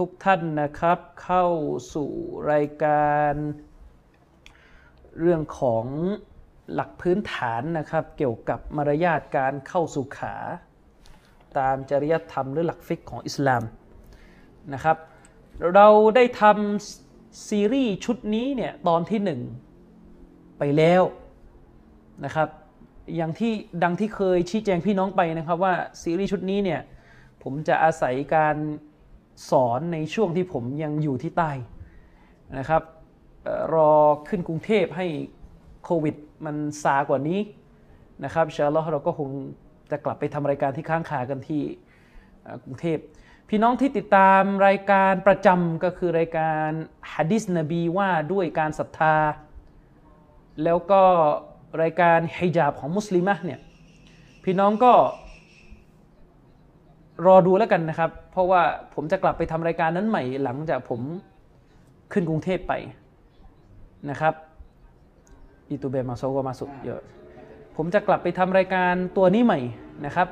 ทุกท่านนะครับ เข้าสู่รายการ เรื่องของหลักพื้นฐานนะครับ เกี่ยวกับมารยาทการเข้าสู่ขา ตามจริยธรรมหรือหลักฟิกของอิสลามนะครับ เราได้ทำซีรีส์ชุดนี้เนี่ยตอนที่หนึ่งไปแล้วนะครับ อย่างที่ดังที่เคยชี้แจงพี่น้องไปนะครับว่าซีรีส์ชุดนี้เนี่ยผมจะอาศัยการ สอนในช่วงที่ผมยังอยู่ที่ใต้นะครับรอขึ้นกรุงเทพให้โควิดมันซากว่านี้นะครับอินชาอัลลอฮ์เราก็คงจะกลับไปทำรายการที่ค้างคากันที่กรุงเทพพี่น้องที่ติดตามรายการประจำก็คือรายการฮะดิษนบีว่าด้วยการศรัทธา แล้วก็รายการฮิญาบของมุสลิมะเนี่ยพี่น้องก็ รอดูแล้วกันนะครับ เพราะว่าผมจะกลับไปทำรายการนั้นใหม่หลังจากผมขึ้นกรุงเทพไปนะครับอิตูเบมาโซก็มาสุเยอะผมจะกลับไปทำรายการตัวนี้ใหม่นะครับ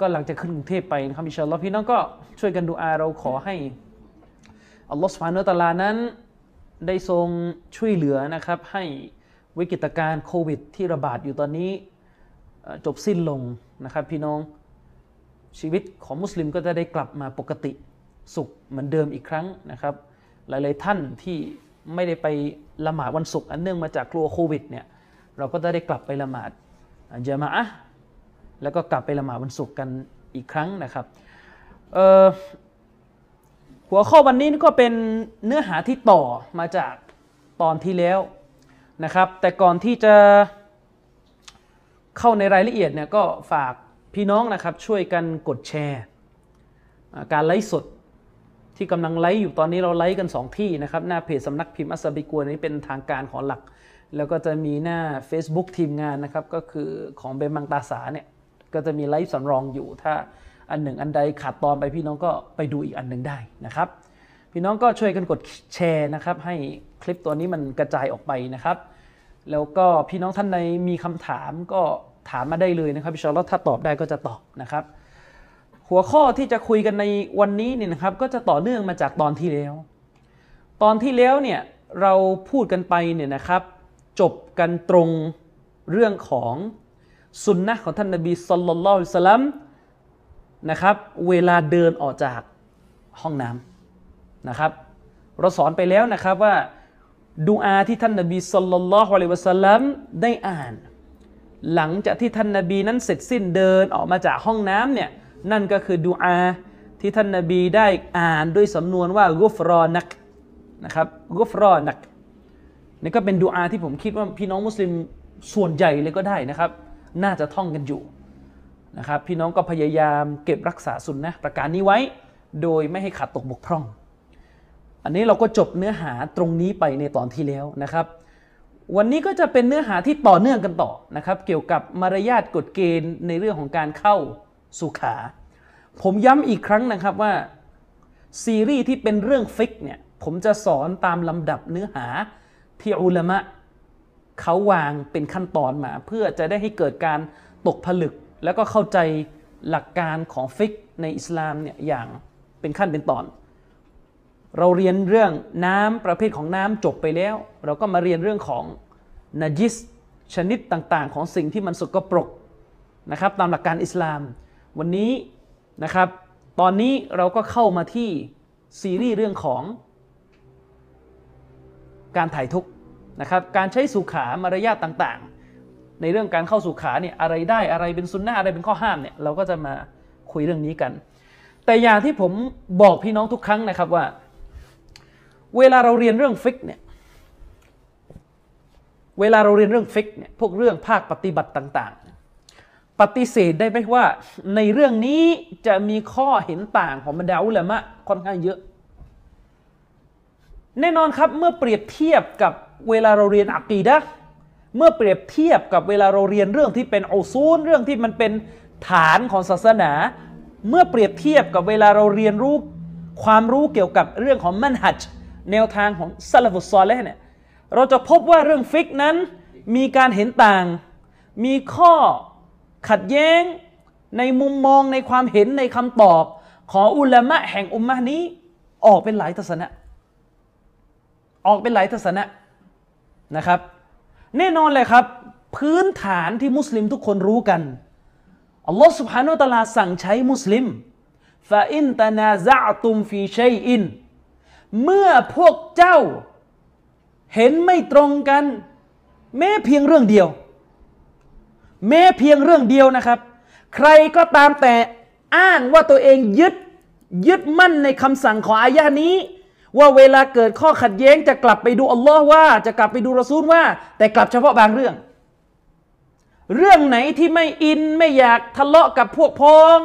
ก็หลังจากขึ้นกรุงเทพไปนะครับอินชาอัลลอฮ์พี่น้องก็ช่วยกันดูอาเราขอให้อัลลอฮ์สุบฮานุวะตะอาลานั้น ได้ทรงช่วยเหลือนะครับ ให้วิกฤตการณ์โควิดที่ระบาดอยู่ตอนนี้เอ่อจบสิ้นลงนะครับพี่น้อง ชีวิตของมุสลิมก็จะได้กลับมาปกติสุขเหมือนเดิมอีกครั้งนะครับ หลาย ๆ ท่านที่ไม่ได้ไปละหมาดวันศุกร์อันเนื่องมาจากกลัวโควิดเนี่ยเราก็จะได้กลับไปละหมาดจามะอะแล้วก็กลับไปละหมาดวันศุกร์กันอีกครั้งนะครับหัวข้อวันนี้ก็เป็นเนื้อหาที่ต่อมาจากตอนที่แล้วนะครับ แต่ก่อนที่จะเข้าในรายละเอียดเนี่ยก็ฝาก พี่น้องนะครับช่วยกันกดแชร์การไลฟ์สดที่กำลังไลฟ์อยู่ตอนนี้เราไลฟ์กัน 2 ที่นะครับ หน้าเพจสำนักพิมพ์อัสบิกัวนี้เป็นทางการของหลัก แล้วก็จะมีหน้า Facebook ทีมงานนะครับ ก็คือของเบมังตาสาเนี่ย ก็จะมีไลฟ์สำรองอยู่ถ้าอันหนึ่งอันใดขาดตอนไปพี่น้องก็ไปดูอีกอันหนึ่งได้นะครับ พี่น้องก็ช่วยกันกดแชร์นะครับ ให้คลิปตัวนี้มันกระจายออกไปนะครับ แล้วก็พี่น้องท่านใดมีคำถามก็ ถามมาได้เลยนะครับอินชาอัลถ้าตอบได้ก็จะตอบนะครับ หัวข้อที่จะคุยกันในวันนี้เนี่ยนะครับ ก็จะต่อเนื่องมาจากตอนที่แล้ว ตอนที่แล้วเนี่ยเราพูดกันไปเนี่ยนะครับ จบกันตรงเรื่องของสุนนะของท่านนบีสุลต่านละสลัมนะครับ เวลาเดินออกจากห้องน้ำนะครับ เราสอนไปแล้วนะครับว่าดูอาที่ท่านนบีสุลต่านละฮ์อะลัยวะสัลลัมได้อ่าน หลังจากที่ท่านนบีนั้นเสร็จสิ้นเดินออกมาจากห้องน้ำเนี่ยนั่นก็คือดูอาที่ท่านนบีได้อ่านด้วยสำนวนว่ากุฟรอนักนะครับกุฟรอนักนี่ก็เป็นดูอาที่ผมคิดว่าพี่น้องมุสลิมส่วนใหญ่เลยก็ได้นะครับ น่าจะท่องกันอยู่นะครับพี่น้องก็พยายามเก็บรักษาสุนนะประการนี้ไว้ โดยไม่ให้ขาดตกบกพร่อง อันนี้เราก็จบเนื้อหาตรงนี้ไปในตอนที่แล้วนะครับ วันนี้ก็จะเป็นเนื้อหาที่ต่อเนื่องกันต่อนะครับเกี่ยวกับมารยาทกฎเกณฑ์ในเรื่องของการเข้าสุขา ผมย้ำอีกครั้งนะครับว่าซีรีส์ที่เป็นเรื่องฟิกเนี่ยผมจะสอนตามลำดับเนื้อหาที่อุลามะเขาวางเป็นขั้นตอนมา เพื่อจะได้ให้เกิดการตกผลึก แล้วก็เข้าใจหลักการของฟิกในอิสลามเนี่ยอย่างเป็นขั้นเป็นตอน เราเรียนเรื่องน้ำประเภทของน้ำจบไปแล้ว เราก็มาเรียนเรื่องของนาจิสชนิดต่างๆ ของสิ่งที่มันสกปรกนะครับ ตามหลักการอิสลาม วันนี้นะครับ ตอนนี้เราก็เข้ามาที่ซีรีส์เรื่องของ การถ่ายทุกนะครับ การใช้สุขามารยาทต่างๆ ในเรื่องการเข้าสุขาเนี่ยอะไรได้อะไรเป็นสุนนะอะไรเป็นข้อห้ามเนี่ยเราก็จะมาคุยเรื่องนี้กัน แต่อย่างที่ผมบอกพี่น้องทุกครั้งนะครับว่า เวลาเราเรียนเรื่องฟิกเนี่ยเวลาเราเรียนเรื่องฟิกเนี่ยพวกเรื่องภาคปฏิบัติต่าง ๆ ปฏิเสธได้ไหมว่า ในเรื่องนี้จะมีข้อเห็นต่างของบรรดาอุลามะค่อนข้างเยอะ แน่นอนครับเมื่อเปรียบเทียบกับเวลาเราเรียนอักีดะเมื่อเปรียบเทียบกับเวลาเราเรียนเรื่องที่เป็นอุซูลเรื่องที่มันเป็นฐานของศาสนา เมื่อเปรียบเทียบกับเวลาเราเรียนรู้ความรู้เกี่ยวกับเรื่องของมันฮัจ แนวทางของสะละฟุศศอลิห์เนี่ยเราจะพบว่าเรื่องฟิกนั้นมีการเห็นต่าง มีข้อขัดแย้งในมุมมองในความเห็นในคำตอบ ของอุลามะแห่งอุมมานี้ออกเป็นหลายทัศนะ ออกเป็นหลายทัศนะนะครับ แน่นอนเลยครับ พื้นฐานที่มุสลิมทุกคนรู้กันอัลลอฮ์สุบฮานุตะลาสั่งใช้มุสลิมฟาอินตานาซาตุมฟีชัยอิน เมื่อพวกเจ้าเห็นไม่ตรงกัน แม้เพียงเรื่องเดียว แม้เพียงเรื่องเดียวนะครับ ใครก็ตามแต่อ้างว่าตัวเองยึดยึดมั่นในคำสั่งของอายะนี้ ว่าเวลาเกิดข้อขัดแย้งจะกลับไปดูอัลลอฮ์ว่า จะกลับไปดูรอซูลว่า แต่กลับเฉพาะบางเรื่อง เรื่องไหนที่ไม่อินไม่อยากทะเลาะกับพวกพ้อง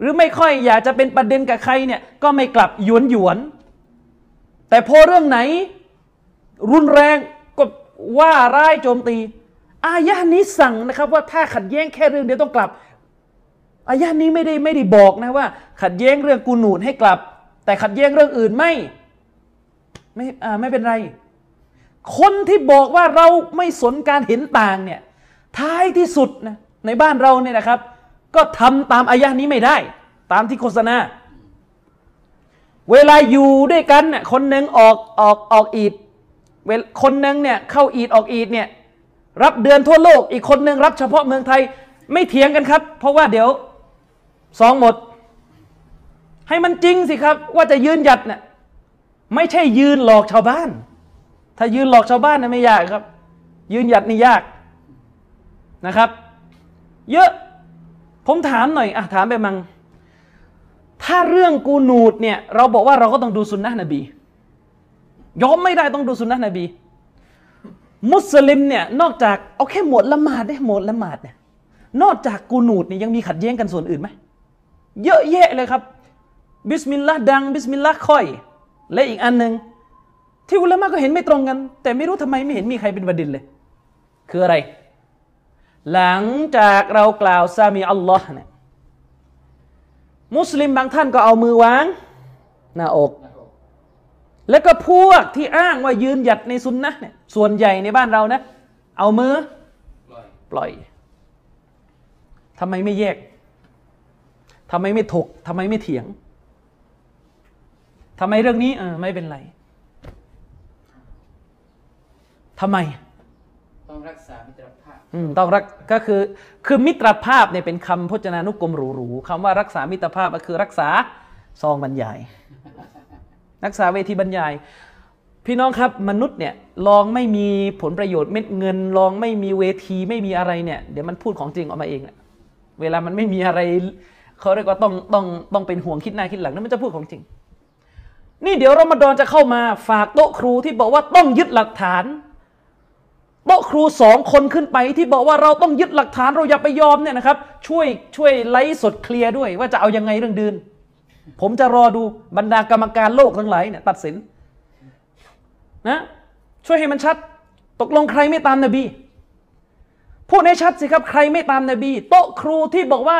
หรือไม่ค่อยอยากจะเป็นประเด็นกับใครเนี่ยก็ไม่กลับหยวนหยวน แต่พอเรื่องไหน รุนแรงก็ว่าร้ายโจมตี อายะนี้สั่งนะครับ ว่าถ้าขัดแย้งแค่เรื่องเดียวต้องกลับ อายะนี้ไม่ได้ไม่ได้บอกนะว่า ขัดแย้งเรื่องกูนูดให้กลับ แต่ขัดแย้งเรื่องอื่นไม่ไม่อ่าไม่เป็นไร คนที่บอกว่าเราไม่สนการเห็นต่างเนี่ยท้ายที่สุดนะในบ้านเราเนี่ยนะครับ ก็ทำตามอายะนี้ไม่ได้ ตามที่โฆษณา เวลาอยู่ด้วยกันเนี่ยคนหนึ่งออกออกออกอีดคนหนึ่งเนี่ยเข้าอีดออกอีดเนี่ยรับเดือนทั่วโลก อีกคนหนึ่งรับเฉพาะเมืองไทยไม่เถียงกันครับ เพราะว่าเดี๋ยวสองหมด ให้มันจริงสิครับ ว่าจะยืนหยัดเนี่ยไม่ใช่ยืนหลอกชาวบ้าน ถ้ายืนหลอกชาวบ้านนะไม่ยากครับ ยืนหยัดนี่ยากนะครับ เยอะผมถามหน่อยอะถามไปมัง ถ้าเรื่องกูนูดเนี่ยเราบอกว่าเราก็ต้องดูสุนนะนบียอมไม่ได้ต้องดูสุนนะนบี มุสลิมเนี่ยนอกจากเอาแค่หมดละหมาดได้หมดละหมาดเนี่ยนอกจากกูนูตเนี่ยยังมีขัดแย้งกันส่วนอื่นไหมเยอะแยะเลยครับ บิสมิลลาห์ดังบิสมิลลาห์ค่อย และอีกอันหนึ่งที่อุลามะก็เห็นไม่ตรงกัน แต่ไม่รู้ทำไมไม่เห็นมีใครเป็นประเด็นเลย คืออะไร หลังจากเรากล่าวسمع الله เนี่ย มุสลิมบางท่านก็เอามือวาง หน้าอก แล้วก็พวกที่อ้างว่ายืนหยัดในซุนนะห์เนี่ยส่วนใหญ่ในบ้านเรานะ เอามือปล่อยทำไมไม่แยกทำไมไม่ถกทำไมไม่เถียงทำไมเรื่องนี้เออไม่เป็นไรทำไม ต้องรักษามิตร ต้องรักก็คือคือมิตรภาพเนี่ยเป็นคำพจนานุกรมหรูๆคำว่ารักษามิตรภาพก็คือรักษาซองบรรยาย รักษาเวทีบรรยาย พี่น้องครับมนุษย์เนี่ยลองไม่มีผลประโยชน์เม็ดเงิน ลองไม่มีเวทีไม่มีอะไรเนี่ยเดี๋ยวมันพูดของจริงออกมาเองเวลามันไม่มีอะไรเขาเรียกว่าต้องต้องต้องเป็นห่วงคิดหน้าคิดหลังนั่นมันจะพูดของจริง นี่เดี๋ยวรอมฎอนจะเข้ามาฝากโต๊ะครูที่บอกว่าต้องยึดหลักฐาน ต๊ะครูสองคนขึ้นไปที่บอกว่าเราต้องยึดหลักฐานเราอย่าไปยอมเนี่ยนะครับ ช่วยช่วยไล่สดเคลียร์ด้วย ว่าจะเอายังไงเรื่องดืนผมจะรอดูบรรดากรรมการโลกทั้งหลายเนี่ยตัดสินนะช่วยให้มันชัด ตกลงใครไม่ตามนบีพูดให้ชัดสิครับใครไม่ตามนบี โต๊ะครูที่บอกว่า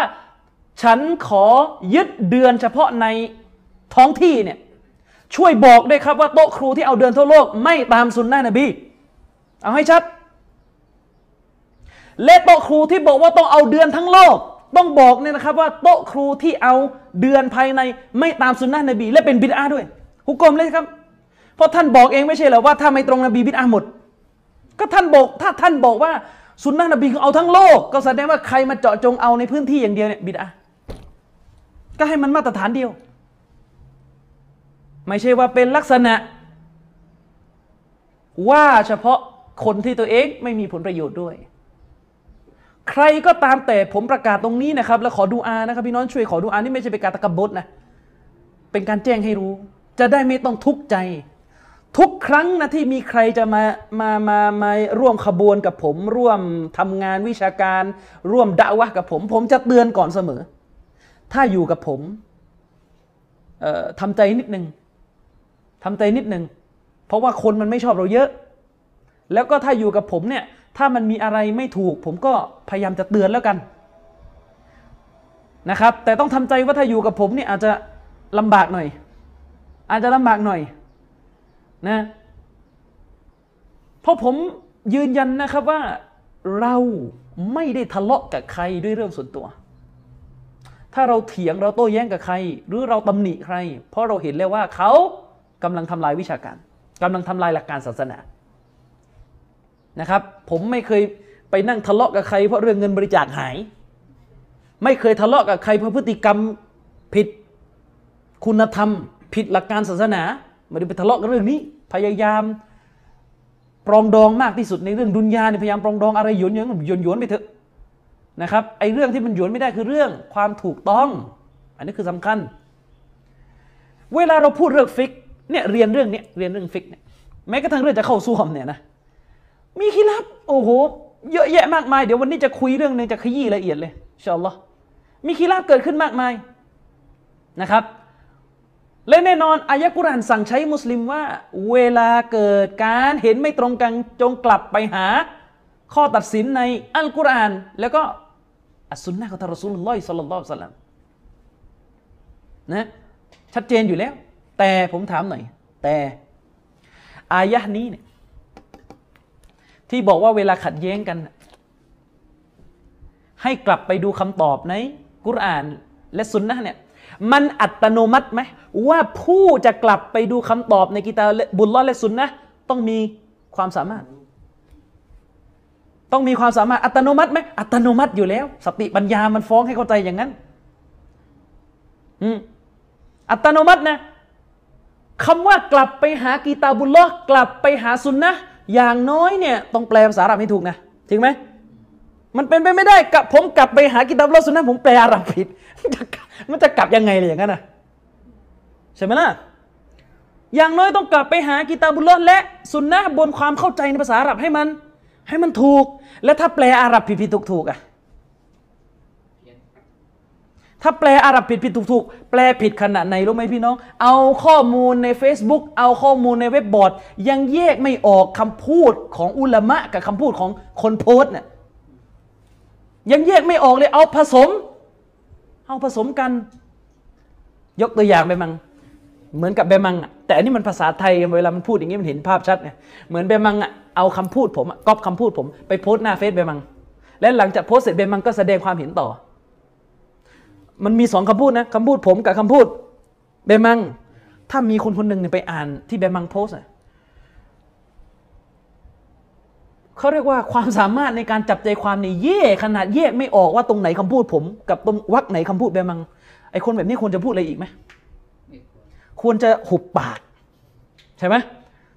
ฉันขอยึดเดือนเฉพาะในท้องที่เนี่ยช่วยบอกด้วยครับว่าโต๊ะครูที่เอาเดือนทั่วโลก ไม่ตามสุนนะนบี เอาให้ชัด และโต๊ะครูที่บอกว่าต้องเอาเดือนทั้งโลก ต้องบอกเนี่ยนะครับว่าโต๊ะครูที่เอาเดือนภายในไม่ตามสุนนะนบี และเป็นบิดาด้วยหุกกลมเลยครับ เพราะท่านบอกเองไม่ใช่เหรอว่าถ้าไม่ตรงนบีบิดาหมด ก็ท่านบอกถ้าท่านบอกว่าสุนนะนบีเอาทั้งโลก ก็แสดงว่าใครมาเจาะจงเอาในพื้นที่อย่างเดียวเนี่ยบิดาก็ให้มันมาตรฐานเดียว ไม่ใช่ว่าเป็นลักษณะ ว่าเฉพาะคนที่ตัวเองไม่มีผลประโยชน์ด้วย ใครก็ตามแต่ผมประกาศตรงนี้นะครับ แล้วขอดูอานะครับพี่น้องช่วยขอดูอานี่ไม่ใช่เป็นการตะกบดนะเป็นการแจ้งให้รู้ จะได้ไม่ต้องทุกข์ใจ ทุกครั้งนะที่มีใครจะมามามามาร่วมขบวนกับผม ร่วมทำงานวิชาการ ร่วมด่าวะกับผม ผมจะเตือนก่อนเสมอ ถ้าอยู่กับผมทำใจนิดนึงทำใจนิดนึงเพราะว่าคนมันไม่ชอบเราเยอะ แล้วก็ถ้าอยู่กับผมเนี่ย ถ้ามันมีอะไรไม่ถูก ผมก็พยายามจะเตือนแล้วกันนะครับ แต่ต้องทำใจว่าถ้าอยู่กับผมเนี่ยอาจจะลำบากหน่อย อาจจะลำบากหน่อยนะเพราะผมยืนยันนะครับว่าเราไม่ได้ทะเลาะกับใครด้วยเรื่องส่วนตัว ถ้าเราเถียงเราโต้แย้งกับใคร หรือเราตำหนิใคร เพราะเราเห็นแล้วว่าเขากำลังทำลายวิชาการกำลังทำลายหลักการศาสนา นะครับ ผมไม่เคยไปนั่งทะเลาะกับใครเพราะเรื่องเงินบริจาคหาย ไม่เคยทะเลาะกับใครเพราะพฤติกรรมผิดคุณธรรม ผิดหลักการศาสนาไม่ได้ไปทะเลาะกันเรื่องนี้ พยายามปรองดองมากที่สุดในเรื่องดุนยาเนี่ยพยายามปรองดองอะไรหยวนหยวนหยวนหยวนไปเถอะนะครับไอ้เรื่องที่มันหยวนไม่ได้คือเรื่องความถูกต้อง อันนี้คือสำคัญ เวลาเราพูดเรื่องฟิกเนี่ยเรียนเรื่องเนี้ยเรียนเรื่องฟิกเนี่ยแม้กระทั่งเรื่องจะเข้าส้วมเนี่ยนะ มีคิลาฟโอ้โหเยอะแยะมากมายเดี๋ยววันนี้จะคุยเรื่องนึงจะขยี้ละเอียดเลยإن شاء الله มีคิลาฟเกิดขึ้นมากมายนะครับและแน่นอนอายะห์กุรอานสั่งใช้มุสลิมว่า เวลาเกิดการเห็นไม่ตรงกันจงกลับไปหา ข้อตัดสินในอัลกุรอาน แล้วก็อัสสุนนะของทารอซูลุลลอฮิศ็อลลัลลอฮุอะลัลลัมนะชัดเจนอยู่แล้ว แต่ผมถามหน่อย แต่อายะนี้เนี่ย ที่บอกว่าเวลาขัดแย้งกัน ให้กลับไปดูคำตอบในกุรอานและสุนนะเนี่ยมันอัตโนมัติไหมว่าผู้จะกลับไปดูคำตอบในกิตาบบุลลอและสุนนะต้องมีความสามารถ ต้องมีความสามารถอัตโนมัติไหมอัตโนมัติอยู่แล้ว สติปัญญามันฟ้องให้เข้าใจอย่างนั้นอัตโนมัตินะคำว่ากลับไปหากีตาบุลลอกลับไปหาสุนนะ อย่างน้อยเนี่ยต้องแปลภาษาอาหรับให้ถูกนะจริงไหมมันเป็นไปไม่ได้กับผมกลับไปหากีตาบลลอสุนนะห์ผมแปลอาหรับผิด มันจะกลับยังไงเลยอย่างนั้นนะใช่ไหมล่ะอย่างน้อยต้องกลับไปหากีตาบุลลอฮ์และสุนนะบนความเข้าใจในภาษาอาหรับให้มัน ให้มันถูก และถ้าแปลอาหรับผิดผิดถูกถูกๆอะ ถ้าแปลอาหรับผิดผิดถูกถูกแปลผิดขนาดไหนรู้ไหมพี่น้อง เอาข้อมูลใน Facebook เอาข้อมูลในเว็บบอร์ด ยังแยกไม่ออกคำพูดของอุลามะกับคำพูดของคนโพส์เนี่ยยังแยกไม่ออกเลยเอาผสม เอาผสมกัน ยกตัวอย่างไปมัง เหมือนกับเบมังอะแต่อันนี้มันภาษาไทยเวลามันพูดอย่างนี้มันเห็นภาพชัดไงเหมือนเบมังอะเอาคำพูดผมก๊อปคำพูดผมไปโพสต์หน้าเฟซเบมัง และหลังจากโพสต์เสร็จเบมังก็แสดงความเห็นต่อ มันมีสองคำพูดนะคำพูดผมกับคำพูดเบมัง ถ้ามีคนคนหนึ่งไปอ่านที่เบมังโพสต์อะเขาเรียกว่าความสามารถในการจับใจความในเย่ขนาดแยกไม่ออกว่าตรงไหนคำพูดผม กับตรงวรรคไหนคำพูดเบมังไอคนแบบนี้ควรจะพูดอะไรอีกไหมควรจะหุบปาก ใช่ไหม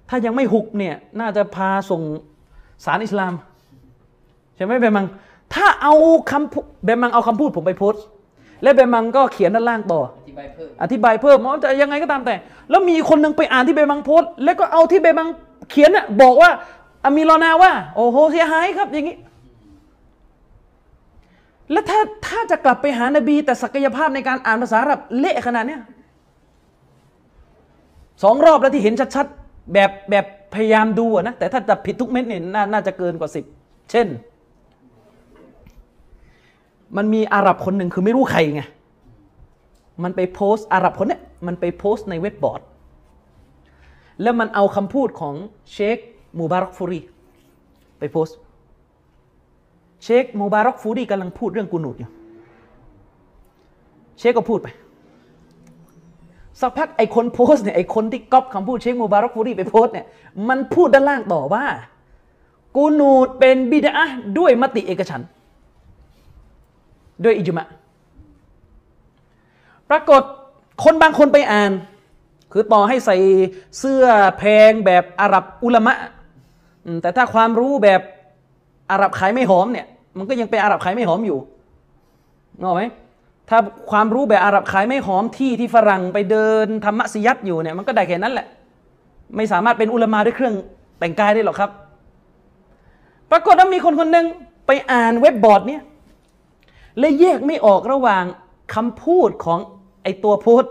ถ้ายังไม่หุบเนี่ย น่าจะพาส่งสารอิสลาม ใช่ไหมเบมัง ถ้าเอาคำพูเบมังเอาคำพูดผมไปโพสต์ และเบมังก็เขียนด้านล่างต่อ อธิบายเพิ่มอธิบายเพิ่มว่าจะยังไงก็ตามแต่ แล้วมีคนหนึ่งไปอ่านที่เบมังโพสต์แล้วก็เอาที่เบมังเขียนน่ะบอกว่าอามีรอนาว่า โอ้โหเสียหายครับอย่างนี้ แล้วถ้าถ้าจะกลับไปหานบี แต่ศักยภาพในการอ่านภาษาอาหรับเละขนาดเนี้ยสองรอบแล้วที่เห็นชัดๆแบบแบบพยายามดูอะนะแต่ถ้าจะผิดทุกเม็ดเนี่ยนาน่าจะเกินกว่าสิบเช่น มันมีอาหรับคนหนึ่งคือไม่รู้ใครไง มันไปโพสต์อาหรับคนเนี้ยมันไปโพสต์ในเว็บบอร์ด แล้วมันเอาคำพูดของเชคมูบารักฟูรีไปโพสต์เชคมูบารักฟูรีกำลังพูดเรื่องกูนูดอยู่ เชคก็พูดไป สักพักไอคนโพสต์เนี่ยไอคนที่ก๊อปคำพูดเชคมูบารักฟูรีไปโพสต์เนี่ย มันพูดด้านล่างต่อว่า กูนูดเป็นบิดาด้วยมติเอกฉันท์ ด้วยอิจมะ ปรากฏคนบางคนไปอ่าน คือต่อให้ใส่เสื้อแพงแบบอาหรับอุลามะ แต่ถ้าความรู้แบบอาหรับขายไม่หอมเนี่ย มันก็ยังเป็นอาหรับขายไม่หอมอยู่งอไหมถ้าความรู้แบบอาหรับขายไม่หอมที่ที่ฝรั่งไปเดินธรรมะสิยัตอยู่เนี่ยมันก็ได้แค่นั้นแหละ ไม่สามารถเป็นอุลามาด้วยเครื่องแต่งกายได้หรอกครับ ปรากฏว่ามีคนคนหนึ่งไปอ่านเว็บบอร์ดเนี่ย เลยแยกไม่ออกระหว่างคำพูดของไอตัวโพสต์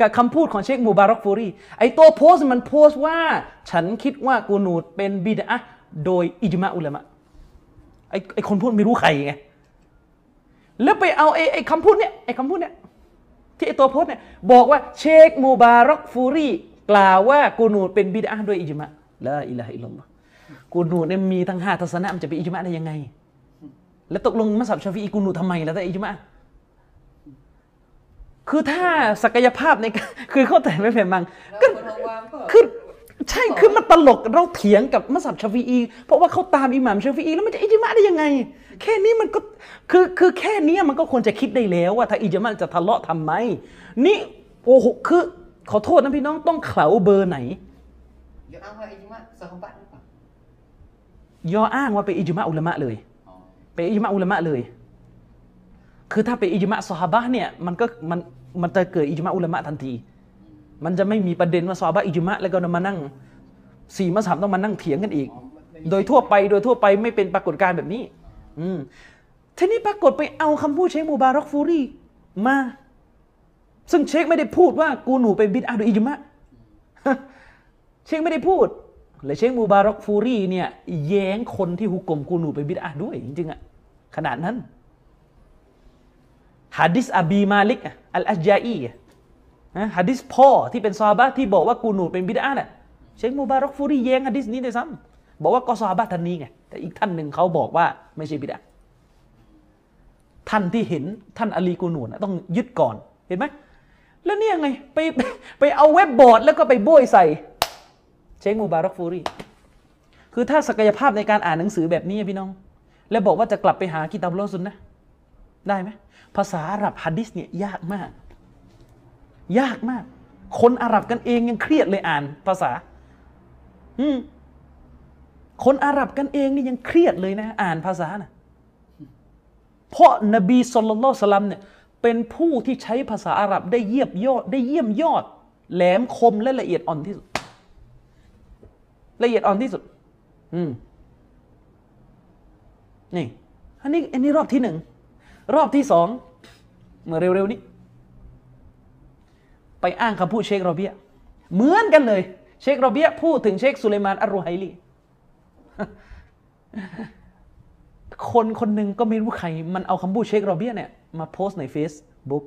กับคำพูดของเชคมูบารักฟูรีไอตัวโพสต์มันโพสต์ว่า ฉันคิดว่ากูนูตเป็นบิดอะห์โดยอิจมาอุลามะไอไอคนพูดไม่รู้ใครไงแล้วไปเอาไอไอคำพูดเนี้ยไอคำพูดเนี้ยที่ไอตัวโพสต์เนี่ยบอกว่าเชคมูบารักฟูรีกล่าวว่ากูนูตเป็นบิดอะห์โดยอิจมา لا إله إلا الله กูนูตเนี่ยมีทั้งห้าทัศนะมันจะเป็นอิจมาได้ยังไง แล้วตกลงมัสยิดชาฟีอีกูนูดทำไมล่ะแต่อิจมาคือถ้าศักยภาพในการคือเข้าใจไม่เป็นมังแล้วคนเอาวางก็คือใช่คือมันตลกเราเถียงกับมัสยิดชาฟีอีเพราะว่าเขาตามอิหม่ามชาฟีอีแล้วมันจะอิจมาได้ยังไง แค่นี้มันก็คือคือแค่นี้มันก็ควรจะคิดได้แล้วว่าถ้าอิจมาจะทะเลาะทำไมนี่โอ้โหคือขอโทษนะพี่น้องต้องเขลาเบอร์ไหนเดี๋ยวอ้างว่าอิจมาสหบัตหรือเปล่ายออ้างว่าเป็นอิจมาอุลามะเลยอ๋อ เป็นอิจมาอุลามะเลย คือถ้าเป็นอิจมาซอฮาบะเนี่ยมันก็มันมันจะเกิดอิจมาอุลามะทันที มันจะไม่มีประเด็นว่าซอฮาบะอิจมาแล้วก็มานั่งสี่มัสยิดต้องมานั่งเถียงกันอีก โดยทั่วไปโดยทั่วไปไม่เป็นปรากฏการณ์แบบนี้ อืมทีนี้ปรากฏไปเอาคำพูดเชคมูบารักฟูรีมา ซึ่งเชคไม่ได้พูดว่ากูหนูเป็นบิดอาดยอิจมะเชคไม่ได้พูดและเชคมูบารักฟูรีเนี่ยแย้งคนที่ฮุกกลมกูหนูเป็นบิดอาด้วยจริงๆอะ ขนาดนั้นฮะดิษอบีมาลิกอะอัลอัจยาอีอะนะฮะดิษพ่อที่เป็นซอฮาบะที่บอกว่ากูหนูเป็นบิดาน่ะเชคมูบารักฟูรีแย้งฮะดิษนี้ด้วยซ้ำบอกว่าก็ซอฮาบะท่านนี้ไงแต่อีกท่านหนึ่งเขาบอกว่าไม่ใช่บิดาท่านที่เห็นท่านอลีกูนูนต้องยึดก่อนเห็นไหมแล้วเนี่ยไงไปไปไปเอาเว็บบอร์ดแล้วก็ไปโบยใส่ เชคมูบารักฟูรีคือถ้าศักยภาพในการอ่านหนังสือแบบนี้พี่น้อง แล้วบอกว่าจะกลับไปหากิตาบุลซุนนะได้ไหมภาษาอาหรับฮัดดิษเนี่ยยากมาก ยากมาก คนอาหรับกันเองยังเครียดเลยอ่านภาษา อืมคนอาหรับกันเองนี่ยังเครียดเลยนะ อ่านภาษานะเพราะนบีสุลต่านสลัมเนี่ยเป็นผู้ที่ใช้ภาษาอาหรับได้เยี่ยมยอด ได้เยี่ยมยอด แหลมคมและละเอียดอ่อนที่สุด ละเอียดอ่อนที่สุด อืม นี่อันนี้อันนี้รอบที่หนึ่งรอบที่สองเมื่อเร็วๆนี้ ไปอ้างคำพูดเชคโรเบียเหมือนกันเลย เชคโรเบียพูดถึงเชคสุเลมานอัลรูไฮลีคนคนหนึ่งก็ไม่รู้ใคร มันเอาคำพูดเชคโรเบียเนี่ยมาโพสใน Facebook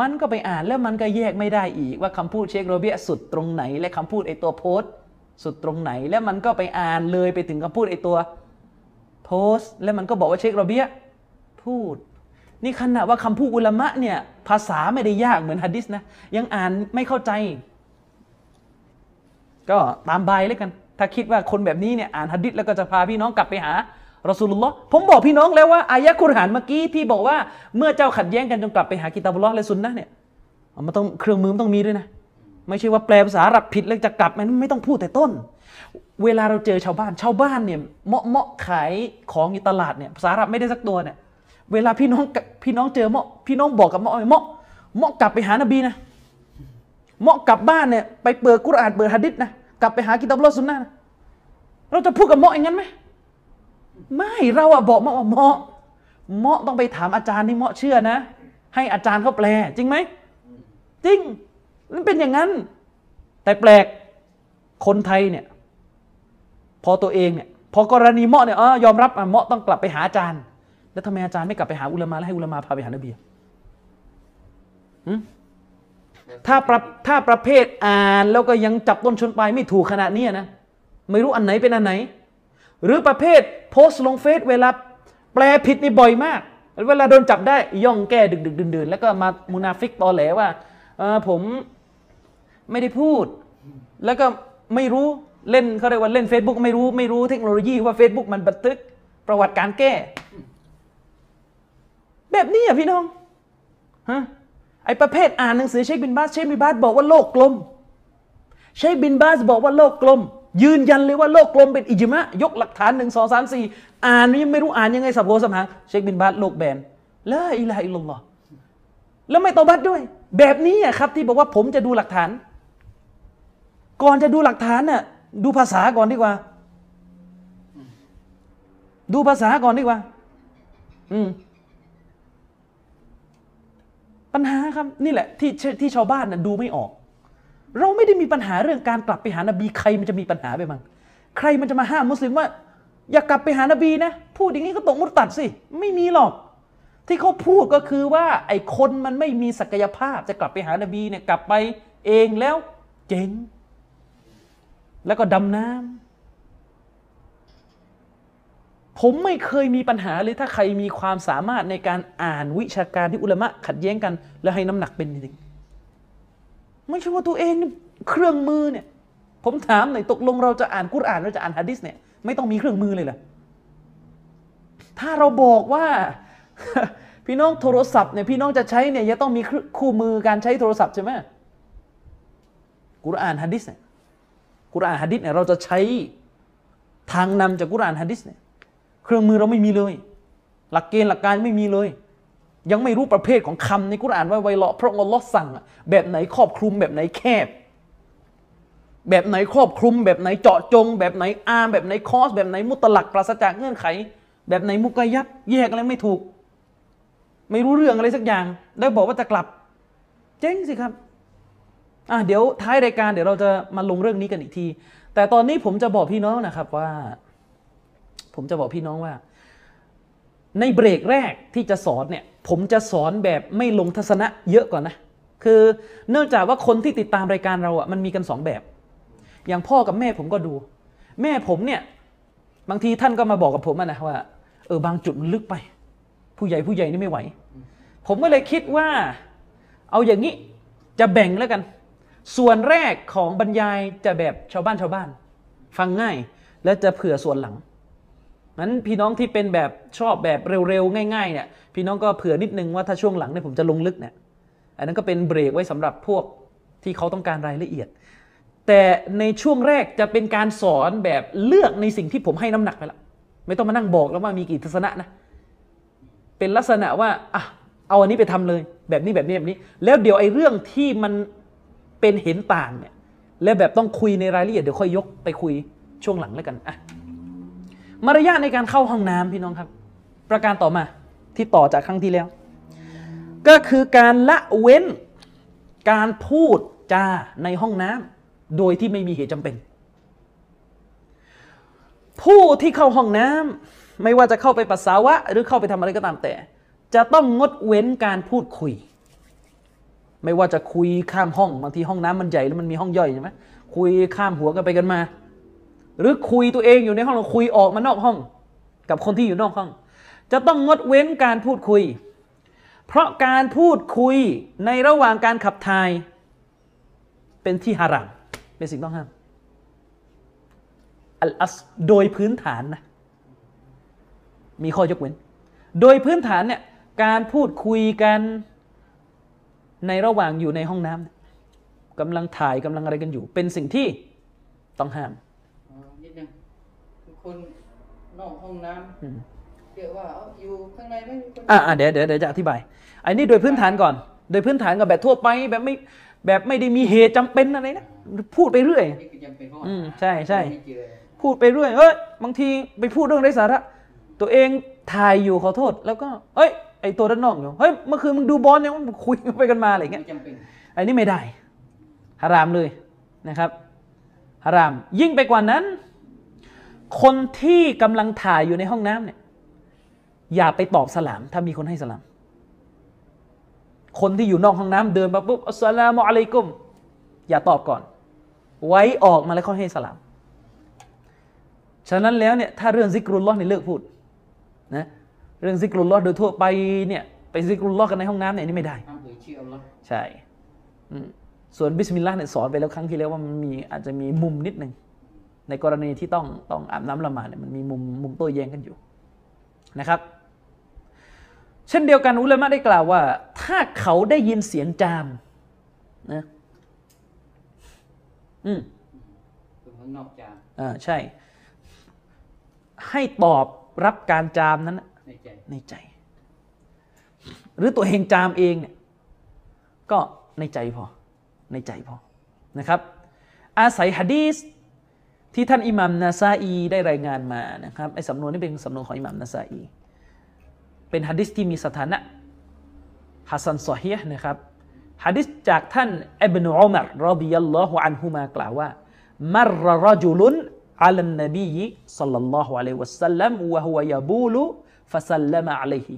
มันก็ไปอ่านแล้วมันก็แยกไม่ได้อีกว่าคำพูดเชคโรเบียสุดตรงไหน และคำพูดไอตัวโพสต์สุดตรงไหน แล้วมันก็ไปอ่านเลยไปถึงคำพูดไอตัว โพสต์ แล้วมันก็บอกว่าเชคโรเบียพูด นี่ขณะว่าคำพูดอุลามะเนี่ยภาษาไม่ได้ยากเหมือนฮะดิษนะ ยังอ่านไม่เข้าใจ ก็ตามใบเลยกัน ถ้าคิดว่าคนแบบนี้เนี่ยอ่านฮะดิษแล้วก็จะพาพี่น้องกลับไปหารอสูลุลลอฮ์ผมบอกพี่น้องแล้วว่าอายะคุรอานเมื่อกี้ที่บอกว่าเมื่อเจ้าขัดแย้งกันจงกลับไปหากิตาบุลลอฮ์และซุนนะเนี่ยมันต้องเครื่องมือมันต้องมีด้วยนะ ไม่ใช่ว่าแปลภาษาอาหรับผิดแล้วจะกลับมันไม่ต้องพูดแต่ต้น เวลาเราเจอชาวบ้าน ชาวบ้านเนี่ยเมาะเมาะขายของอยู่ตลาดเนี่ยภาหรับไม่ได้สักตัวเนี่ยเวลาพี่น้องพี่น้องเจอเมาะพี่น้องบอกกับเมาะเมาะเมาะกลับไปหานบีนะเมาะกลับบ้านเนี่ยไปเปิดกุรอานเปิดฮะดิษนะกลับไปหากิตาบุลอฮ์ซุนนะห์นะเราจะพูดกับเมาะอย่างนั้นไหมไม่เราอะบอกเมาะว่าเมาะเมาะต้องไปถามอาจารย์ที่เมาะเชื่อนะ ให้อาจารย์เขาแปล จริงไหมจริงมันเป็นอย่างนั้น แต่แปลกคนไทยเนี่ย พอตัวเองเนี่ยพอกรณีเมาะเนี่ยอยอมรับอะเมาะต้องกลับไปหาอาจารย์ แล้วทำไมอาจารย์ไม่กลับไปหาอุลามะแล้วให้อุลามะพาไปหานบีอะถ้าประถ้าประเภทอ่านแล้วก็ยังจับต้นชนปลายไม่ถูกขนาดนี้นะไม่รู้อันไหนเป็นอันไหน หรือประเภทโพสต์ลงเฟซเวลาแปลผิดนี่บ่อยมาก เวลาโดนจับได้ย่องแก้ดึกดึกดื่นๆแล้วก็มามุนาฟิกตอแหลว่าผมไม่ได้พูด แล้วก็ไม่รู้ เล่นเขาเรียกว่าเล่น Facebook ไม่รู้ไม่รู้เทคโนโลยีว่า Facebook มันบันทึกประวัติการแก้ แบบนี้อะพี่น้องฮะไอประเภทอ่านหนังสือเชคบินบาสเชคบินบาสบอกว่าโลกกลมเชคบินบาสบอกว่าโลกกลม ยืนยันเลยว่าโลกกลมเป็นอิจมะยกหลักฐานหนึ่งสองสามสี่อ่านยังไม่รู้อ่านยังไงสับหัวสับหางเชคบินบาสโลกแบนلا إله إلا الله แล้วไม่เตาบัตด้วย แบบนี้อะครับที่บอกว่าผมจะดูหลักฐาน ก่อนจะดูหลักฐานน่ะ ดูภาษาก่อนดีกว่า ดูภาษาก่อนดีกว่า อืม ปัญหาครับ นี่แหละ ที่ที่ชาวบ้านน่ะดูไม่ออก เราไม่ได้มีปัญหาเรื่องการกลับไปหานบีใครมันจะมีปัญหาไปบ้งใครมันจะมาห้ามมุสลิมว่า อย่ากลับไปหานบีนะ พูดอย่างนี้ก็ตกมุตตัดสิ ไม่มีหรอก ที่เขาพูดก็คือว่า ไอ้คนมันไม่มีศักยภาพจะกลับไปหานบีเนี่ย กลับไปเองแล้ว เจ๊ง แล้วก็ดำน้ำผมไม่เคยมีปัญหาเลยถ้าใครมีความสามารถในการอ่านวิชาการที่อุลามะขัดแย้งกัน แล้วให้น้ำหนักเป็นจริงไม่ใช่ว่าตัวเองเครื่องมือเนี่ย ผมถามหน่อยตกลงเราจะอ่านกุรอานเราจะอ่านฮะดิษเนี่ยไม่ต้องมีเครื่องมือเลยเหรอถ้าเราบอกว่าพี่น้องโทรศัพท์เนี่ยพี่น้องจะใช้เนี่ยจะต้องมีคู่มือการใช้โทรศัพท์ใช่ไหมกุรอานฮะดิษเนี่ย กุรอานฮะดิษเนี่ยเราจะใช้ทางนำจากกุรอานฮะดิษเนี่ยเครื่องมือเราไม่มีเลย หลักเกณฑ์หลักการไม่มีเลย ยังไม่รู้ประเภทของคำในกุรอานว่าไวเลาะพระองค์อัลลอฮ์สั่ง แบบไหนครอบคลุมแบบไหนแคบ แบบไหนครอบคลุม แบบไหนเจาะจง แบบไหนอามแบบไหนคอส แบบไหนมุตลักปราศจากเงื่อนไข แบบไหนมุกยัดแยกอะไรไม่ถูก ไม่รู้เรื่องอะไรสักอย่างแล้บอกว่าจะกลับ เจ๊งสิครับ อะเดี๋ยวท้ายรายการเดี๋ยวเราจะมาลงเรื่องนี้กันอีกที แต่ตอนนี้ผมจะบอกพี่น้องนะครับว่า ผมจะบอกพี่น้องว่า ในเบรกแรกที่จะสอนเนี่ย ผมจะสอนแบบไม่ลงทัศนะเยอะก่อนนะ คือเนื่องจากว่าคนที่ติดตามรายการเราอะมันมีกันสองแบบ อย่างพ่อกับแม่ผมก็ดู แม่ผมเนี่ย บางทีท่านก็มาบอกกับผมนะว่าเออบางจุดมันลึกไป ผู้ใหญ่ผู้ใหญ่นี่ไม่ไหว ผมก็เลยคิดว่า เอาอย่างนี้จะแบ่งแล้วกัน ส่วนแรกของบรรยายจะแบบชาวบ้านชาวบ้าน ฟังง่ายและจะเผื่อส่วนหลังนั้นพี่น้องที่เป็นแบบชอบแบบเร็วๆง่ายๆเนี่ยพี่น้องก็เผื่อนิดนึงว่าถ้าช่วงหลังเนี่ยผมจะลงลึกเนี่ยอันนั้นก็เป็นเบรกไว้สำหรับพวกที่เขาต้องการรายละเอียด แต่ในช่วงแรกจะเป็นการสอนแบบเลือกในสิ่งที่ผมให้น้ำหนักไปแล้วไม่ต้องมานั่งบอกแล้วว่ามีกี่ทัศนะนะเป็นลักษณะว่าอะเอาอันนี้ไปทำเลย แบบนี้แบบนี้แบบนี้ แล้วเดี๋ยวไอ้เรื่องที่มัน เป็นเห็นต่างเนี่ยแล้วแบบต้องคุยในรายละเอียดเดี๋ยวค่อยยกไปคุยช่วงหลังแล้วกันอะมารยาทในการเข้าห้องน้ำพี่น้องครับ ประการต่อมาที่ต่อจากครั้งที่แล้ว ก็คือการละเว้นการพูดจาในห้องน้ำโดยที่ไม่มีเหตุจำเป็น ผู้ที่เข้าห้องน้ำไม่ว่าจะเข้าไปปัสสาวะ หรือเข้าไปทำอะไรก็ตามแต่ จะต้องงดเว้นการพูดคุย ไม่ว่าจะคุยข้ามห้องบางทีห้องน้ำมันใหญ่แล้วมันมีห้องย่อยใช่ไหมคุยข้ามหัวกันไปกันมา หรือคุยตัวเองอยู่ในห้องเราคุยออกมานอกห้อง กับคนที่อยู่นอกห้อง จะต้องงดเว้นการพูดคุย เพราะการพูดคุยในระหว่างการขับถ่าย เป็นที่ฮารามเป็นสิ่งต้องห้ามอัลอัสโดยพื้นฐานนะมีข้อยกเว้น โดยพื้นฐานเนี่ยการพูดคุยกัน ในระหว่างอยู่ในห้องน้ำกำลังถ่ายกำลังอะไรกันอยู่ เป็นสิ่งที่ต้องห้ามอ๋อนิดนึงทุกคนนอกห้องน้ำเรียกว่าเอาอยู่ข้างในไม่มีคนอ่าเดี๋ยวเดี๋ยวเดี๋ยวจะอธิบายอันนี้โดยพื้นฐานก่อน โดยพื้นฐานกับแบบทั่วไปแบบไม่แบบไม่ได้มีเหตุจำเป็นอะไรนะพูดไปเรื่อยนี่คือจำเป็นเพราะว่าอืมใช่ใช่ไม่เจอพูดไปเรื่อยเอ้ยบางทีไปพูดเรื่องไร้สาระ ตัวเองถ่ายอยู่ขอโทษ แล้วก็ เอ้ยไอตัวด้านนอกอยู่เฮ้ยเมื่อคืนมึงดูบอลยังคุยไปกันมาอะไรอย่างเงี้ยไม่จำเป็นอันนี้ไม่ได้ฮารามเลยนะครับฮาราม ยิ่งไปกว่านั้น คนที่กำลังถ่ายอยู่ในห้องน้ำเนี่ยอย่าไปตอบสลาม ถ้ามีคนให้สลาม คนที่อยู่นอกห้องน้ำเดินมาปุ๊บอัสสลามุอะลัยกุม อย่าตอบก่อน ไว้ออกมาแล้วค่อยให้สลาม ฉะนั้นแล้วเนี่ยถ้าเรื่องซิกรุลลอฮ์เนี่ยเลิกพูดนะ เรื่องซิกรุลลอฮ์โดยทั่วไปเนี่ยไปซิกรุลลอฮ์กันในห้องน้ำเนี่ยอันนี่ไม่ได้ห้ามเอ่ยชื่ออัลลอฮ์ใช่อืมส่วนบิสมิลลาห์เนี่ยสอนไปแล้วครั้งที่แล้วว่ามันมีอาจจะมีมุมนิดหนึ่งในกรณีที่ต้องต้องอาบน้ำละหมาดเนี่ยมันมีมุมมุมโต้แย้งกันอยู่นะครับ เช่นเดียวกันอุลามะได้กล่าวว่า ถ้าเขาได้ยินเสียงจามนะอืมคือข้างนอกจามอ่าใช่ ให้ตอบรับการจามนั้นน่ะ ในใจ หรือตัวเองจามเองเนี่ยก็ในใจพอ ในใจพอนะครับ อาศัยฮะดีสที่ท่านอิหมัมนาซาอีได้รายงานมานะครับไอ้สำนวนนี้เป็นสำนวนของอิหมัมนาซาอีเป็นฮะดิษที่มีสถานะฮัสซันซอฮีนะครับฮะดิษจากท่านอิบนุอุมัรรดิยัลลอฮุอันฮุมากล่าวว่ามรรจุลุนอัลนบีสัลลัลลอฮุอะลัยฮิวะสัลลัมวะฮุวะยะบูลุ ฟะสัลลัมอะลัยฮิ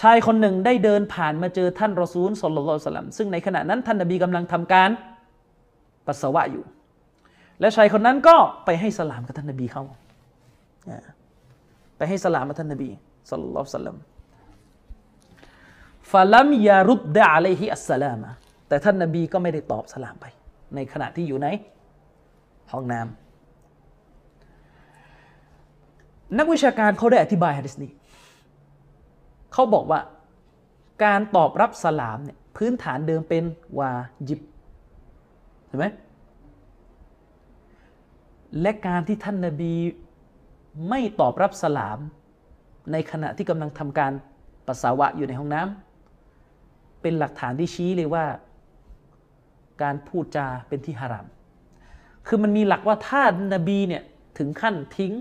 ชายคนหนึ่งได้เดินผ่านมาเจอท่านรอซูลสลลัลลอฮุสัลลัมซึ่งในขณะนั้นท่านนบีกำลังทำการปัสสาวะอยู่ และชายคนนั้นก็ไปให้สลามกับท่านนบีเขาอ่าไปให้สลามกับท่านนบีสลลัลลอฮุสัลลัมฟาลัมยารุดดะอะลัยฮิอัสสลามะแต่ท่านนบีก็ไม่ได้ตอบสลามไป ในขณะที่อยู่ในห้องน้ำ นักวิชาการเขาได้อธิบายฮะดิษนี้เขาบอกว่าการตอบรับสลามเนี่ยพื้นฐานเดิมเป็นวาจิบเห็นไหมและการที่ท่านนาบีไม่ตอบรับสลาม ในขณะที่กำลังทำการปัสสาวะอยู่ในห้องน้ำเป็นหลักฐานที่ชี้เลยว่า การพูดจาเป็นที่ฮาราม คือมันมีหลักว่าถ้านบีเนี่ยถึงขั้นทิ้ง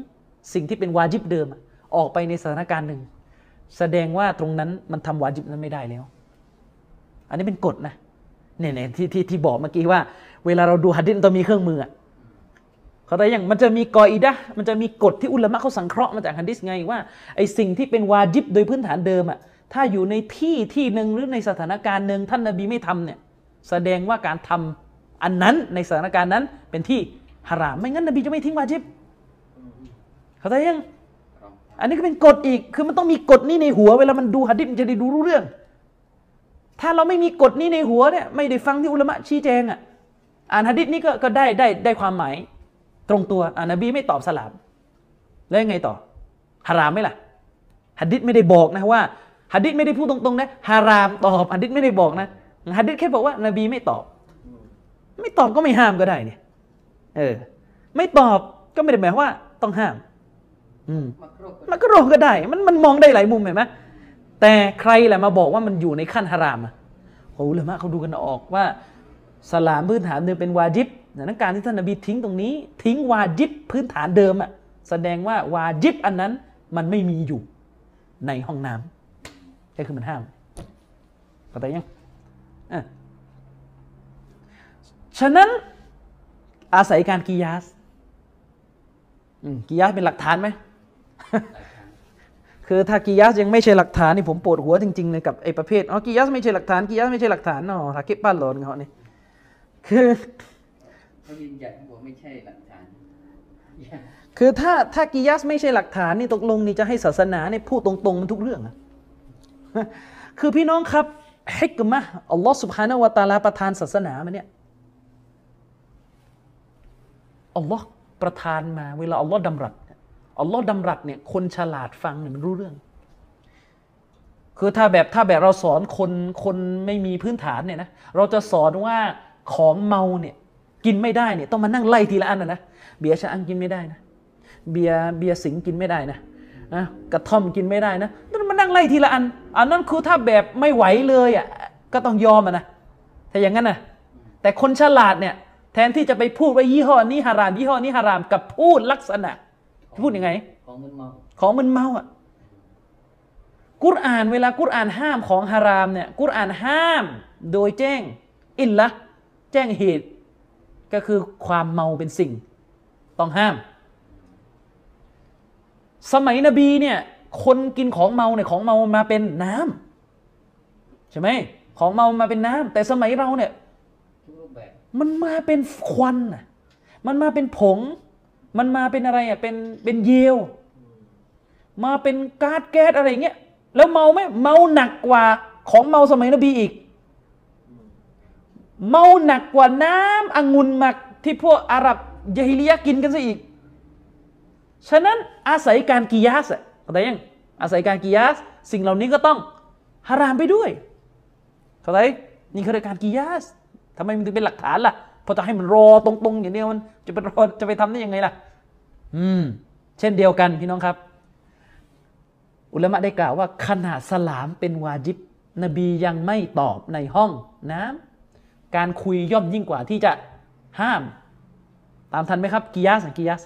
สิ่งที่เป็นวาจิบเดิม ออกไปในสถานการณ์หนึ่ง แสดงว่าตรงนั้นมันทำวาจิบนั้นไม่ได้แล้ว อันนี้เป็นกฎนะเนี่ยเนี่ยที่ที่ที่บอกเมื่อกี้ว่า เวลาเราดูฮัดดิษต้องมีเครื่องมืออะเขาแต่อย่างมันจะมีกออิดะมันจะมีกฎที่อุลามะเขาสังเคราะห์มาจากฮัดดิษไงว่าไอสิ่งที่เป็นวาจิบโดยพื้นฐานเดิมอะถ้าอยู่ในที่ที่หนึ่งหรือในสถานการณ์หนึ่งท่านนบีไม่ทำเนี่ยแสดงว่าการทำอันนั้นในสถานการณ์นั้นเป็นที่ฮารามไม่งั้นนบีจะไม่ทิ้งวาจิบ เขาใจยังครับอันนี้ก็เป็นกฎอีกคือมันต้องมีกฎนี้ในหัว เวลามันดูหะดิษมันจะได้ดูรู้เรื่อง ถ้าเราไม่มีกฎนี้ในหัวเนี่ยไม่ได้ฟังที่อุลามะชี้แจงอะอ่านหะดิษนี้ก็ก็ได้ได้ได้ความหมาย ตรงตัวอ่านนบีไม่ตอบสลามแล้วยังไงต่อฮารามไหมล่ะหะดิษไม่ได้บอกนะว่าหะดิษไม่ได้พูดตรงๆนะฮารามตอบหะดิษไม่ได้บอกนะหะดิษแค่บอกว่านบีไม่ตอบ ไม่ตอบก็ไม่ห้ามก็ได้เนี่ยเออไม่ตอบก็ไม่ได้หมายความว่าต้องห้ามอื มักรุกมันก็โรก็ได้ มันมันมองได้หลายมุมเห็นไหมแต่ใครแหละมาบอกว่ามันอยู่ในขั้นฮารามอะโอ้เลยมะเขาดูกันออกว่า สลามพื้นฐานเดิมเป็นวาจิบดังนั้นการที่ท่านนบีทิ้งตรงนี้ ทิ้งวาจิบพื้นฐานเดิมอะแสดงว่าวาจิบอันนั้นมันไม่มีอยู่ในห้องน้ำก็คือมันห้ามเข้าใจยังอะฉะนั้นอาศัยการกิยาสกิยาสเป็นหลักฐานไหม คือถ้ากิยาสยังไม่ใช่หลักฐานนี่ผมปวดหัวจริงๆเลยกับไอ้ประเภทอ๋อกิยาสไม่ใช่หลักฐานกิยาสไม่ใช่หลักฐานเนาะถ้าเก็บป้านหลอนเขานี่คือเขายืนยันบอกไม่ใช่หลักฐานคือถ้าถ้ากิยาสไม่ใช่หลักฐานนี่ตกลงนี่จะให้ศาสนาเนี่ยพูดตรงๆมันทุกเรื่องอะคือพี่น้องครับฮิกมะห์อัลลอฮ์สุบฮานาวะตะอาลาประทานศาสนามาเนี่ยอัลลอฮ์ประทานมาเวลาอัลลอฮ์ดำรัสเนี่ย อัลลอฮ์ดำรัสเนี่ยคนฉลาดฟังเนี่ยมันรู้เรื่อง คือถ้าแบบถ้าแบบเราสอนคนคนไม่มีพื้นฐานเนี่ยนะเราจะสอนว่าของเมาเนี่ยกินไม่ได้เนี่ยต้องมานั่งไล่ทีละอันนะนะเบียร์ชะอังกินไม่ได้นะเบียร์เบียร์สิงกินไม่ได้นะนะกระท่อมกินไม่ได้นะต้องมานั่งไล่ทีละอัน อันนั้นคือถ้าแบบไม่ไหวเลยอะก็ต้องยอมอะนะถ้าอย่างนั้นนะแต่คนฉลาดเนี่ยแทนที่จะไปพูดว่ายี่ห้อนี้ฮารามยี่ห้อนี้ฮารามกับพูดลักษณะ พูดยังไง ของมันเมา ของมึนเมาอะกุรอานเวลากุรอานห้ามของฮารามเนี่ยกุรอานห้ามโดยแจ้งอินละแจ้งเหตุ ก็คือความเมาเป็นสิ่ง ต้องห้าม สมัยนบีเนี่ยคนกินของเมาเนี่ยของเมามาเป็นน้ำใช่ไหมของเมามาเป็นน้ำแต่สมัยเราเนี่ยทุกรูปแบบมันมาเป็นควันน่ะมันมาเป็นผง มันมาเป็นอะไรอะเป็นเป็นเยลมาเป็นก๊าซแก๊สอะไรเงี้ยแล้วเมาไหมเมาหนักกว่าของเมาสมัยนบีอีก เมาหนักกว่าน้ำองุ่นหมักที่พวกอาหรับยะฮิลียะกินกันซะอีก ฉะนั้นอาศัยการกิยาสอะเข้าใจยังอาศัยการกิยาส สิ่งเหล่านี้ก็ต้องฮารามไปด้วย เข้าใจนี่คือการกิยาสทำไมมันถึงเป็นหลักฐานล่ะพราะจะให้มันรอตรงๆอย่างเดียวมันจะไปรอจะไปทำได้ยังไงล่ะ อืม เช่นเดียวกันพี่น้องครับ อุลามะได้กล่าวว่าขณะสลามเป็นวาจิบ นบียังไม่ตอบในห้องน้ำการคุยย่อมยิ่งกว่าที่จะห้าม ตามทันไหมครับกิยาสกิยาส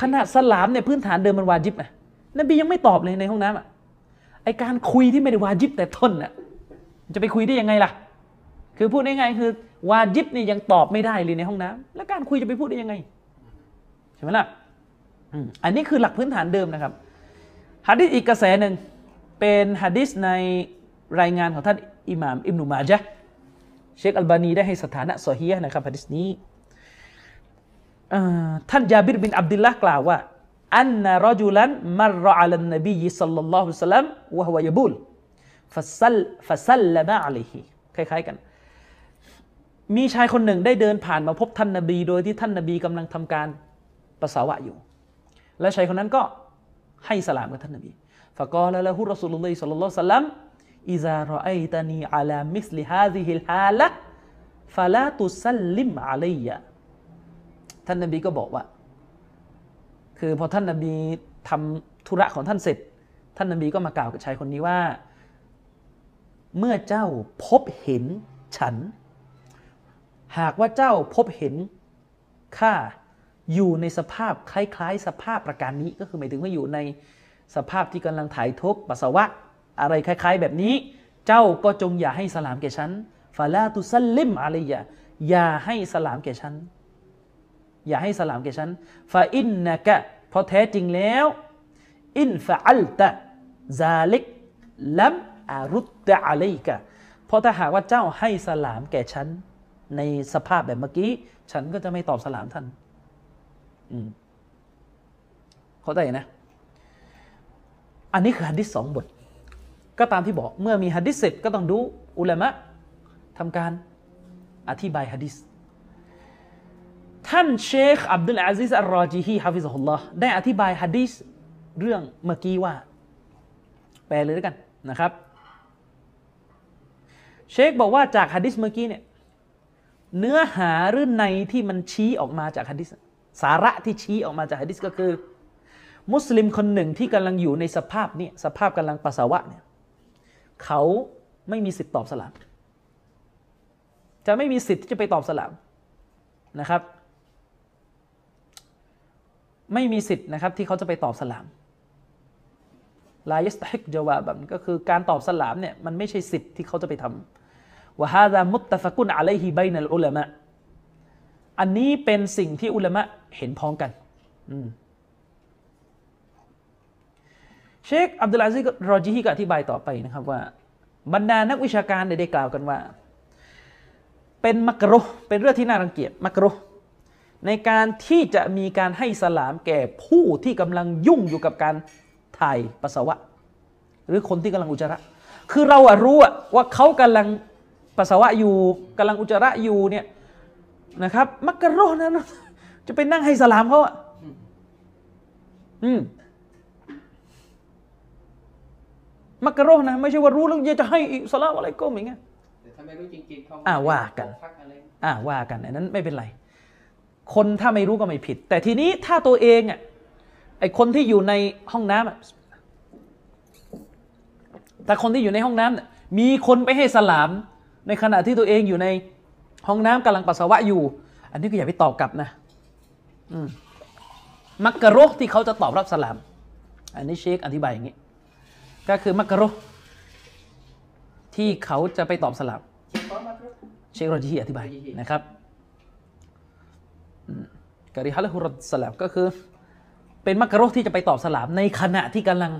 ขณะสลามเนี่ยพื้นฐานเดิมมันวาจิบนะนบียังไม่ตอบเลยในห้องน้ำอะไอการคุยที่ไม่ได้วาจิบแต่ต้นน่ะจะไปคุยได้ยังไงล่ะ คือพูดง่ายๆคือ วาจิบนี่ยังตอบไม่ได้เลยในห้องน้ำแล้วการคุยจะไปพูดได้ยังไง ช่ไหมล่ะอันนี้คือหลักพื้นฐานเดิมนะครับฮะดิษอีกกระแสหนึ่งเป็นฮะดิษในรายงานของท่านอิหม่ามอิบนุมาจะห์เชคอัลบานีได้ให้สถานะซอฮียะนะครับฮะดิษนี้ท่านยาบิรบินอับดุลละกล่าวว่าอันนะรจุลันมัรอัลนบีสัลลัลลอฮุสลัมวะฮวะยบุลฟัสลฟัสลละมะอะลัยฮิคล้ายๆกัน มีชายคนหนึ่งได้เดินผ่านมาพบท่านนบี โดยที่ท่านนบีกำลังทำการ ปัสสาวะอยู่ และชายคนนั้นก็ให้สลามกับท่านนบีفقال له رسول الله صلى الله عليه وسلم إذا رأيتني على مثل هذه الحالة فلا تسلم علي ท่านนบีก็บอกว่า คือพอท่านนบีทำธุระของท่านเสร็จ ท่านนบีก็มากล่าวกับชายคนนี้ว่า เมื่อเจ้าพบเห็นฉัน หากว่าเจ้าพบเห็นข้า อยู่ในสภาพคล้ายๆ สภาพประการนี้ก็คือหมายถึงว่าอยู่ในสภาพที่กำลังถ่ายทบปัสสาวะ อะไรคล้าย ๆ แบบนี้ เจ้าก็จงอย่าให้สลามแก่ฉันฟาลาตุซัลลิมอะไรอย่าอย่าให้สลามแก่ฉัน อย่าให้สลามแก่ฉันฟาอินนะกะเพราะแท้จริงแล้ว อินฟะอัลตะซาลิกลัมอารุตตะอะลัยกะเพราะถ้าหากว่าเจ้าให้สลามแก่ฉัน ในสภาพแบบเมื่อกี้ ฉันก็จะไม่ตอบสลามท่าน เข้าใจนะ อันนี้คือฮัดดิษสองบท ก็ตามที่บอกเมื่อมีฮัดดิษเสร็จก็ต้องดูอุลามะทำการอธิบายฮัดดิษท่านเชคอับดุลอาซิซอัลรอจีฮีฮะฟิซฮุลลอฮ์ได้อธิบายฮัดดิษเรื่องเมื่อกี้ว่า แปลเลยด้วยกันนะครับ เชคบอกว่าจากฮัดดิษเมื่อกี้เนี่ยเนื้อหาหรือในที่มันชี้ออกมาจากฮัดดิษ สาระที่ชี้ออกมาจากฮัดดิษก็คือ มุสลิมคนหนึ่งที่กำลังอยู่ในสภาพเนี่ยสภาพกำลังปัสสาวะเนี่ยเขาไม่มีสิทธิ์ตอบสลาม จะไม่มีสิทธิ์ที่จะไปตอบสลามนะครับ ไม่มีสิทธิ์นะครับที่เขาจะไปตอบสลามลายัสตฮิกจาวาบันก็คือการตอบสลามเนี่ยมันไม่ใช่สิทธิ์ที่เขาจะไปทำวะฮาดามุตตะฟะกุนอะลัยฮิบัยนัลอุลามะอันนี้เป็นสิ่งที่อุลามะ เห็นพ้องกันเชคอับดุลอาซิกรอจีฮีก็อธิบายต่อไปนะครับว่า บรรดานักวิชาการได้กล่าวกันว่า เป็นมักรุเป็นเรื่องที่น่ารังเกียจมักรุในการที่จะมีการให้สลามแก่ผู้ที่กำลังยุ่งอยู่กับการถ่ายปัสสาวะ หรือคนที่กำลังอุจจาระ คือเราอะรู้อะว่าเขากำลังปัสสาวะอยู่กำลังอุจจาระอยู่เนี่ยนะครับ มักรุฮ์นั้น จะไปนั่งให้สลามเขาอะอืมมักกะโรห์นะไม่ใช่ว่ารู้แล้วจะให้อีกสลามอะไรก็อย่างเงี้ยแต่ถ้าไม่รู้จริงๆเขาอ่าว่ากันพักอะไรอ่าว่ากันอันนั้นไม่เป็นไร คนถ้าไม่รู้ก็ไม่ผิด แต่ทีนี้ถ้าตัวเองอะไอคนที่อยู่ในห้องน้ำอะแต่คนที่อยู่ในห้องน้ำเนี่ยมีคนไปให้สลาม ในขณะที่ตัวเองอยู่ในห้องน้ำกำลังปัสสาวะอยู่ อันนี้ก็อย่าไปตอบกลับนะอื มมักกะโรห์ที่เขาจะตอบรับสลาม อันนี้เชคอธิบายอย่างนี้ ก็คือมักกะโรห์ที่เขาจะไปตอบสลาม เช็คพร้อมมาครับเชคโรจีฮีอธิบายรอจีฮีนะครับอืมกะริฮัลฮุรสลามก็คือ เป็นมักกะโรห์ที่จะไปตอบสลาม ในขณะที่กำลัง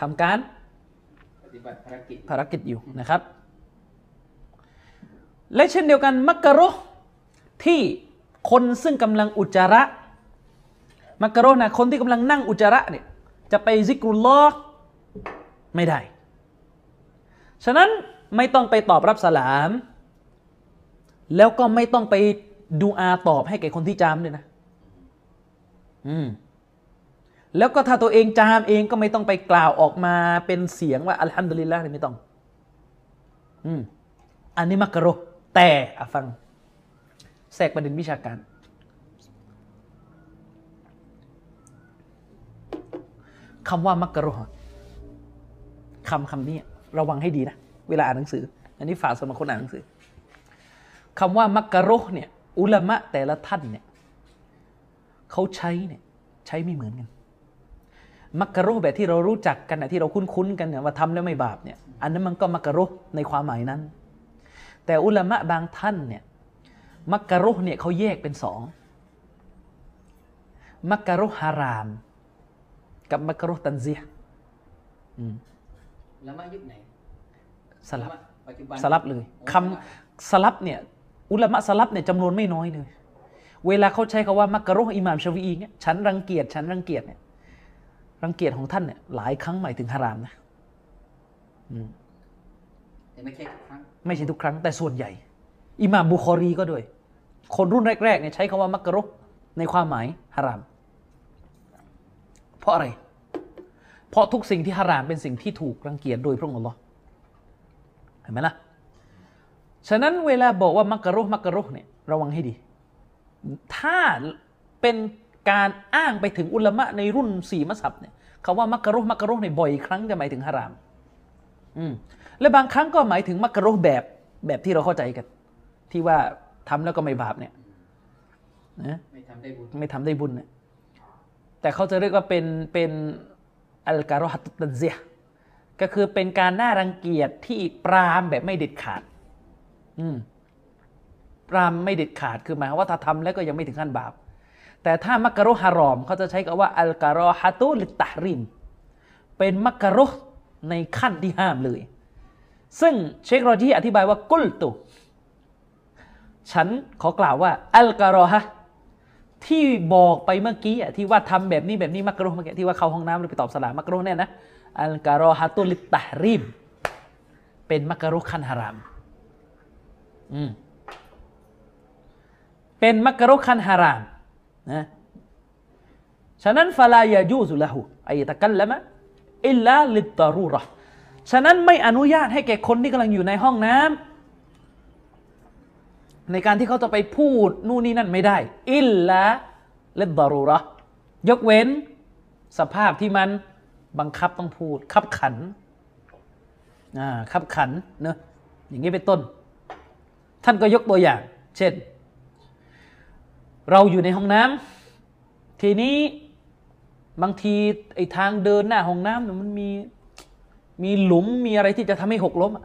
ทำการปฏิบัติภารกิจภารกิจอยู่นะครับ และเช่นเดียวกันมักกะโรห์ที่ คนซึ่งกำลังอุจจาระมักกะโรนะคนที่กำลังนั่งอุจจาระเนี่ยจะไปซิกรุลลอฮ์ไม่ได้ ฉะนั้นไม่ต้องไปตอบรับสลาม แล้วก็ไม่ต้องไปดูอาตอบให้แก่คนที่จามด้วยนะ อืม แล้วก็ถ้าตัวเองจามเองก็ไม่ต้องไปกล่าวออกมาเป็นเสียงว่าอัลฮัมดุลิลละนี่ไม่ต้อง อืม อันนี้มักกะโรแต่อฟัง แทรกประเด็นวิชาการ คำว่ามักกะรห์คำคำนี้ระวังให้ดีนะ เวลาอ่านหนังสือ อันนี้ฝากสำหรับคนอ่านหนังสือคำว่ามักกะรห์เนี่ย อุลามะแต่ละท่านเนี่ยเขาใช้เนี่ยใช้ไม่เหมือนกันมักกะโรห์แบบที่เรารู้จักกันนะที่เราคุ้นๆกันเนี่ยว่าทำแล้วไม่บาปเนี่ยอันนั้นมันก็มักกะโรห์ในความหมายนั้น แต่อุลามะบางท่านเนี่ย มักกะโรห์เนี่ยเขาแยกเป็นสองมักกะโรห์ฮาราม กับมักกะโรห์ตันเซียห์อืมแล้วมายุคไหนสลับละมาปัจจุบันสลับเลยโอ้คำสลับเนี่ยอุลามะสลับเนี่ยจำนวนไม่น้อยเลย เวลาเขาใช้คาว่ามักกะโรห์อิหม่ามชาวีอีเนี่ยฉันรังเกียจฉันรังเกียจเนี่ยรังเกียจของท่านเนี่ยหลายครั้งหมายถึงฮารามนะอืมแต่ไม่ใช่ทุกครั้ง ไม่ใช่ทุกครั้งแต่ส่วนใหญ่ อิหม่ามบุคอรีก็ด้วย คนรุ่นแรกๆเนี่ยใช้คาว่ามักกะรห์ในความหมายฮาราม เพราะอะไร เพราะทุกสิ่งที่ฮารามเป็นสิ่งที่ถูกรังเกียจโดยพระองค์อัลลอฮ์เห็นไหมล่ะ ฉะนั้นเวลาบอกว่ามักกะรห์มักกะรห์เนี่ยระวังให้ดี ถ้าเป็นการอ้างไปถึงอุลามะในรุ่นสี่มัสฮับเนี่ยคาว่ามักกะรห์มักกะรห์ในบ่อยครั้งจะหมายถึงฮาราม อืมและบางครั้งก็หมายถึงมักกะรห์แบบแบบที่เราเข้าใจกัน ที่ว่าทำแล้วก็ไม่บาปเนี่ยนะไม่ทำได้บุญไม่ทำได้บุญเนี่ยแต่เขาจะเรียกว่าเป็นเป็นอัลการอฮัตตุตันเซียห์ก็คือเป็นการน่ารังเกียจที่ปรามแบบไม่เด็ดขาด อืมปรามไม่เด็ดขาดคือหมายความว่าถ้าทำแล้วก็ยังไม่ถึงขั้นบาป แต่ถ้ามักกะโรฮารอมเขาจะใช้คำว่าอัลการอฮัตุลิตตะฮริม เป็นมักกะโรในขั้นที่ห้ามเลย ซึ่งเชคโรจีอธิบายว่ากุลตุ ฉันขอกล่าวว่าอัลการอฮะที่บอกไปเมื่อกี้ที่ว่าทำแบบนี้แบบนี้มักรุเมื่อกี้ที่ว่าเข้าห้องน้ำหรือไปตอบสลามมักรุเนี่ยนะอัลการอฮะตุลิตตะฮริมเป็นมักรุขันฮารามอืมเป็นมักรุขันฮารามนะฉะนั้นฟลายาจูซุลหูไอตะกัลละมะอิลลาลิตตารูร์ฉะนั้นไม่อนุญาตให้แก่คนที่กำลังอยู่ในห้องน้ำ ในการที่เขาจะไปพูดนู่นนี่นั่นไม่ได้ อิลละเลดดารูระยกเว้น สภาพที่มันบังคับต้องพูด ขับขันอ่าขับขันเนอะอย่างนี้เป็นต้น ท่านก็ยกตัวอย่าง เช่น เราอยู่ในห้องน้ำทีนี้บางทีไอ้ทางเดินหน้าห้องน้ำเนี่ยมันมีมีหลุมมีอะไรที่จะทำให้หกล้มอะ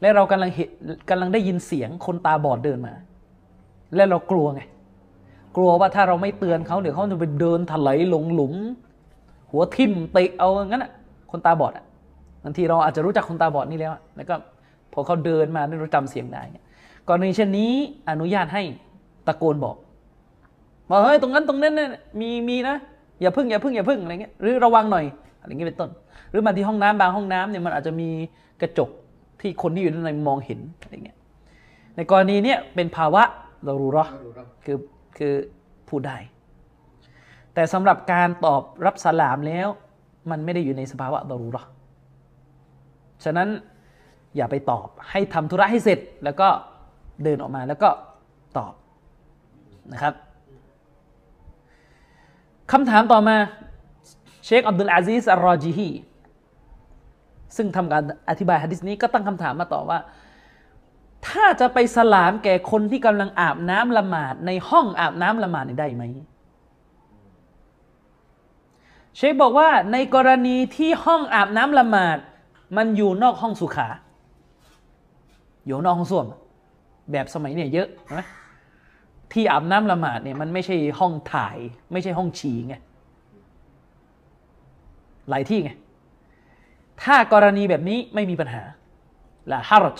และเรากำลังเห็นกำลังได้ยินเสียงคนตาบอดเดินมา และเรากลัวไง กลัวว่าถ้าเราไม่เตือนเขาเดี๋ยวเขาจะไปเดินถลายลงหลุม หัวทิ่มเตะเอางั้นอะ คนตาบอดอะบางทีเราอาจจะรู้จักคนตาบอดนี่แล้วแล้วก็พอเขาเดินมาเราจำเสียงได้เนี่ยกรณีเช่นนี้อนุญาตให้ตะโกนบอกบอกเฮ้ยตรงนั้นตรงนั้นเนี่ยมีมีนะอย่าพึ่งอย่าพึ่งอย่าพึ่งอะไรเงี้ยหรือระวังหน่อยอะไรเงี้ยเป็นต้น หรือบาที่ห้องน้ำบางห้องน้ำเนี่ยมันอาจจะมีกระจก ที่คนที่อยู่ด้านในมองเห็นอะไรเงี้ยในกรณีเนี้ยเป็นภาวะเรารู้หรอคือคือพูดได้ แต่สำหรับการตอบรับสลามแล้ว มันไม่ได้อยู่ในสภาวะดารูเราะห์ฉะนั้นอย่าไปตอบให้ทำธุระให้เสร็จ แล้วก็เดินออกมาแล้วก็ตอบนะครับคำถามต่อมาเชคอับดุลอาซีสอัลรอจีฮี ซึ่งทำการอธิบายฮะดิษนี้ก็ตั้งคำถามมาต่อว่า ถ้าจะไปสลามแก่คนที่กำลังอาบน้ำละหมาดในห้องอาบน้ำละหมาดได้ไหมเชคบอกว่าในกรณีที่ห้องอาบน้ำละหมาด มันอยู่นอกห้องสุขา อยู่นอกห้องส้วม แบบสมัยเนี่ยเยอะนไหมที่อาบน้ำละหมาดเนี่ยมันไม่ใช่ห้องถ่าย ไม่ใช่ห้องฉี่ไงหลายที่ไง ถ้ากรณีแบบนี้ไม่มีปัญหาลาฮารจ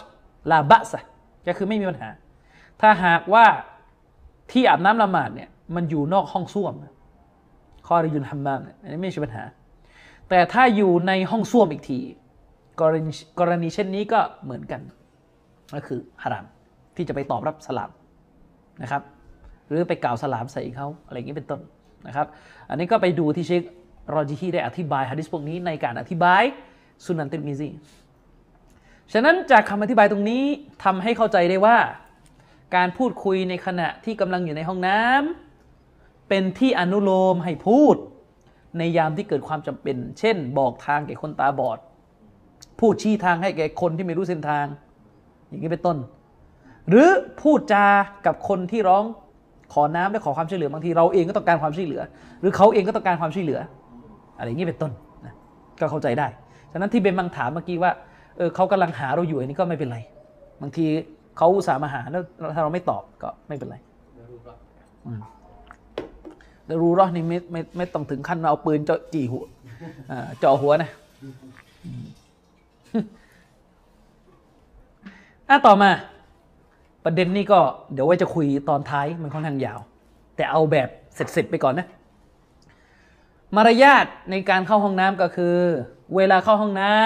ลาบะสะก็คือไม่มีปัญหา ถ้าหากว่าที่อาบน้ำละหมาดเนี่ยมันอยู่นอกห้องส้วมข้อริยุนฮัมมามเนี่ยอันนี้ไม่ใช่ปัญหา แต่ถ้าอยู่ในห้องส้วมอีกที กรณีกรณีเช่นนี้ก็เหมือนกันก็คือฮารามที่จะไปตอบรับสลามนะครับ หรือไปกล่าวสลามใส่เขาอะไรอย่างนี้เป็นต้นนะครับ อันนี้ก็ไปดูที่เชครอจิฮีได้อธิบายฮะดิษพวกนี้ในการอธิบาย สุนันติมิซีฉะนั้นจากคำอธิบายตรงนี้ทำให้เข้าใจได้ว่า การพูดคุยในขณะที่กำลังอยู่ในห้องน้ำเป็นที่อนุโลมให้พูด ในยามที่เกิดความจำเป็น เช่น บอกทางแก่คนตาบอด พูดชี้ทางให้แก่คนที่ไม่รู้เส้นทาง อย่างนี้เป็นต้น หรือพูดจากับคนที่ร้องขอน้ำและขอความช่วยเหลือบางทีเราเองก็ต้องการความช่วยเหลือ หรือเขาเองก็ต้องการความช่วยเหลือ อะไรอย่างนี้เป็นต้นนะก็เข้าใจได้ ฉะนั้นที่เป็นบางถามเมื่อกี้ว่าเออเขากำลังหาเราอยู่อันนี้ก็ไม่เป็นไร บางทีเขาอุตส่าห์มาหาแล้วถ้าเราไม่ตอบก็ไม่เป็นไรแล้วรู้รอดนี่ไม่ไม่ไม่ต้องถึงขั้นเอาปืนเจาะจีหัวอ่าเจาะหัวนะอืมอะต่อมา ประเด็นนี้ก็เดี๋ยวไว้จะคุยตอนท้ายมันค่อนข้างยาว แต่เอาแบบเสร็จๆไปก่อนนะ มารยาทในการเข้าห้องน้ำก็คือ เวลาเข้าห้องน้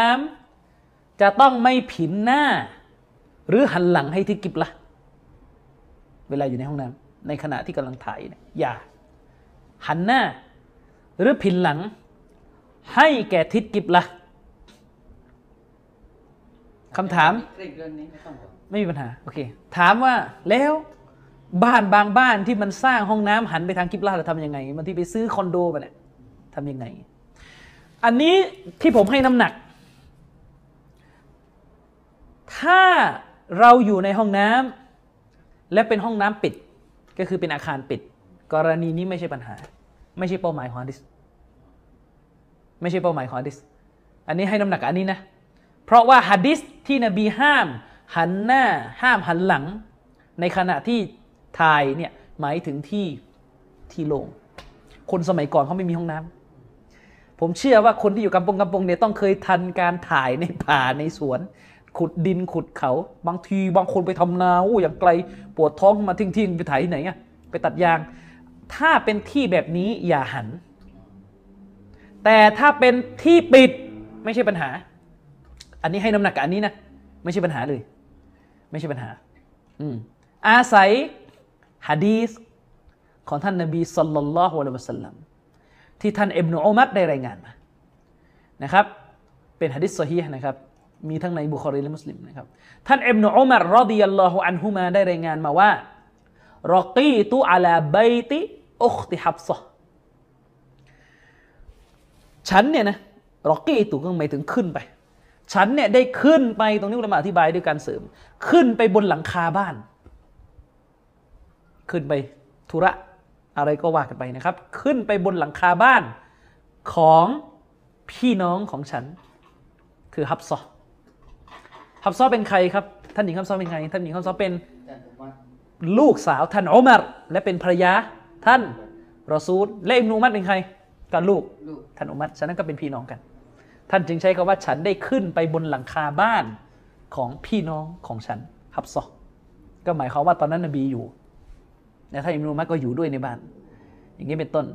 ำจะต้องไม่ผินหน้า หรือหันหลังให้ทิศกิบละเวลาอยู่ในห้องน้ำในขณะที่กำลังถ่ายเนี่ยอย่า หันหน้า หรือผินหลัง ให้แก่ทิศกิบละคำถาม ไม่มีปัญหา โอเค ถามว่าแล้วบ้านบางบ้านที่มันสร้างห้องน้ำหันไปทางกิบลาเราทำยังไงบางทีไปซื้อคอนโดมาเนี่ยทำยังไง อันนี้ที่ผมให้น้ำหนัก ถ้าเราอยู่ในห้องน้ำและเป็นห้องน้ำปิด ก็คือเป็นอาคารปิด กรณีนี้ไม่ใช่ปัญหา ไม่ใช่เป้าหมายของฮะดิษไม่ใช่เป้าหมายของฮะดิษอันนี้ให้น้ำหนักอันนี้นะ เพราะว่าฮัดดิสที่นบีห้าม หันหน้าห้ามหันหลัง ในขณะที่ถ่ายเนี่ยหมายถึงที่ที่โล่งคนสมัยก่อนเขาไม่มีห้องน้ำ ผมเชื่อว่าคนที่อยู่กำปงกำปงเนี่ยต้องเคยทันการถ่ายในป่าในสวน ขุดดินขุดเขา บางทีบางคนไปทำนาโอ้อย่างไกลปวดท้องมาทิ้งทิ้งๆไปถ่ายที่ไหนอะไปตัดยาง ถ้าเป็นที่แบบนี้อย่าหัน แต่ถ้าเป็นที่ปิดไม่ใช่ปัญหา อันนี้ให้น้ำหนักกับอันนี้นะไม่ใช่ปัญหาเลย ไม่ใช่ปัญหา อืมอาศัยฮะดีษของท่านนบีสัลลัลลอฮุอะลัยฮิวะสัลลัม ที่ท่านเอิบนุอุมัรได้รายงานมานะครับเป็นฮะดิษซอฮีนะครับมีทั้งในบุคอรีและมุสลิมนะครับท่านเอิบนุอุมัรรอดิยัลลอฮุอันฮุมาได้รายงานมาว่ารอกีตุอะลาบัยติอุคติฮับซะฉันเนี่ยนะรอกีตุก็หมายถึงขึ้นไป ฉันเนี่ยได้ขึ้นไปตรงนี้อุลามะอธิบายด้วยการเสริม ขึ้นไปบนหลังคาบ้าน ขึ้นไปธุระ อะไรก็ว่ากันไปนะครับ ขึ้นไปบนหลังคาบ้านของพี่น้องของฉัน คือฮับซอฮับซอเป็นใครครับ ท่านหญิงฮับซอเป็นใครท่านหญิงฮับซอเป็นอาจารย์ผมว่าลูกสาวท่านอุมัรและเป็นภรรยาท่านรอซูลและอิบนุอุมัรเป็นใครก็ลูกลูกท่านอุมัรฉะนั้นก็เป็นพี่น้องกัน ท่านจึงใช้คำว่าฉันได้ขึ้นไปบนหลังคาบ้านของพี่น้องของฉันฮับซอก็หมายความว่าตอนนั้นนบีอยู่ และท่านอิบนุมัรก็อยู่ด้วยในบ้าน อย่างนี้เป็นต้น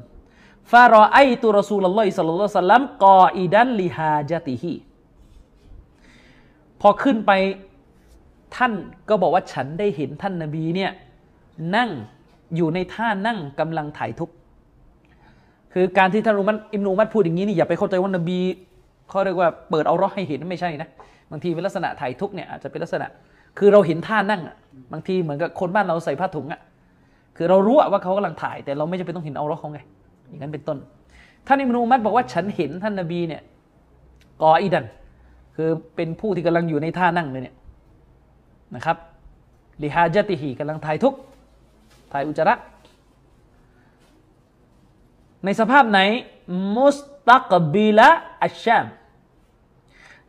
ฟารอไอตุรอซูลลอฮิสัลลัลลอฮุอะลัยฮิวะสัลลัมกออิดันลิฮาจติฮีพอขึ้นไปท่านก็บอกว่าฉันได้เห็นท่านนบีเนี่ยนั่งอยู่ในท่านั่งกำลังถ่ายทุกข์คือการที่ท่านอุมัรอิมนุมัรพูดอย่างนี้นี่อย่าไปเข้าใจว่านบีเขาเรียกว่าเปิดเอาร้อให้เห็นไม่ใช่นะบางทีเป็นลักษณะถ่ายทุกข์เนี่ยอาจจะเป็นลักษณะ คือเราเห็นท่านั่งอะบางทีเหมือนกับคนบ้านเราใส่ผ้าถุงอะ คือเรารู้ว่าเขากำลังถ่าย แต่เราไม่จำเป็นต้องเห็นเอาเร้อเขาไง อย่างนั้นเป็นต้น ท่านอิมนุอุมัรบอกว่าฉันเห็นท่านนบีเนี่ยกออีดัน คือเป็นผู้ที่กำลังอยู่ในท่านั่งเลยเนี่ยนะครับลิฮาจติฮีกำลังถ่ายทุกถ่ายอุจจาระ ในสภาพไหน มุสตักบิละอัชชาม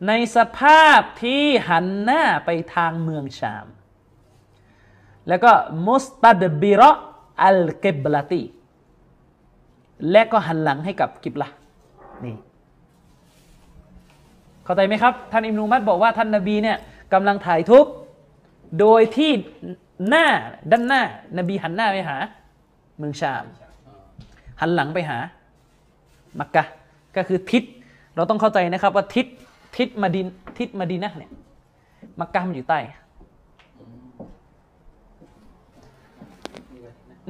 ในสภาพที่หันหน้าไปทางเมืองชาม แล้วก็มุสตัดบิระอัลกิบลาตีและก็หันหลังให้กับกิบละนี่เข้าใจไหมครับ ท่านอิมนุมัดบอกว่าท่านนบีเนี่ยกำลังถ่ายทุกโดยที่หน้าด้านหน้า นบีหันหน้าไปหา เมืองชาม หันหลังไปหา มักกะก็คือทิศเราต้องเข้าใจนะครับว่าทิศทิศมาดินทิศมาดีนะเนี่ยมักกะมันอยู่ใต้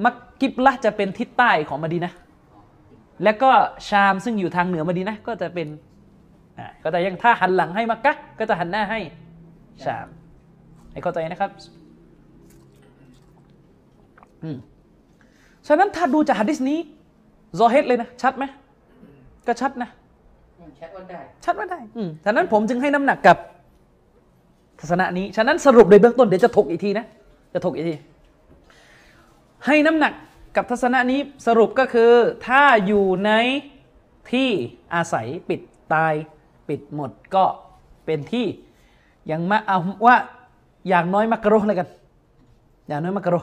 มักกิบละจะเป็นทิศใต้ของมาดีนะห์และก็ชามซึ่งอยู่ทางเหนือมาดีนะห์ก็จะเป็นอ่าก็แต่ยังถ้าหันหลังให้มักกะก็จะหันหน้าให้ชามให้เข้าใจนะครับอืมฉะนั้นถ้าดูจากหะดิษนี้ซอเฮดเลยนะชัดไหมก็ชัดนะมันแชทว่าได้ชัดว่าได้อืมฉะนั้นผมจึงให้น้ำหนักกับทัศนะนี้ ฉะนั้นสรุปโดยเบื้องต้นเดี๋ยวจะถกอีกทีนะ จะถกอีกที ให้น้ำหนักกับทัศนะนี้สรุปก็คือ ถ้าอยู่ในที่อาศัยปิดตายปิดหมดก็เป็นที่อยังมาเอาว่าอย่างน้อยมักกะโรเลยกัน อย่างน้อยมักกะโร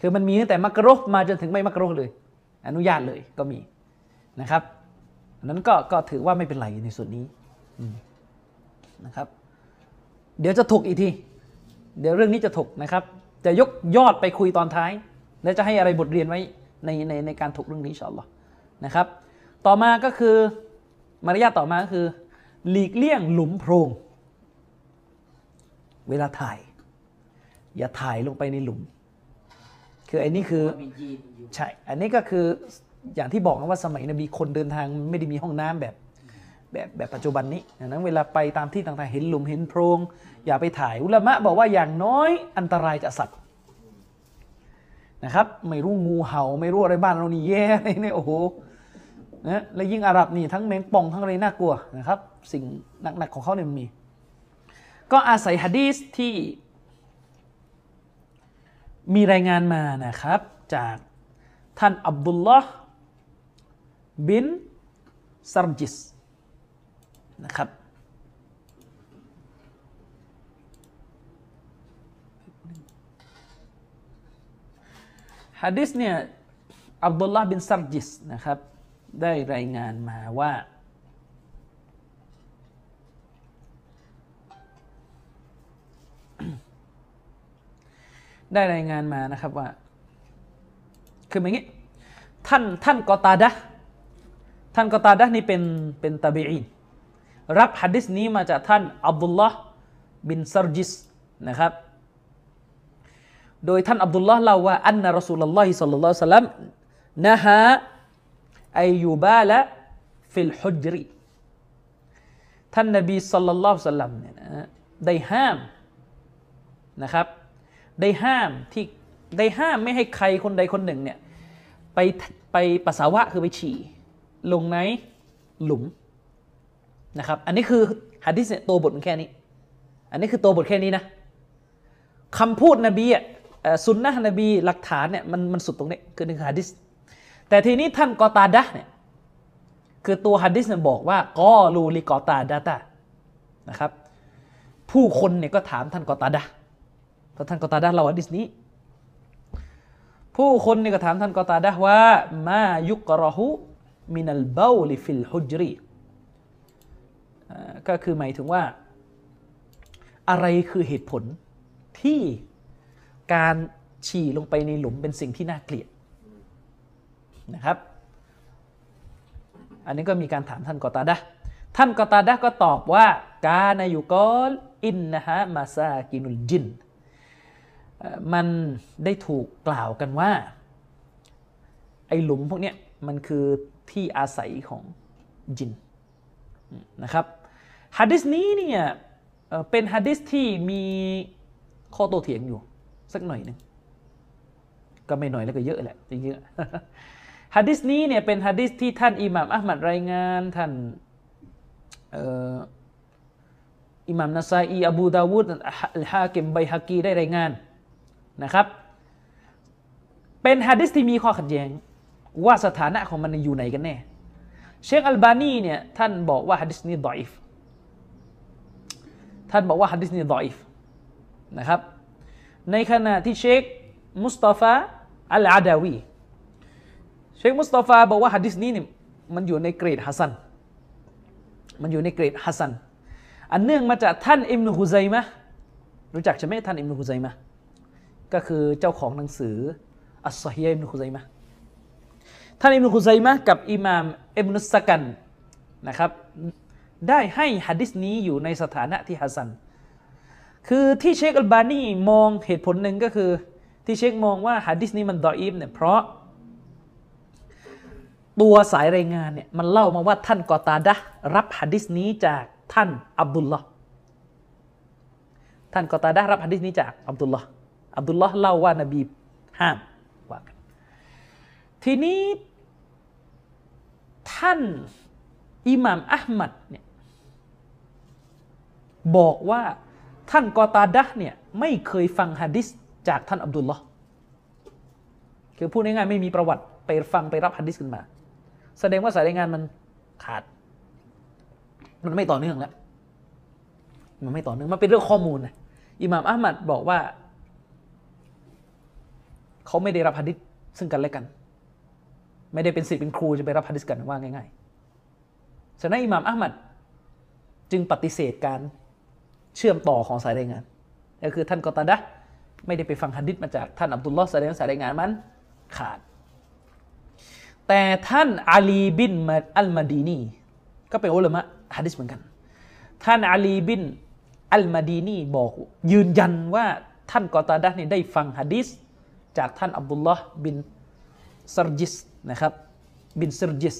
คือมันมีตั้งแต่มักกะโรมาจนถึงไม่มักกะโรเลย อนุญาตเลยก็มีนะครับนั้นก็ก็ถือว่าไม่เป็นไรในส่วนนี้นะครับ เดี๋ยวจะถกอีกที เดี๋ยวเรื่องนี้จะถกนะครับ จะยกยอดไปคุยตอนท้าย และจะให้อะไรบทเรียนไว้ในในในการถกเรื่องนี้อินชาอัลลอฮ์นะครับ ต่อมาก็คือมารยาทต่อมาก็คือ หลีกเลี่ยงหลุมโพรง เวลาถ่าย อย่าถ่ายลงไปในหลุม คือไอ้นี่คือมียีนอยู่ใช่อันนี้ก็คืออย่างที่บอกนะว่าสมัยนบีคนเดินทางไม่ได้มีห้องน้ำแบบแบบแบบปัจจุบันนี้ดังนั้นเวลาไปตามที่ต่างๆ เห็นหลุมเห็นโพรง อย่าไปถ่ายอุลามะบอกว่าอย่างน้อยอันตรายจากสัตว์ นะครับ ไม่รู้งูเห่า ไม่รู้อะไรบ้านเรานี่แย่เลยเนี่ยโอ้โหนะและยิ่งอาหรับนี่ทั้งแมงป่องทั้งอะไรน่ากลัวนะครับ สิ่งหนักๆของเขาเนี่ยมันมี ก็อาศัยฮะดีสที่มีรายงานมานะครับ จากท่านอับดุลลอฮ์บินซารจิสนะครับ ฮะดิษเนี่ยอับดุลลาห์บินซารจิสนะครับ ได้รายงานมาว่า ได้รายงานมานะครับว่า คืออย่างนี้ท่านท่านกอตาดะท่านกอตาดะนี่เป็นเป็นตาบีอีนรับฮะดิษนี้มาจากท่านอับดุลลอฮ์บินซารจิสนะครับ โดยท่านอับดุลลอฮ์เล่าว่าอันนะรอสูลุลลอฮิสัลลัลลอฮุอะลัยฮิวะสัลลัมนะฮะอายุบาละฟิลฮุจรีท่านนบีสัลลัลลอฮุอะลัยฮิวะสัลลัมเนี่ยนะได้ห้ามนะครับ ได้ห้ามที่ได้ห้ามไม่ให้ใครคนใดคนหนึ่งเนี่ยไปไปปัสสาวะคือไปฉี่ ลงในหลุมนะครับ อันนี้คือฮะดิษเนี่ยตัวบทมันแค่นี้ อันนี้คือตัวบทแค่นี้นะคำพูดนบีอะ สุนนะห์นบีหลักฐานเนี่ยมันมันสุดตรงนี้คือหนึ่งฮะดิษแต่ทีนี้ท่านกอตาดะเนี่ยคือตัวฮะดิษเนี่ยบอกว่ากอลูลิกอตาดะตานะครับ ผู้คนเนี่ยก็ถามท่านกอตาดะห์เพราะท่านกอตาดะเล่าฮะดิษนี้ ผู้คนเนี่ยก็ถามท่านกอตาดะว่าما يكره من البول في الجحر ก็คือหมายถึงว่า อะไรคือเหตุผลที่ การฉี่ลงไปในหลุมเป็นสิ่งที่น่าเกลียดนะครับ อันนี้ก็มีการถามท่านกอตาดะท่านกอตาดะก็ตอบว่ากานายุกอลอินนะฮะมาซากินุลจิน มันได้ถูกกล่าวกันว่า ไอหลุมพวกเนี้ยมันคือที่อาศัยของจินนะครับฮะดิษนี้เนี่ยเอ่อเป็นฮะดิษที่มีข้อโต้เถียงอยู่ สักหน่อยหนึ่งก็ไม่หน่อยแล้วก็เยอะแหละจริงๆฮะดิษนี้เนี่ยเป็นฮะดิษที่ท่านอิหม่ามอัลมัดรายงานท่านอิหม่ามนาซาอีอบูดาวูดอัลฮาเกมไบฮากีได้รายงานนะครับ เป็นฮะดิษที่มีข้อขัดแย้งว่าสถานะของมันอยู่ไหนกันแน่ เชคอัลบานีเนี่ยท่านบอกว่าฮะดิษนี้ดออิฟท่านบอกว่าฮะดิษนี้ดออิฟนะครับ ในขณะที่เชคมุสตาฟาอัลอาดาวี เชคมุสตาฟาบอกว่าฮะดิษนี้เนี่ยมันอยู่ในเกรดฮัสซัน มันอยู่ในเกรดฮัสซัน อันเนื่องมาจากท่านอิบนุคุซัยมะรู้จักใช่ไหมท่านอิบนุคุซัยมะก็คือเจ้าของหนังสืออัซซอฮียอิบนุคุซัยมะท่านอิบนุคุซัยมะกับอิหม่ามอิบนุสสะกันนะครับ ได้ให้ฮะดิษนี้อยู่ในสถานะที่ฮัสซัน คือที่เชคอัลบานีมองเหตุผลหนึ่งก็คือ ที่เชคมองว่าฮะดิษนี้มันดออีฟเนี่ยเพราะ ตัวสายรายงานเนี่ยมันเล่ามาว่าท่านกอตาดะรับฮะดิษนี้จากท่านอับดุลลอฮ์ท่านกอตาดะรับฮะดิษนี้จากอับดุลลอฮ์อับดุลลอฮ์เล่าว่านบีห้ามว่ากันทีนี้ท่านอิหม่ามอัลมัดเนี่ยบอกว่า ท่านกอตาดะเนี่ยไม่เคยฟังฮะดิษจากท่านอับดุลลอฮ์คือพูดง่ายๆไม่มีประวัติไปฟังไปรับฮะดิษกันมา แสดงว่าสายรายงานมันขาด มันไม่ต่อเนื่องแล้ว มันไม่ต่อเนื่องมันเป็นเรื่องข้อมูลนะอิหม่ามอัลมัดบอกว่า เขาไม่ได้รับฮะดิษซึ่งกันและกัน ไม่ได้เป็นศิษย์เป็นครูจะไปรับฮะดิษกันว่าง่ายๆฉะนั้นอิหม่ามอัลมัดจึงปฏิเสธการ เชื่อมต่อของสายรายงาน ก็คือท่านกอตาดะไม่ได้ไปฟังฮะดิษมาจากท่านอับดุลลอฮ์แสดงสายรายงานมันขาด แต่ท่านอาลีบินอัลมาดีนีก็เป็นอุลามะฮะดิษเหมือนกัน ท่านอาลีบินอัลมาดีนีบอกยืนยันว่าท่านกอตาดะนี่ได้ฟังฮะดิษจากท่านอับดุลลอฮ์บินซารจิสนะครับบินซารจิส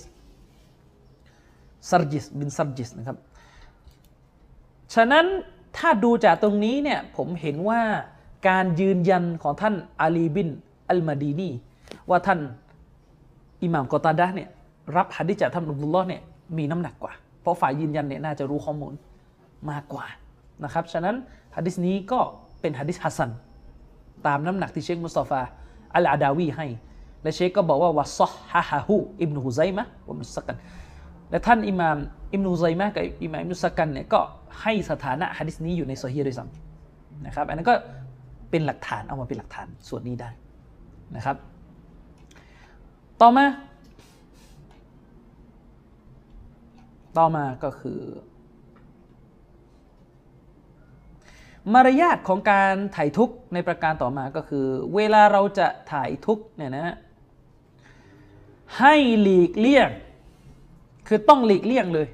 ซารจิสบินซารจิสนะครับ ฉะนั้น ถ้าดูจากตรงนี้เนี่ยผมเห็นว่าการยืนยันของท่านอาลีบินอัลมาดีนีว่าท่านอิหม่ามกอตาดะเนี่ยรับฮะดิษจากท่านอับดุลลอฮ์เนี่ยมีน้ำหนักกว่า เพราะฝ่ายยืนยันเนี่ยน่าจะรู้ข้อมูลมากกว่านะครับฉะนั้นฮะดิษนี้ก็เป็นฮะดิษฮัสซันตามน้ำหนักที่เชคมุสตาฟาอัลอาดาวีให้ และเชคก็บอกว่าวะซอฮะฮะฮูอิบนุฮุไซมะวะมุสกัน และท่านอิหม่ามอิบนุไซมะกับอิหม่ามอิบนุสกันเนี่ยก็ให้สถานะฮะดิษนี้อยู่ในโซฮีด้วยซ้ำนะครับ อันนั้นก็เป็นหลักฐานเอามาเป็นหลักฐานส่วนนี้ได้นะครับ ต่อมา ต่อมาก็คือ มารยาทของการถ่ายทุกข์ในประการต่อมาก็คือ เวลาเราจะถ่ายทุกข์เนี่ยนะให้หลีกเลี่ยง คือต้องหลีกเลี่ยงเลย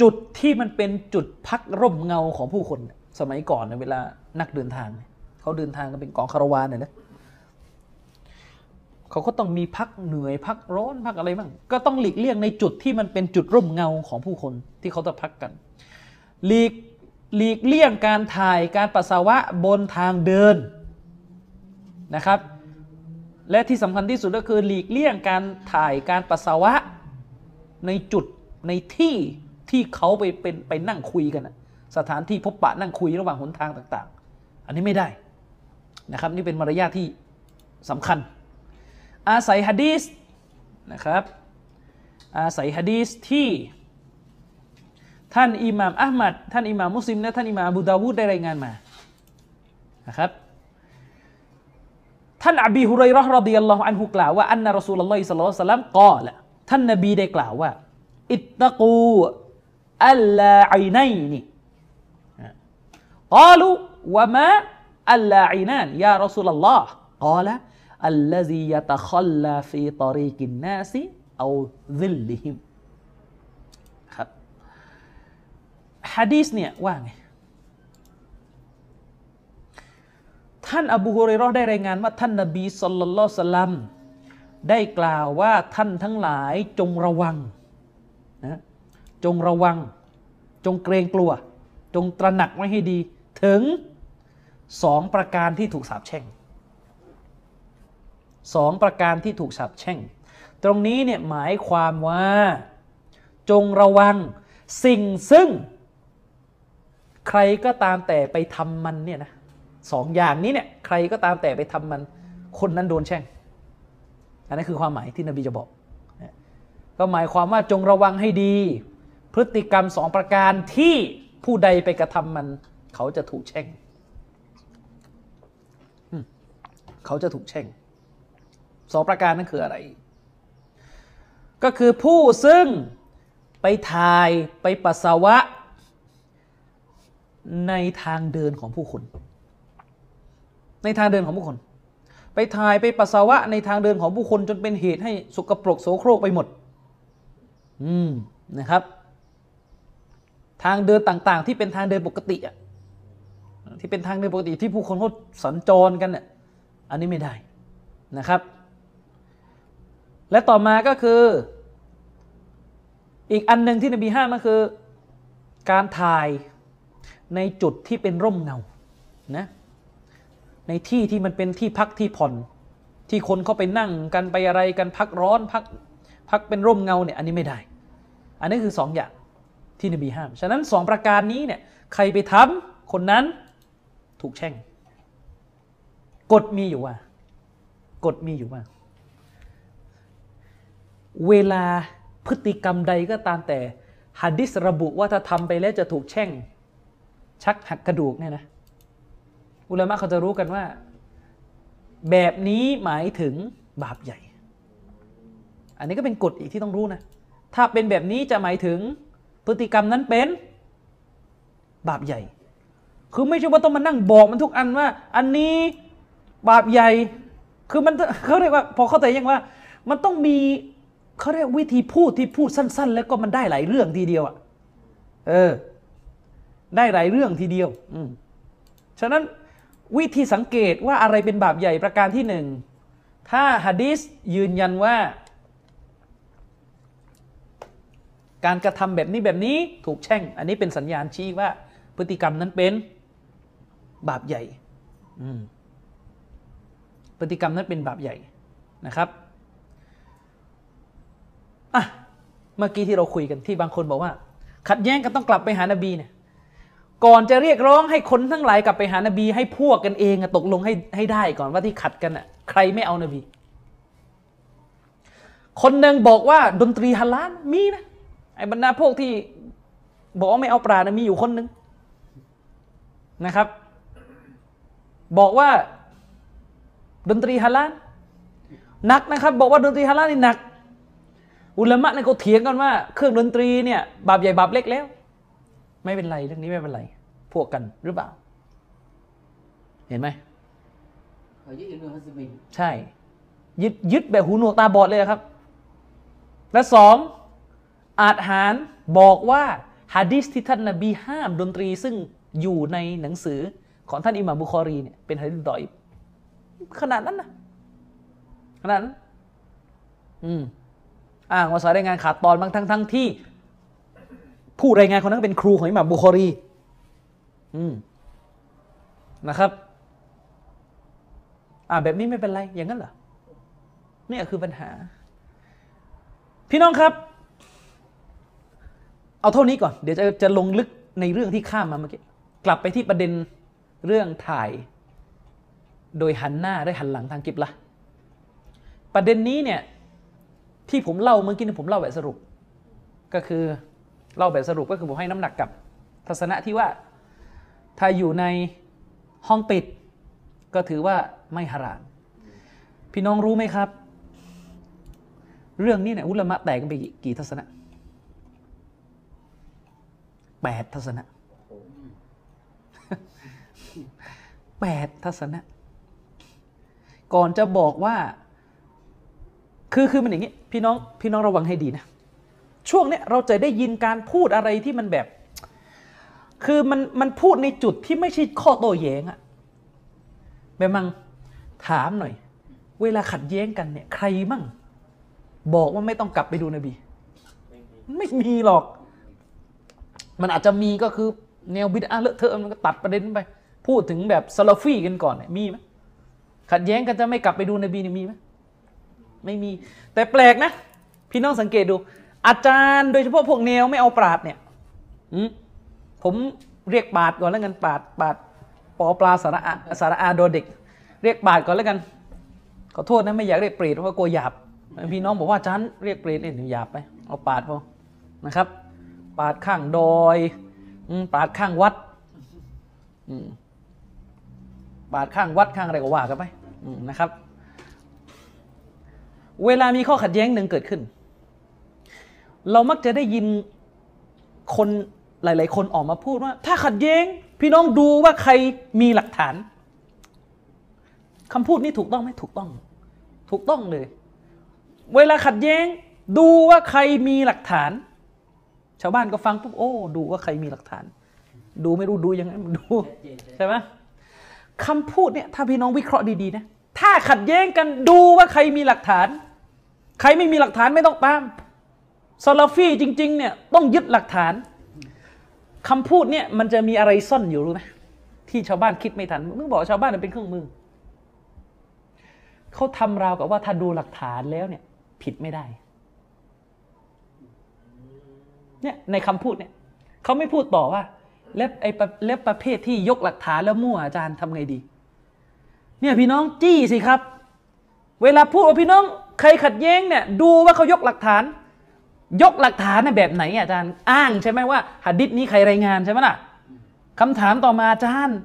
จุดที่มันเป็นจุดพักร่มเงาของผู้คน สมัยก่อนเนเวลานักเดินทางเนี่ยเขาเดินทางกันเป็นกองคาราวานเนี่ยนะเขาก็ต้องมีพักเหนื่อยพักร้อนพักอะไรบ้างก็ต้องหลีกเลี่ยงในจุดที่มันเป็นจุดร่มเงาของผู้คนที่เขาจะพักกัน หลีกหลีกเลี่ยงการถ่ายการปัสสาวะบนทางเดินนะครับ และที่สำคัญที่สุดก็คือหลีกเลี่ยงการถ่ายการปัสสาวะในจุดในที่ที่เขาไปเป็นไปนั่งคุยกัน สถานที่พบปะนั่งคุยระหว่างหนทางต่าง ๆ อันนี้ไม่ได้นะครับนี่เป็นมารยาทที่สำคัญ อาศัยฮะดีสนะครับอาศัยฮะดีสที่ท่านอิหม่ามอัลมัดท่านอิหม่ามมุสลิมและท่านอิหม่ามอบูดาวูดได้รายงานมานะครับ ท่านอบีฮุไรเราะห์รดิยัลลอฮุอันฮุกล่าวว่าอันนะรอซูลุลลอฮิศ็อลลัลลอฮุอะลัยฮิวะซัลลัมกล่าวท่านนบีได้กล่าวว่า اتقوا اللعانين قالوا وما اللعانان يا رسول الله قال الذي يتخلى في طريق الناس أو ظلهم ครับฮะดีษเนี่ยว่าไง ท่านอบูฮุเรเราะห์ได้รายงานว่าท่านนบี صلى الله عليه وسلمได้กล่าวว่าท่านทั้งหลายจงระวังนะจงระวัง จงเกรงกลัว จงตระหนักไว้ให้ดี ถึงสองประการที่ถูกสาปแช่งสองประการที่ถูกสาปแช่ง ตรงนี้เนี่ยหมายความว่า จงระวังสิ่งซึ่ง ใครก็ตามแต่ไปทำมันเนี่ยนะ สองอย่างนี้เนี่ยใครก็ตามแต่ไปทำมันคนนั้นโดนแช่ง อันนั้นคือความหมายที่นบีจะบอก ก็หมายความว่าจงระวังให้ดี พฤติกรรมสองประการที่ผู้ใดไปกระทำมัน เขาจะถูกแช่งเขาจะถูกแช่งสองประการนั้นคืออะไร ก็คือผู้ซึ่งไปถ่ายไปปัสสาวะ ในทางเดินของผู้คน ในทางเดินของผู้คน ไปถ่ายไปปัสสาวะในทางเดินของผู้คนจนเป็นเหตุให้สกปรกโสโครกไปหมด อืมนะครับ ทางเดินต่างๆ ที่เป็นทางเดินปกติอะที่เป็นทางเดินปกติที่ผู้คนเขาสัญจรกันเนี่ยอันนี้ไม่ได้นะครับ และต่อมาก็คือ อีกอันหนึ่งที่นบีห้ามก็คือ การถ่ายในจุดที่เป็นร่มเงานะ ในที่ที่มันเป็นที่พักที่ผ่อน ที่คนเขาไปนั่งกันไปอะไรกันพักร้อนพักพักเป็นร่มเงาเนี่ยอันนี้ไม่ได้ อันนี้คือสองอย่างที่นบีห้าม ฉะนั้นสองประการนี้เนี่ยใครไปทำคนนั้นถูกแช่ง กฎมีอยู่ว่า กฎมีอยู่ว่า เวลาพฤติกรรมใดก็ตามแต่ฮัดดิสระบุว่าถ้าทำไปแล้วจะถูกแช่ง ชักหักกระดูกเนี่ยนะ อุลามะเขาจะรู้กันว่า แบบนี้หมายถึงบาปใหญ่ อันนี้ก็เป็นกฎอีกที่ต้องรู้นะ ถ้าเป็นแบบนี้จะหมายถึงพฤติกรรมนั้นเป็นบาปใหญ่ คือไม่ใช่ว่าต้องมานั่งบอกมันทุกอันว่า อันนี้บาปใหญ่ คือมันเขาเรียกว่า พอเข้าใจยังว่า มันต้องมีเขาเรียกวิธีพูดที่พูดสั้น ๆ แล้วก็มันได้หลายเรื่องทีเดียวอะ เออ ได้หลายเรื่องทีเดียว อืมฉะนั้น วิธีสังเกตว่าอะไรเป็นบาปใหญ่ประการที่หนึ่งถ้าฮะดีษยืนยันว่า การกระทำแบบนี้แบบนี้ถูกแช่ง อันนี้เป็นสัญญาณชี้ว่า พฤติกรรมนั้นเป็นบาปใหญ่พฤติกรรมนั้นเป็นบาปใหญ่นะครับอะเมื่อกี้ที่เราคุยกันที่บางคนบอกว่า ขัดแย้งกันต้องกลับไปหานบีเนี่ย ก่อนจะเรียกร้องให้คนทั้งหลายกลับไปหานบี ให้พวกกันเองอะตกลงให้ให้ได้ก่อนว่าที่ขัดกันอะใครไม่เอานบี คนหนึ่งบอกว่าดนตรีฮาลาลมีนะไอ้บรรดาพวกที่บอกว่าไม่เอาปลานะมีอยู่คนหนึ่งนะครับ บอกว่า ดนตรีฮาลาลหนักนะครับ บอกว่าดนตรีฮาลาลนี่หนัก อุลามะเนี่ยเขาเถียงกันว่า เครื่องดนตรีเนี่ยบาปใหญ่บาปเล็กแล้ว ไม่เป็นไรเรื่องนี้ไม่เป็นไร พวกกันหรือเปล่า เห็นไหมเขายึดอิบนุฮัซมินใช่ ยึดยึดแบบหูหนวกตาบอดเลยครับ และสองอาจหารบอกว่าฮะดิษที่ท่านนบีห้ามดนตรีซึ่งอยู่ในหนังสือของท่านอิหม่ามบุคอรีเนี่ยเป็นฮะดิษดอยฟขนาดนั้นนะขนาดนั้นอืมอ้างว่าสายรายงานขาดตอนบางทั้งทั้งที่ ผู้รายงานคนนั้นเป็นครูของอิหม่ามบุคอรีอืมนะครับ อ่าแบบนี้ไม่เป็นไร อย่างนั้นเหรอนี่คือปัญหา พี่น้องครับ เอาเท่านี้ก่อน เดี๋ยวจะจะลงลึกในเรื่องที่ข้ามมาเมื่อกี้ กลับไปที่ประเด็นเรื่องถ่าย โดยหันหน้าได้หันหลังทางกิบละประเด็นนี้เนี่ยที่ผมเล่าเมื่อกี้นี่ผมเล่าแบบสรุป ก็คือ เล่าแบบสรุปก็คือผมให้น้ำหนักกับทัศนะที่ว่า ถ้าอยู่ในห้องปิด ก็ถือว่าไม่ฮารามพี่น้องรู้ไหมครับ เรื่องนี้เนี่ยอุลามะแตกกันไปกี่กี่ทัศนะแปดทัศนะแปดทัศนะ ก่อนจะบอกว่า คือคือมันอย่างนี้ พี่น้องพี่น้องระวังให้ดีนะ ช่วงเนี้ยเราจะได้ยินการพูดอะไรที่มันแบบ คือมันมันพูดในจุดที่ไม่ใช่ข้อโต้แย้งอะแบบมังถามหน่อย เวลาขัดแย้งกันเนี่ยใครมั่ง บอกว่าไม่ต้องกลับไปดูนบี ไม่มีหรอก มันอาจจะมีก็คือแนวบิดอาเลอะเทอะมันก็ตัดประเด็นไป พูดถึงแบบซาลาฟีกันก่อนเนี่ยมีไหมขัดแย้งกันจะไม่กลับไปดูนบีเนี่ยมีไหมไม่มี แต่แปลกนะ พี่น้องสังเกตดู อาจารย์โดยเฉพาะพวกแนวไม่เอาปราดเนี่ยอืมผมเรียกปาดก่อนแล้วกันปาดปาดปอปลาสาระอาสาระอาโดเด็ก เรียกปาดก่อนแล้วกัน ขอโทษนะไม่อยากเรียกเปรตเพราะว่ากลัวหยาบพี่น้องบอกว่าอาจารย์เรียกเปรตเนี่ยหยาบไป เอาปาดพอนะครับ ปาดข้างดอยอืมปาดข้างวัดอืมปาดข้างวัดข้างอะไรก็ว่ากันไปอืมนะครับ เวลามีข้อขัดแย้งหนึ่งเกิดขึ้น เรามักจะได้ยินคนหลาย ๆ คนออกมาพูดว่า ถ้าขัดแย้ง พี่น้องดูว่าใครมีหลักฐานคำพูดนี้ถูกต้องไหมถูกต้อง ถูกต้องเลย เวลาขัดแย้ง ดูว่าใครมีหลักฐาน ชาวบ้านก็ฟังปุ๊บโอ้ดูว่าใครมีหลักฐาน ดูไม่รู้ดูยังไงมันดูใช่ไหมคำพูดเนี่ยถ้าพี่น้องวิเคราะห์ดี ๆ นะ ถ้าขัดแย้งกันดูว่าใครมีหลักฐาน ใครไม่มีหลักฐานไม่ต้องตาม ซาลาฟีจริงๆเนี่ยต้องยึดหลักฐานคำพูดเนี่ยมันจะมีอะไรซ่อนอยู่รู้ไหมที่ชาวบ้านคิดไม่ทันมึงบอกชาวบ้านเป็นเครื่องมือเขาทำราวกับว่าถ้าดูหลักฐานแล้วเนี่ย ผิดไม่ได้เนี่ยในคำพูดเนี่ยเขาไม่พูดต่อว่าแล้วไอ้ประแล้วประเภทที่ยกหลักฐานแล้วมั่วอาจารย์ทำไงดี เนี่ยพี่น้องจี้สิครับ เวลาพูดว่าพี่น้องใครขัดแย้งเนี่ย ดูว่าเขายกหลักฐาน ยกหลักฐานในแบบไหนอะอาจารย์อ้างใช่ไหมว่าหะดิษนี้ใครรายงานใช่ไหมล่ะคำถามต่อมาอาจารย์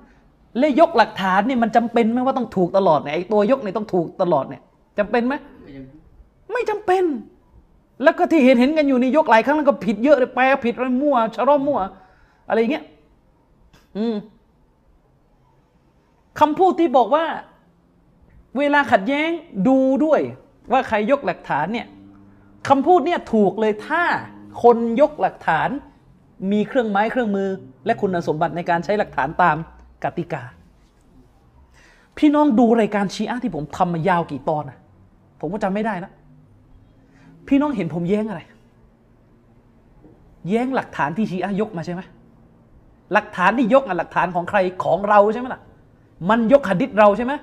และยกหลักฐานนี่มันจำเป็นไหมว่าต้องถูกตลอดเนี่ยไอ้ตัวยกเนี่ยต้องถูกตลอดเนี่ยจำเป็นไหมไม่ยังไม่จำเป็น แล้วก็ที่เห็นเห็นกันอยู่นี่ยกหลายครั้งแล้วก็ผิดเยอะเลยแปลผิดอะไรมั่วชะรอมั่ว อะไรอย่างเงี้ยอืมคำพูดที่บอกว่า เวลาขัดแย้งดูด้วย ว่าใครยกหลักฐานเนี่ย คำพูดเนี่ยถูกเลยถ้าคนยกหลักฐานมีเครื่องไม้เครื่องมือ และคุณสมบัติในการใช้หลักฐานตามกติกา พี่น้องดูรายการชีอะที่ผมทำมายาวกี่ตอนนะผมก็จำไม่ได้นะพี่น้องเห็นผมแย้งอะไร แย้งหลักฐานที่ชีอะยกมาใช่ไหมหลักฐานที่ยกอะหลักฐานของใครของเราใช่ไหมล่ะ มันยกหะดิษเราใช่ไหม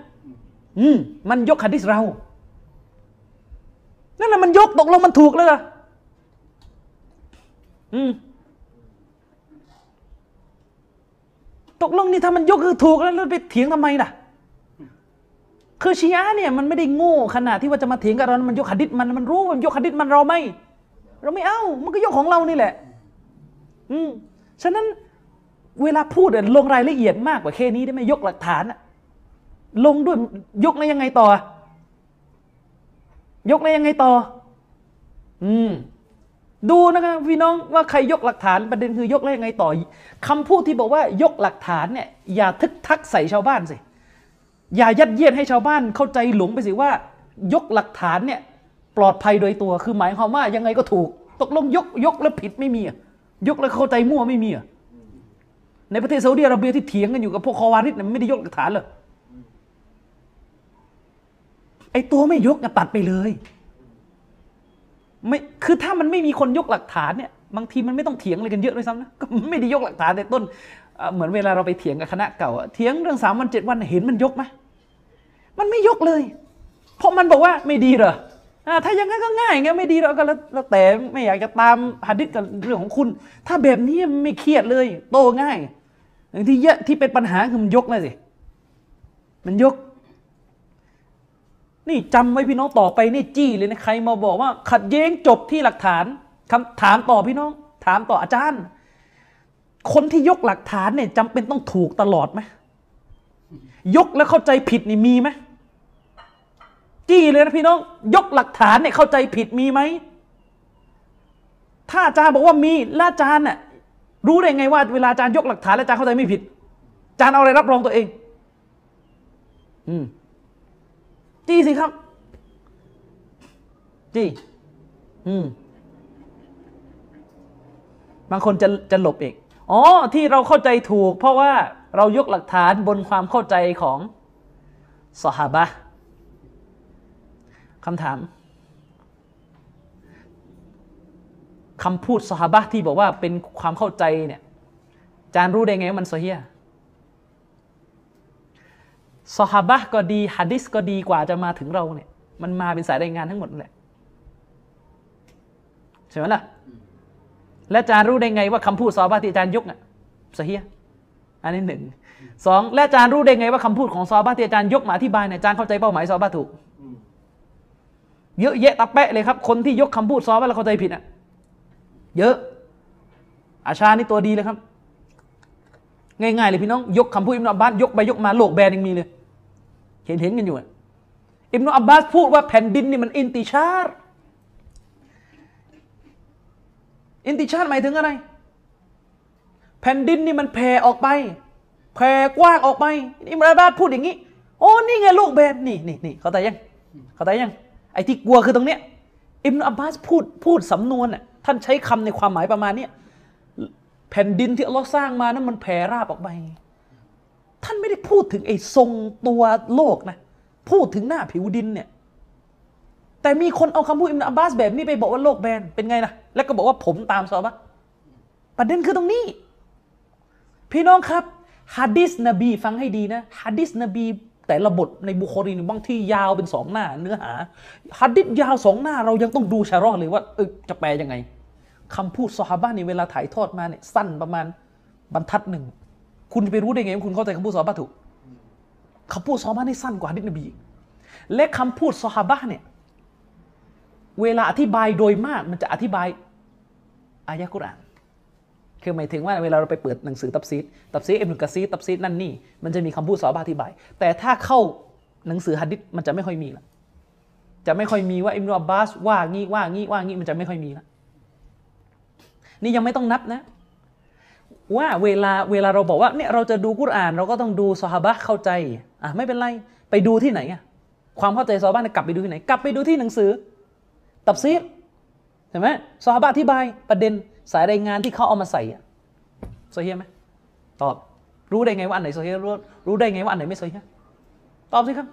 อืมมันยกหะดิษเรา นั่นแหละมันยกตกลงมันถูกเลยล่ะอืมตกลงนี่ถ้ามันยกคือถูกแล้วแล้วไปเถียงทำไมล่ะ คือชีอะห์เนี่ยมันไม่ได้โง่ขนาดที่ว่าจะมาเถียงกับเรา มันยกหะดิษมันมันรู้มันยกหะดิษมันเราไม่ เราไม่เอามันก็ยกของเรานี่แหละ อืมฉะนั้นเวลาพูดอะลงรายละเอียดมากกว่าแค่นี้ได้ไหมยกหลักฐานลงด้วยยกแล้วยังไงต่อ ยกแล้ยังไงต่อ อืม ดูนะครับพี่น้องว่าใครยกหลักฐานประเด็นคือยกแล้ยังไงต่อคำพูดที่บอกว่ายกหลักฐานเนี่ย อย่าทึกทักใส่ชาวบ้านสิ อย่ายัดเยียดให้ชาวบ้านเข้าใจหลงไปสิว่า ยกหลักฐานเนี่ย ปลอดภัยโดยตัวคือหมายความว่ายังไงก็ถูก ตกลงยกยกแล้วผิดไม่มีอะยกแล้วเข้าใจมั่วไม่มีอะในประเทศซาอุดิอาระเบียที่เถียงกันอยู่กับพวกคอวาริดเนี่ยไม่ได้ยกหลักฐานเลย ไอตัวไม่ยกตัดไปเลยไม่คือถ้ามันไม่มีคนยกหลักฐานเนี่ยบางทีมันไม่ต้องเถียงอะไรกันเยอะด้วยซ้ำนะก็ไม่ได้ยกหลักฐานในต้นเหมือนเวลาเราไปเถียงกับคณะเก่าเถียงเรื่องสามวันเจ็ดวันเห็นมันยกไหมมันไม่ยกเลย เพราะมันบอกว่าไม่ดีเหรอถ้าอย่างนั้นก็ง่ายไงไม่ดีเราก็แล้วแต่ไม่อยากจะตามหัดดิษกับเรื่องของคุณ ถ้าแบบนี้ไม่เครียดเลย โตง่ายอย่างที่เยอะที่เป็นปัญหาคือมันยกเลยสิมันยก นี่จำไว้พี่น้องต่อไปนี่จี้เลยนะใครมาบอกว่า ขัดแย้งจบที่หลักฐานคำถามต่อพี่น้อง ถามต่ออาจารย์ คนที่ยกหลักฐานเนี่ยจำเป็นต้องถูกตลอดไหมยกแล้วเข้าใจผิดนี่มีไหมจี้เลยนะพี่น้อง ยกหลักฐานเนี่ยเข้าใจผิดมีไหมถ้าอาจารย์บอกว่ามีแล้วอาจารย์น่ะรู้ได้ไงว่าเวลาอาจารย์ยกหลักฐานแล้วอาจารย์เข้าใจไม่ผิดอาจารย์เอาอะไรรับรองตัวเอง อืม จี้สิครับ จี้ อืม บางคนจะจะหลบอีก อ๋อ ที่เราเข้าใจถูก เพราะว่าเรายกหลักฐานบนความเข้าใจของสหาบะคำถามคำพูดสหาบะที่บอกว่าเป็นความเข้าใจเนี่ยอาจารย์รู้ได้ไงว่ามันโซเฮีย สหาบะก็ดีฮะดิษก็ดีกว่าจะมาถึงเราเนี่ย มันมาเป็นสายรายงานทั้งหมดแหละใช่ไหมล่ะ และอาจารย์รู้ได้ไงว่าคำพูดซอฮาบะที่อาจารย์ยกน่ะสเฮียอันนี้หนึ่งสองและอาจารย์รู้ได้ไงว่าคำพูดของซอฮาบะที่อาจารย์ยกมาอธิบายเนี่ยอาจารย์เข้าใจเป้าหมายซอฮาบะถูกเยอะแยะตะแปะเลยครับ คนที่ยกคำพูดซอฮาบะแล้วเข้าใจผิดอะเยอะ อาชานี่ตัวดีเลยครับ ง่ายๆเลยพี่น้อง ยกคำพูดอิมนุอับบาสยกไปยกมาโลกแบนยังมีเลย เห็นเห็นกันอยู่อะอิมนุอับบาสพูดว่าแผ่นดินนี่มันอินติชาร์อินติชาร์หมายถึงอะไร แผ่นดินนี่มันแผ่ออกไปแผ่กว้างออกไปอิมนุอับบาสพูดอย่างนี้ โอ้นี่ไงโลกแบนนี่นี่นี่เข้าใจยังเข้าใจยังไอ้ที่กลัวคือตรงเนี้ยอิมนุอับบาสพูดพูดสำนวนอะท่านใช้คำในความหมายประมาณเนี้ยแผ่นดินที่อัลลอฮ์สร้างมานั้นมันแผ่ราบออกไป ท่านไม่ได้พูดถึงไอ้ทรงตัวโลกนะ พูดถึงหน้าผิวดินเนี่ย แต่มีคนเอาคำพูดอิมนอับบาสแบบนี้ไปบอกว่าโลกแบนเป็นไงนะแล้วก็บอกว่าผมตามซอบะประเด็นคือตรงนี้ พี่น้องครับฮะดิษนบีฟังให้ดีนะฮะดิษนบีแต่ละบทในบุคอรีนบางที่ยาวเป็นสองหน้าเนื้อหาฮะดิษยาวสองหน้าเรายังต้องดูชะรอเลยว่าเออจะแปลยังไงคำพูดซอฮาบะห์นี่เวลาถ่ายทอดมาเนี่ยสั้นประมาณบรรทัดหนึ่ง คุณจะไปรู้ได้ไงว่าคุณเข้าใจคำพูดซอฮาบะถูกคำพูดซอฮาบะนี่สั้นกว่าฮะดิษนบีและคำพูดซอฮาบะเนี่ยเวลาอธิบายโดยมากมันจะอธิบายอายะกุรอานคือหมายถึงว่าเวลาเราไปเปิดหนังสือตับซีดตัฟซีรอิบนุกะษีรตัฟซีรนั่นนี่มันจะมีคำพูดซอฮาบะอธิบาย แต่ถ้าเข้าหนังสือฮะดิษมันจะไม่ค่อยมีละจะไม่ค่อยมีว่าอิบนุอับบาสว่างี้ว่างี้ว่างี้มันจะไม่ค่อยมีละนี่ยังไม่ต้องนับนะ ว่าเวลาเวลาเราบอกว่าเนี่ยเราจะดูกุรอาน เราก็ต้องดูซอฮาบะเข้าใจอะไม่เป็นไรไปดูที่ไหนอะความเข้าใจซอฮาบะเนี่ยกลับไปดูที่ไหน กลับไปดูที่หนังสือ ตัฟซีรเห็นไหมซอฮาบะอธิบายประเด็นสายรายงานที่เขาเอามาใส่อะโซเฮียไหมตอบ รู้ได้ไงว่าอันไหนโซเฮียรู้รู้ได้ไงว่าอันไหนไม่โซเฮียตอบสิครับ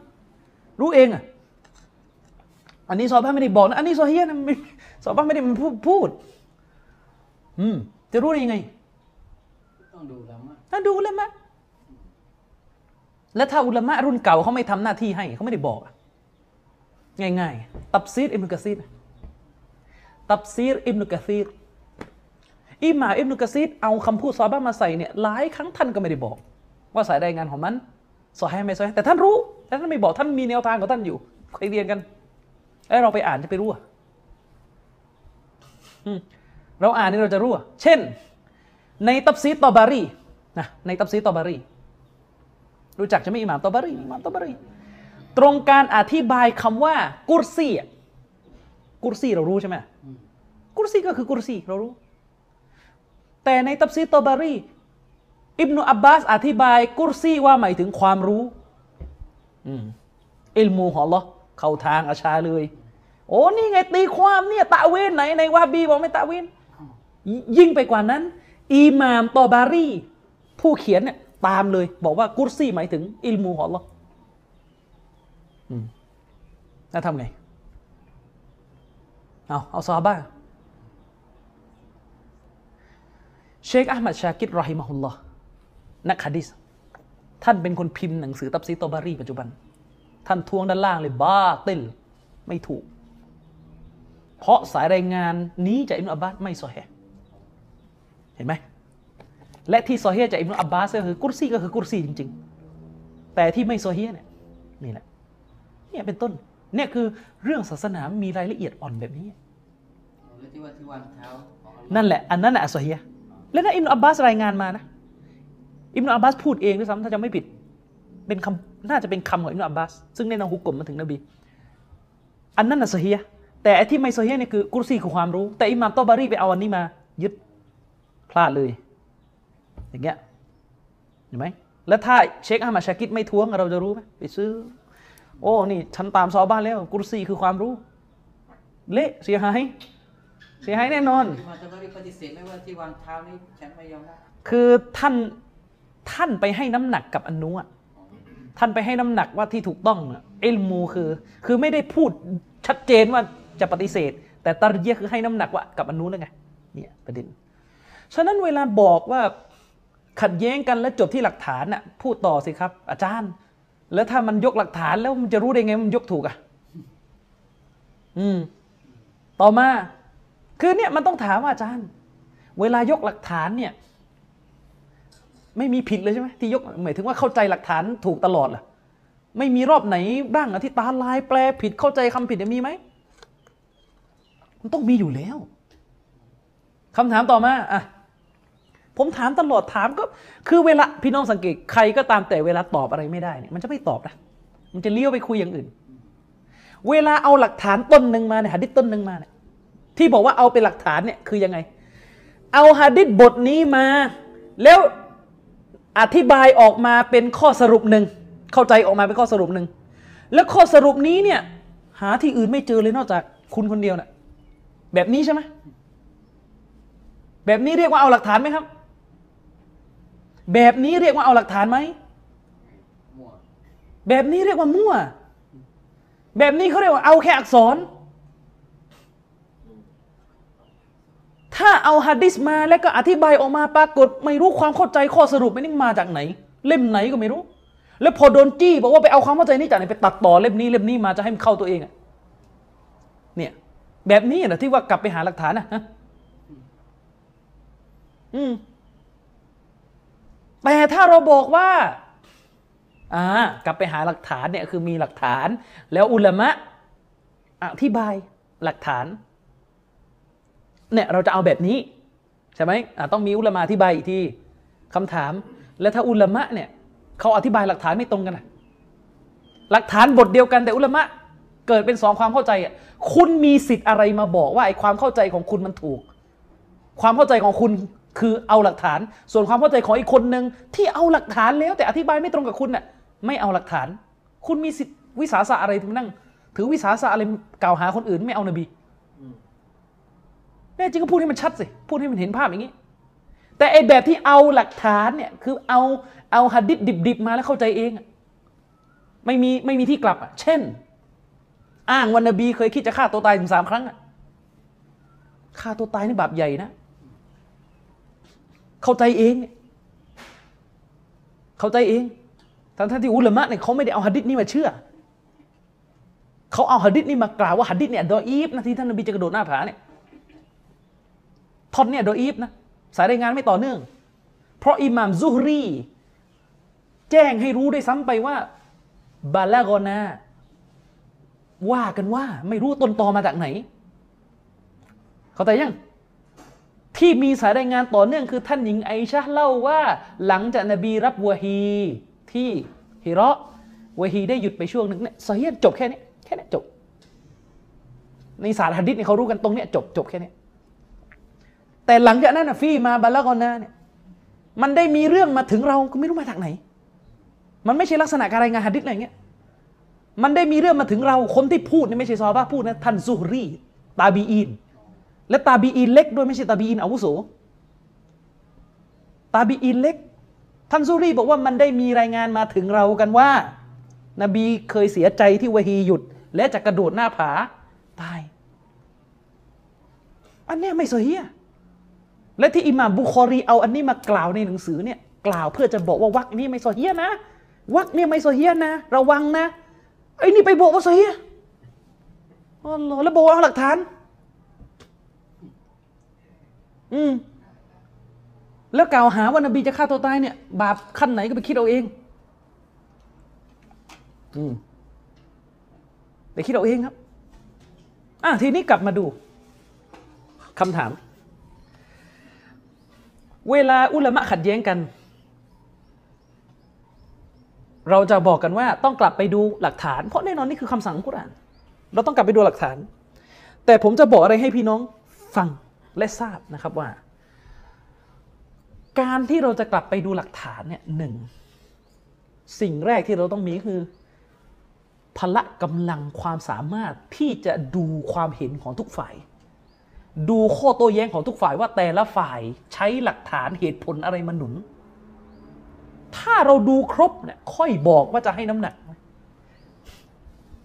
รู้เองอะอันนี้ซอฮาบะไม่ได้บอกนะอันนี้โซเฮียนะไม่ซอฮาบะไม่ได้มันพูดพูด อืมจะรู้ได้ยังไง ต้องดูล้วมั้งถ้าดูล้วมะแล้วถ้าอุลามะรุ่นเก่าเขาไม่ทำหน้าที่ให้เขาไม่ได้บอก ง่าย ๆ ตับซีรอิบนุกะซีรตับซีรอิบนุกะซีรอิหม่าอิบนุกะซีรเอาคำพูดซอบะมาใส่เนี่ยหลายครั้งท่านก็ไม่ได้บอก ว่าสายรายงานของมันซอฮีห์ไม่ซอฮีห์แต่ท่านรู้แต่ท่านไม่บอกท่านมีแนวทางของท่านอยู่ใครเรียนกันแล้วเราไปอ่านจะไปรู้อะเราอ่านนี่เราจะรู้อะเช่น ในตับซีตตอบารีนะในตับซีตตอบารี รู้จักใช่ไหมอิหม่ามตอบารีอิหม่ามตอบารี ตรงการอธิบายคำว่ากุรซีอะกุรซีเรารู้ใช่ไหมกุรซีก็คือกุรซีเรารู้ แต่ในตับซีตตอบารีอิบนุอับบาสอธิบายกุรซีว่าหมายถึงความรู้อืมอิลมูของอัลลอฮ์เข้าทางอาชาเลย โอ้นี่ไงตีความเนี่ยตะเวนไหนในวาฮาบีบอกไม่ตะเวนยิ่งไปกว่านั้น อิหม่ามตอบารี ผู้เขียนเนี่ยตามเลย บอกว่ากุรซีหมายถึง อิลมูของอัลลอฮ์อืมแล้วทำไง เอาเอาซอฮาบ้าเชคอัลมัดชากิดรอฮิมะฮุลลอฮ์นักฮะดิษท่านเป็นคนพิมพ์หนังสือตับซีตอบารีปัจจุบัน ท่านทวงด้านล่างเลยบ้าติลไม่ถูก เพราะสายรายงานนี้จากอิบนุอับบาสไม่ซอฮีห์ เห็นไหมและที่ซอฮีห์จากอิบนุอับบาสก็คือกุรซีก็คือกุรซีจริง ๆ แต่ที่ไม่ซอฮีห์เนี่ยนี่แหละเนี่ยเป็นต้นเนี่ยคือเรื่องศาสนามีรายละเอียดอ่อนแบบนี้นั่นแหละ อันนั้นแหละซอฮีห์และนั่นอิบนุอับบาสรายงานมานะอิบนุอับบาสพูดเองด้วยซ้ำถ้าจะไม่ผิด เป็นคำน่าจะเป็นคำของอิบนุอับบาสซึ่งในนองฮุกกลมมาถึงนบี อันนั้นน่ะซอฮีห์แต่ที่ไม่ซอฮีห์เนี่ยคือกุรซีคือความรู้ แต่อิหม่ามตอบารีไปเอาอันนี้มายึด ลาดเลย อย่างเงี้ยเห็นไหมแล้วถ้าเชคอามาชากิดไม่ท้วงเราจะรู้ไหมไปซื้อ โอ้นี่ฉันตามซอบ้านแล้ว กุรซีคือความรู้ เละเสียหายเสียหายแน่นอนที่มาตะบารีปฏิเสธไม่ว่าที่วางเท้านี่ฉันไม่ยอมรับคือท่านท่านไปให้น้ำหนักกับอันนู้นอะท่านไปให้น้ำหนักว่าที่ถูกต้องอะอิลมูคือ คือไม่ได้พูดชัดเจนว่าจะปฏิเสธ แต่ตารเยะคือให้น้ำหนักว่ากับอันนู้นแล้วไงเนี่ยประเด็น ฉะนั้นเวลาบอกว่าขัดแย้งกันแล้วจบที่หลักฐานน่ะพูดต่อสิครับ อาจารย์ แล้วถ้ามันยกหลักฐานแล้วมันจะรู้ได้ไงมันยกถูกอะ อืม ต่อมา คือเนี่ยมันต้องถามว่าอาจารย์ เวลายกหลักฐานเนี่ย ไม่มีผิดเลยใช่ไหมที่ยกหมายถึงว่าเข้าใจหลักฐานถูกตลอดล่ะไม่มีรอบไหนบ้างอะที่ตาลายแปลผิดเข้าใจคำผิดมีไหมมันต้องมีอยู่แล้วคำถามต่อมาอะ ผมถามตลอดถามก็คือเวลาพี่น้องสังเกตใครก็ตามแต่เวลาตอบอะไรไม่ได้เนี่ยมันจะไม่ตอบนะมันจะเลี้ยวไปคุยอย่างอื่น เวลาเอาหลักฐานต้นหนึ่งมาเนี่ยหะดิษต้นหนึ่งมาเนี่ยที่บอกว่าเอาเป็นหลักฐานเนี่ยคือยังไง เอาหะดิษบทนี้มา แล้วอธิบายออกมาเป็นข้อสรุปหนึ่งเข้าใจออกมาเป็นข้อสรุปหนึ่งแล้วข้อสรุปนี้เนี่ยหาที่อื่นไม่เจอเลยนอกจากคุณคนเดียวน่ะแบบนี้ใช่ไหมแบบนี้เรียกว่าเอาหลักฐานไหมครับ แบบนี้เรียกว่าเอาหลักฐานไหมมแบบนี้เรียกว่ามั่ว แบบนี้เขาเรียกว่าเอาแค่อักษร ถ้าเอาฮะดิษมาแล้วก็อธิบายออกมาปรากฏ ไม่รู้ความเข้าใจข้อสรุปไม่นี่มาจากไหน เล่มไหนก็ไม่รู้ แล้วพอโดนจี้บอกว่าไปเอาความเข้าใจนี้จากไหนไปตัดต่อเล่มนี้เล่มนี้มาจะให้มันเข้าตัวเองอะเนี่ย แบบนี้นะที่ว่ากลับไปหาหลักฐานนะฮะอืม แต่ถ้าเราบอกว่าอ่ากลับไปหาหลักฐานเนี่ยคือมีหลักฐาน แล้วอุลามะอธิบายหลักฐานเนี่ยเราจะเอาแบบนี้ใช่ไหมต้องมีอุลามะอธิบายอีกทีคำถาม แล้วถ้าอุลามะเนี่ยเขาอธิบายหลักฐานไม่ตรงกันนะหลักฐานบทเดียวกันแต่อุลามะเกิดเป็นสองความเข้าใจอะคุณมีสิทธิ์อะไรมาบอกว่าไอ้ความเข้าใจของคุณมันถูก ความเข้าใจของคุณ คือเอาหลักฐาน ส่วนความเข้าใจของอีกคนหนึ่งที่เอาหลักฐานแล้ว แต่อธิบายไม่ตรงกับคุณน่ะไม่เอาหลักฐาน คุณมีสิทธิวิสาสะอะไรถึงนั่ง ถือวิสาสะอะไรกล่าวหาคนอื่นไม่เอานบีแน่จริงก็พูดให้มันชัดสิพูดให้มันเห็นภาพอย่างนี้ แต่ไอแบบที่เอาหลักฐานเนี่ยคือเอาเอาหัดดิษดิบมาแล้วเข้าใจเองไม่มีไม่มีที่กลับอะเช่น อ้างวันนบีเคยคิดจะฆ่าตัวตายถึงสามครั้งอะฆ่าตัวตายนี่บาปใหญ่นะ เข้าใจเอง เข้าใจเองทั้งท่านที่อุลามะเนี่ยเขาไม่ได้เอาหะดิษนี้มาเชื่อ เขาเอาหะดิษนี้มากล่าวว่าหะดิษเนี่ยดออีฟนะที่ท่านนบีจะกระโดดหน้าผาเนี่ยท่อนเนี่ยดออีฟนะสายรายงานไม่ต่อเนื่อง เพราะอิหม่ามซุฮรีแจ้งให้รู้ได้ซ้ำไปว่าบาลากอนาว่ากันว่าไม่รู้ต้นตอมาจากไหน เข้าใจยัง ที่มีสายรายงานต่อเนื่องคือท่านหญิงไอชะเล่าว่า หลังจากนบีรับวะฮีที่ฮิราะวะฮีได้หยุดไปช่วงหนึ่งเนี่ยสฮียจบแค่นี้แค่นี้จบ ในสารหะดิษเนี่ยเขารู้กันตรงเนี้ยจบจบแค่นี้แต่หลังจากนั้นนะฟี่มาบาลากอนาเนี่ยมันได้มีเรื่องมาถึงเราก็ไม่รู้มาจากไหน มันไม่ใช่ลักษณะการรายงานหะดิษอะไรเงี้ยมันได้มีเรื่องมาถึงเราคนที่พูดเนี่ยไม่ใช่ซอบะห์พูดนะท่านซุฮรีตาบีอีน และตาบีอีนเล็กด้วยไม่ใช่ตาบีอีนอาวุโสตาบีอีนเล็ก ท่านซุฮรีบอกว่ามันได้มีรายงานมาถึงเรากันว่า นบีเคยเสียใจที่วะฮีหยุด และจะกระโดดหน้าผาตาย อันนี้ไม่เฮียและที่อิหม่ามบุคอรีเอาอันนี้มากล่าวในหนังสือเนี่ยกล่าวเพื่อจะบอกว่าวักนี้ไม่โซเฮียนะ วักเนี่ยไม่โซเฮียนะ ระวังนะไอ้นี่ไปบอกว่าโซเฮียอ๋อแล้วบอกเอาหลักฐาน อืม แล้วกล่าวหาว่านบีจะฆ่าตัวตายเนี่ย บาปขั้นไหนก็ไปคิดเอาเอง อืมไปคิดเอาเองครับ อะทีนี้กลับมาดูคำถาม เวลาอุลามะขัดแย้งกัน เราจะบอกกันว่าต้องกลับไปดูหลักฐาน เพราะแน่นอนนี่คือคำสั่งของกุรอาน เราต้องกลับไปดูหลักฐาน แต่ผมจะบอกอะไรให้พี่น้องฟัง และทราบนะครับว่า การที่เราจะกลับไปดูหลักฐานเนี่ยหนึ่งสิ่งแรกที่เราต้องมีคือพละกำลังความสามารถที่จะดูความเห็นของทุกฝ่าย ดูข้อโต้แย้งของทุกฝ่ายว่าแต่ละฝ่ายใช้หลักฐานเหตุผลอะไรมาหนุน ถ้าเราดูครบเนี่ยค่อยบอกว่าจะให้น้ำหนัก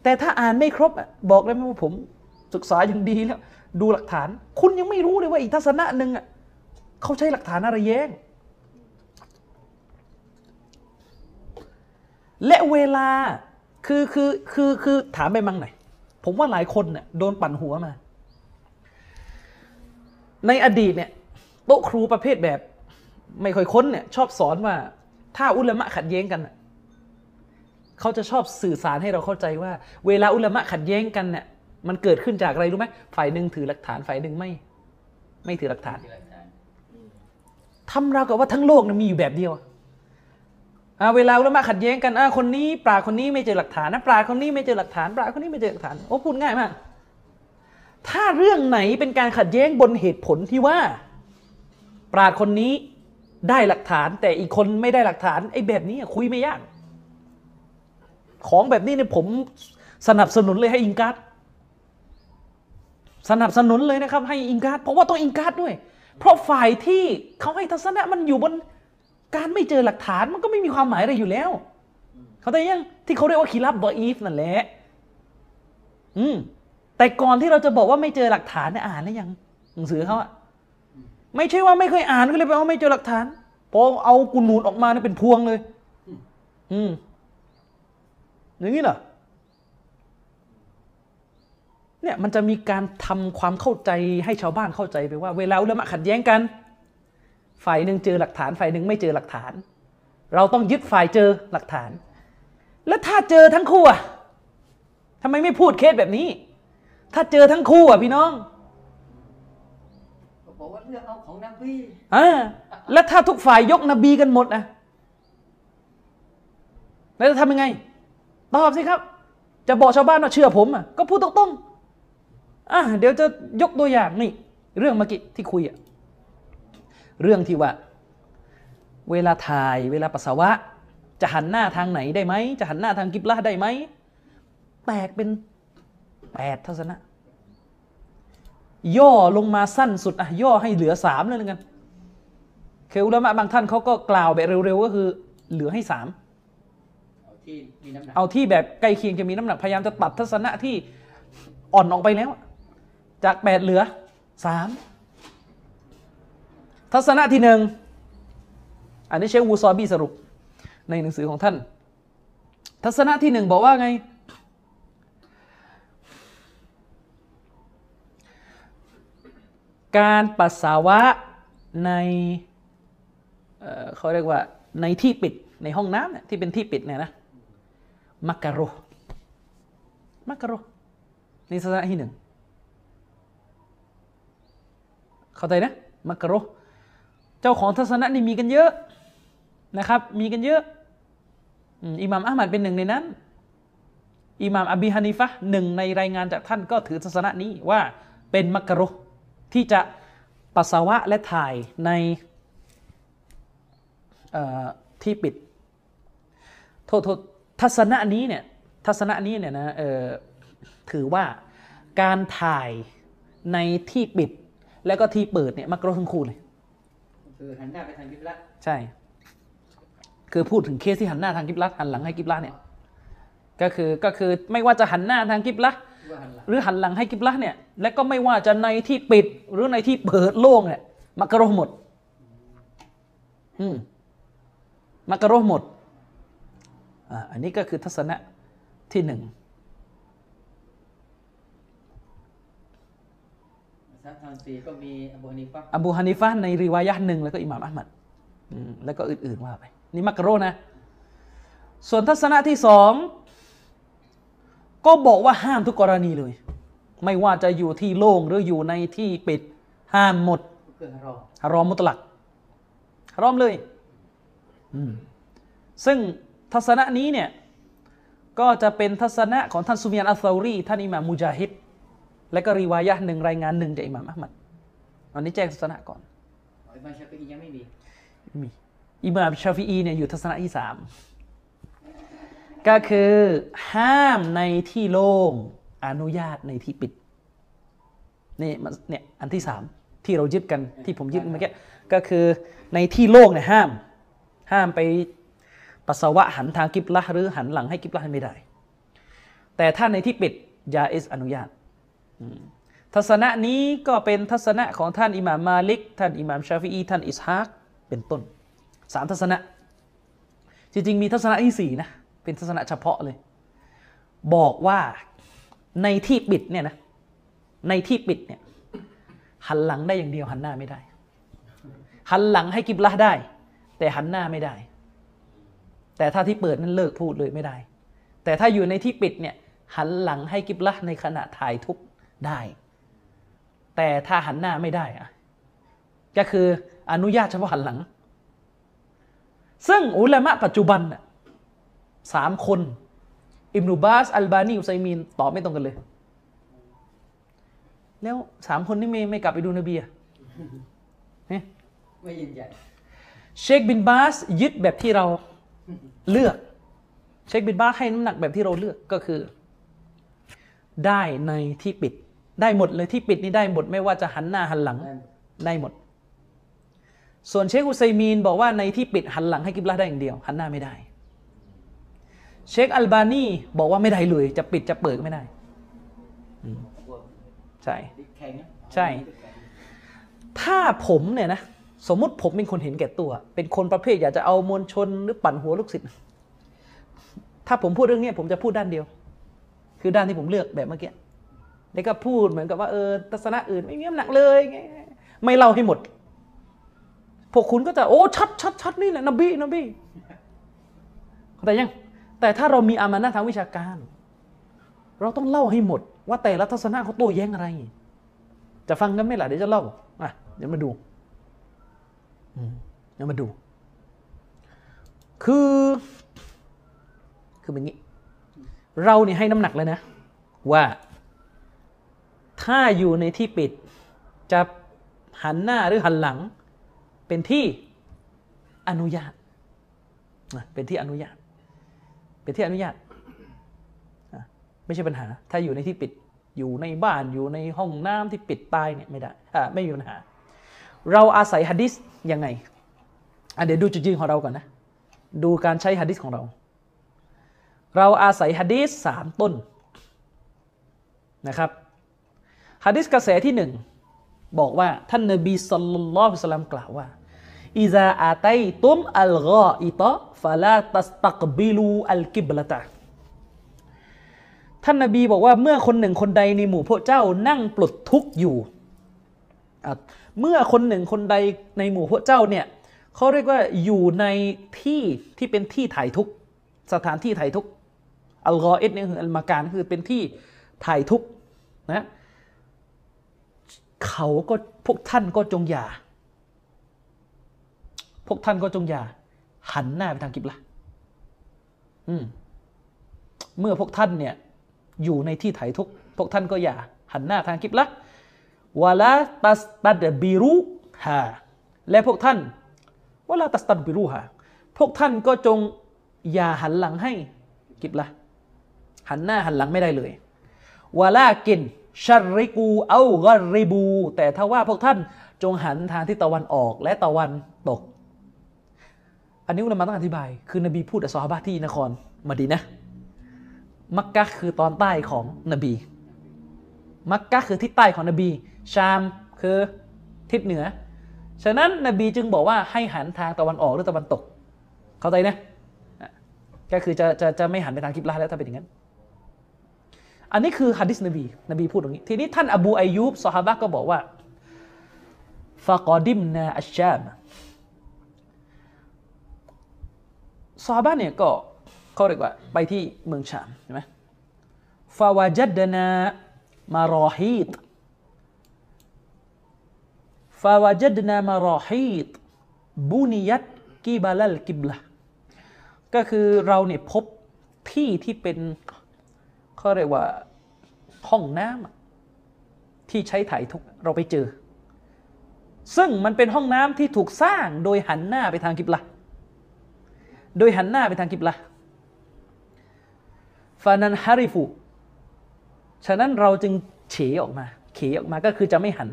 แต่ถ้าอ่านไม่ครบอะบอกเลยไหมว่าผมศึกษาอย่างดีแล้ว ดูหลักฐาน คุณยังไม่รู้เลยว่าอีกทัศนะหนึ่งอะเขาใช้หลักฐานอะไรแย้ง และเวลาคือคือคือคือถามไปมั่งหน่อยผมว่าหลายคนเนี่ยโดนปั่นหัวมา ในอดีตเนี่ยโต๊ะครูประเภทแบบ ไม่ค่อยค้นเนี่ยชอบสอนว่า ถ้าอุลามะขัดแย้งกันน่ะเขาจะชอบสื่อสารให้เราเข้าใจว่า เวลาอุลามะขัดแย้งกันเนี่ย มันเกิดขึ้นจากอะไรรู้ไหมฝ่ายหนึ่งถือหลักฐานฝ่ายหนึ่งไม่ ไม่ถือหลักฐานที่หลักฐานทำราวกับว่าทั้งโลกนะมีอยู่แบบเดียวอะอ่าเวลาอุลามะขัดแย้งกันอ่าคนนี้ ปราชญ์คนนี้ไม่เจอหลักฐานนะปราชญ์คนนี้ไม่เจอหลักฐาน ปราชญ์คนนี้ไม่เจอหลักฐานโอ้พูดง่ายมากถ้าเรื่องไหนเป็นการขัดแย้งบนเหตุผลที่ว่า ปราชญ์คนนี้ได้หลักฐาน แต่อีกคนไม่ได้หลักฐานไอ้แบบนี้อะคุยไม่ยาก ของแบบนี้เนี่ยผมสนับสนุนเลยให้อิงการ์ด สนับสนุนเลยนะครับให้อิงการ์ดเพราะว่าต้องอิงการ์ดด้วย เพราะฝ่ายที่เขาให้ทัศนะมันอยู่บนการไม่เจอหลักฐานมันก็ไม่มีความหมายอะไรอยู่แล้ว เขาใจยังที่เขาเรียกว่าคีรับดออีฟนั่นแหละอืมแต่ก่อนที่เราจะบอกว่าไม่เจอหลักฐานเนี่ยอ่านแล้วยังหนังสือเขาอะไม่ใช่ว่าไม่เคยอ่านก็เลยไปเอาไม่เจอหลักฐานพอเอากุนูนออกมาเนี่ยเป็นพวงเลย อืมอย่างนี้เหรอ เนี่ยมันจะมีการทำความเข้าใจให้ชาวบ้านเข้าใจไปว่า เวลาอุลามะขัดแย้งกัน ฝ่ายหนึ่งเจอหลักฐานฝ่ายหนึ่งไม่เจอหลักฐาน เราต้องยึดฝ่ายเจอหลักฐาน แล้วถ้าเจอทั้งคู่อะทำไมไม่พูดเคสแบบนี้ ถ้าเจอทั้งคู่อะพี่น้องเขาบอกว่าเลือกเอาของนบีอ่าแล้วถ้าทุกฝ่ายยกนบีกันหมดนะแล้วจะทำยังไง ตอบสิครับ จะบอกชาวบ้านว่าเชื่อผมอะก็พูดตรงๆ อะเดี๋ยวจะยกตัวอย่างนี่ เรื่องเมื่อกี้ที่คุยอะเรื่องที่ว่า เวลาถ่ายเวลาปัสสาวะ จะหันหน้าทางไหนได้ไหม จะหันหน้าทางกิบลาได้ไหม แตกเป็นแปดทัศนะ ย่อลงมาสั้นสุดอะย่อให้เหลือสามเลยแล้วกันคืออุลามะบางท่านเขาก็กล่าวแบบเร็วๆ ก็คือ เหลือให้สามเอาที่มีน้ำหนักเอาที่แบบใกล้เคียงจะมีน้ำหนักพยายามจะตัดทัศนะที่อ่อนออกไปแล้ว จากแปดเหลือสามทัศนะที่หนึ่งอันนี้เชควูซอบีสรุปในหนังสือของท่าน ทัศนะที่หนึ่งบอกว่าไง การปัสสาวะในเเขาเรียกว่าในที่ปิดในห้องน้ำเนี่ยที่เป็นที่ปิดเนี่ยนะมักกะโรมักกะโรนี่ทัศนะที่หนึ่ง เข้าใจนะมักกะโรเจ้าของทัศนะนี่มีกันเยอะนะครับ มีกันเยอะอิหม่ามอัลมัดเป็นหนึ่งในนั้นอิหม่ามอบีฮานิฟะหนึ่งในรายงานจากท่านก็ถือทัศนะนี้ว่าเป็นมักกะโรที่จะปัสสาวะและถ่ายในที่ปิดโทษโทษทัศนะนี้เนี่ยทัศนะนี้เนี่ยนะถือว่าการถ่ายในที่ปิด แล้วก็ที่เปิดเนี่ยมักรทั้งคู่เลยคือหันหน้าไปทางกิบละใช่ คือพูดถึงเคสที่หันหน้าทางกิบลัหันหลังให้กิบลัเนี่ยก็คือก็คือไม่ว่าจะหันหน้าทางกิบลัว่าหันหลังหรือหันหลังให้กิบลัเนี่ย และก็ไม่ว่าจะในที่ปิดหรือในที่เปิดโล่งเนี่ยมักรหมด อืมมักรหมดอ่าอันนี้ก็คือทัศนะที่หนึ่ง ซับ ทางสี่ก็มีอบูฮานิฟะห์อบูฮานิฟะห์ในริวายะห์หนึ่งแล้วก็อิหม่ามอัลมัดอืมแล้วก็อื่นๆว่าไปนี่มักกะโรนะ ส่วนทัศนะที่สองก็บอกว่าห้ามทุกกรณีเลย ไม่ว่าจะอยู่ที่โล่งหรืออยู่ในที่ปิดห้ามหมดก็คือฮารอมฮารอมมุตลักฮารอมเลยอืมซึ่งทัศนะนี้เนี่ยก็จะเป็นทัศนะของท่านซุฟยานอัลซาอุรีท่านอิหม่ามมุจาฮิด และก็รีวายะห์หนึ่งรายงานหนึ่งจากอิหม่ามอัลมัดอันนี้แจ้งทัศนะก่อนอ๋ออิมามชาฟิอียังไม่มีมีอิหม่ามชาฟีอีเนี่ยอยู่ทัศนะที่สามก็คือห้ามในที่โล่งอนุญาตในที่ปิดนี่มันเนี่ยอันที่สามที่เรายึดกันที่ผมยึดเมื่อกี้ก็คือในที่โล่งเนี่ยห้าม ห้ามไปปัสสาวะหันทางกิบละหรือหันหลังให้กิบละไม่ได้ แต่ถ้าในที่ปิดยาเอสอนุญาต ทัศนะนี้ก็เป็นทัศนะของท่านอิหม่ามมาลิก ท่านอิหม่ามชาฟีอีท่านอิสฮากเป็นต้นสามทัศนะ จริงๆ มีทัศนะที่สี่นะ เป็นทัศนะเฉพาะเลย บอกว่าในที่ปิดเนี่ยนะ ในที่ปิดเนี่ยหันหลังได้อย่างเดียวหันหน้าไม่ได้ หันหลังให้กิบละได้ แต่หันหน้าไม่ได้ แต่ถ้าที่เปิดนั้นเลิกพูดเลยไม่ได้ แต่ถ้าอยู่ในที่ปิดเนี่ยหันหลังให้กิบละในขณะถ่ายทุก ได้ แต่ถ้าหันหน้าไม่ได้อะก็คืออนุญาตเฉพาะหันหลัง ซึ่งอุลามะปัจจุบันน่ะสามคน อิมนุบาส อัลบานีอุซัยมีนตอบไม่ตรงกันเลย แล้วสามคนนี้ไม่ไม่กลับไปดูนบีอะเฮ้ยไม่ยืนยันเชคบินบาสยึดแบบที่เราเลือก เชคบินบาสให้น้ำหนักแบบที่เราเลือกก็คือ ได้ในที่ปิด ได้หมดเลยที่ปิดนี่ได้หมด ไม่ว่าจะหันหน้าหันหลังนั่นได้หมด ส่วนเชคอุซัยมีนบอกว่าในที่ปิดหันหลังให้กิบลาได้อย่างเดียว หันหน้าไม่ได้ เชคอัลบานีบอกว่าไม่ได้เลย จะปิดจะเปิดก็ไม่ได้กลัวใช่ดิแข็งนะใช่ ถ้าผมเนี่ยนะสมมุติผมเป็นคนเห็นแก่ตัว เป็นคนประเภทอยากจะเอามวลชนหรือปั่นหัวลูกศิษย์ถ้าผมพูดเรื่องเนี้ยผมจะพูดด้านเดียว คือด้านที่ผมเลือกแบบเมื่อกี้ แล้วก็พูดเหมือนกับว่าเออทัศนะอื่นไม่มีน้ำหนักเลยไงไม่เล่าให้หมด พวกคุณก็จะโอ้ชัดชัดชัดนี่แหละนบีนบีเข้าใจยัง แต่ถ้าเรามีอามานะทางวิชาการ เราต้องเล่าให้หมด ว่าแต่ละทัศนะเขาโต้แย้งอะไร จะฟังกันไหมล่ะเดี๋ยวจะเล่าอะเดี๋ยวมาดูเดี๋ยวมาดู คือ คือแบบนี้ เราเนี่ยให้น้ำหนักเลยนะ ว่า ถ้าอยู่ในที่ปิด จะหันหน้าหรือหันหลัง เป็นที่อนุญาต เป็นที่อนุญาต เป็นที่อนุญาต ไม่ใช่ปัญหา ถ้าอยู่ในที่ปิด อยู่ในบ้าน อยู่ในห้องน้ำที่ปิดตายเนี่ยไม่ได้ ไม่มีปัญหา เราอาศัยหะดิษยังไงเดี๋ยวดูจุดยืนของเราก่อนนะ ดูการใช้หะดิษของเรา เราอาศัยหะดีษสามต้นนะครับ หะดีษกระแสที่หนึ่งบอกว่าท่านนบีสัลลัลลอฮุลัยฮิวะสัลลัมกล่าวว่าอิซาอาตัยตุมอัลกออิตะฟะลาตัสตักบิลูอัลกิบละตะท่านนบีบอกว่าเมื่อคนหนึ่งคนใดในหมู่พวกเจ้านั่งปลดทุกข์อยู่ เมื่อคนหนึ่งคนใดในหมู่พวกเจ้าเนี่ยเขาเรียกว่าอยู่ในที่ที่เป็นที่ถ่ายทุกข์สถานที่ถ่ายทุกข์อัลกออิดเนี่ยคืออัลมาการคือเป็นที่ถ่ายทุกข์นะ เขาก็พวกท่านก็จงอย่า พวกท่านก็จงอย่า หันหน้าไปทางกิบละอืม เมื่อพวกท่านเนี่ย อยู่ในที่ไถ่ทุกพวกท่านก็อย่า หันหน้าทางกิบละวะลาตัสตัดบิรุฮาและพวกท่านวะลาตัสตัดบิรุฮาพวกท่านก็จงอย่าหันหลังให้กิบละหันหน้าหันหลังไม่ได้เลยวะลากิน ชัรริกูเอากริบู แต่ถ้าว่าพวกท่านจงหันทางที่ตะวันออกและตะวันตก อันนี้อุลามะต้องอธิบาย คือนบีพูดกับซอฮาบะที่นครมาดีนะ มักกะคือตอนใต้ของนบี มักกะคือทิศใต้ของนบี ชามคือทิศเหนือ ฉะนั้นนบีจึงบอกว่าให้หันทางตะวันออกหรือตะวันตก เข้าใจนะอะก็คือจะจะจะไม่หันไปทางกิบลาแล้วถ้าเป็นอย่างนั้น อันนี้คือฮะดิษนบี นบีพูดอย่างนี้ ทีนี้ท่านอบูอายุบซอฮาบะห์ก็บอกว่าฟะกอดิมนาอัชชามซอฮาบะห์เนี่ยก็เขาเรียกว่าไปที่เมืองชามใช่ไหมฟาวาจัดนามารอฮีตฟาวาจัดนามารอฮีตบุนิยัตกิบาลัลกิบละก็คือเราเนี่ยพบที่ที่เป็น เขาเรียกว่าห้องน้ำอะที่ใช้ถ่ายทุกเราไปเจอ ซึ่งมันเป็นห้องน้ำที่ถูกสร้างโดยหันหน้าไปทางกิบละโดยหันหน้าไปทางกิบละฟานันฮาริฟูฉะนั้นเราจึงเฉออกมา เขออกมาก็คือจะไม่หัน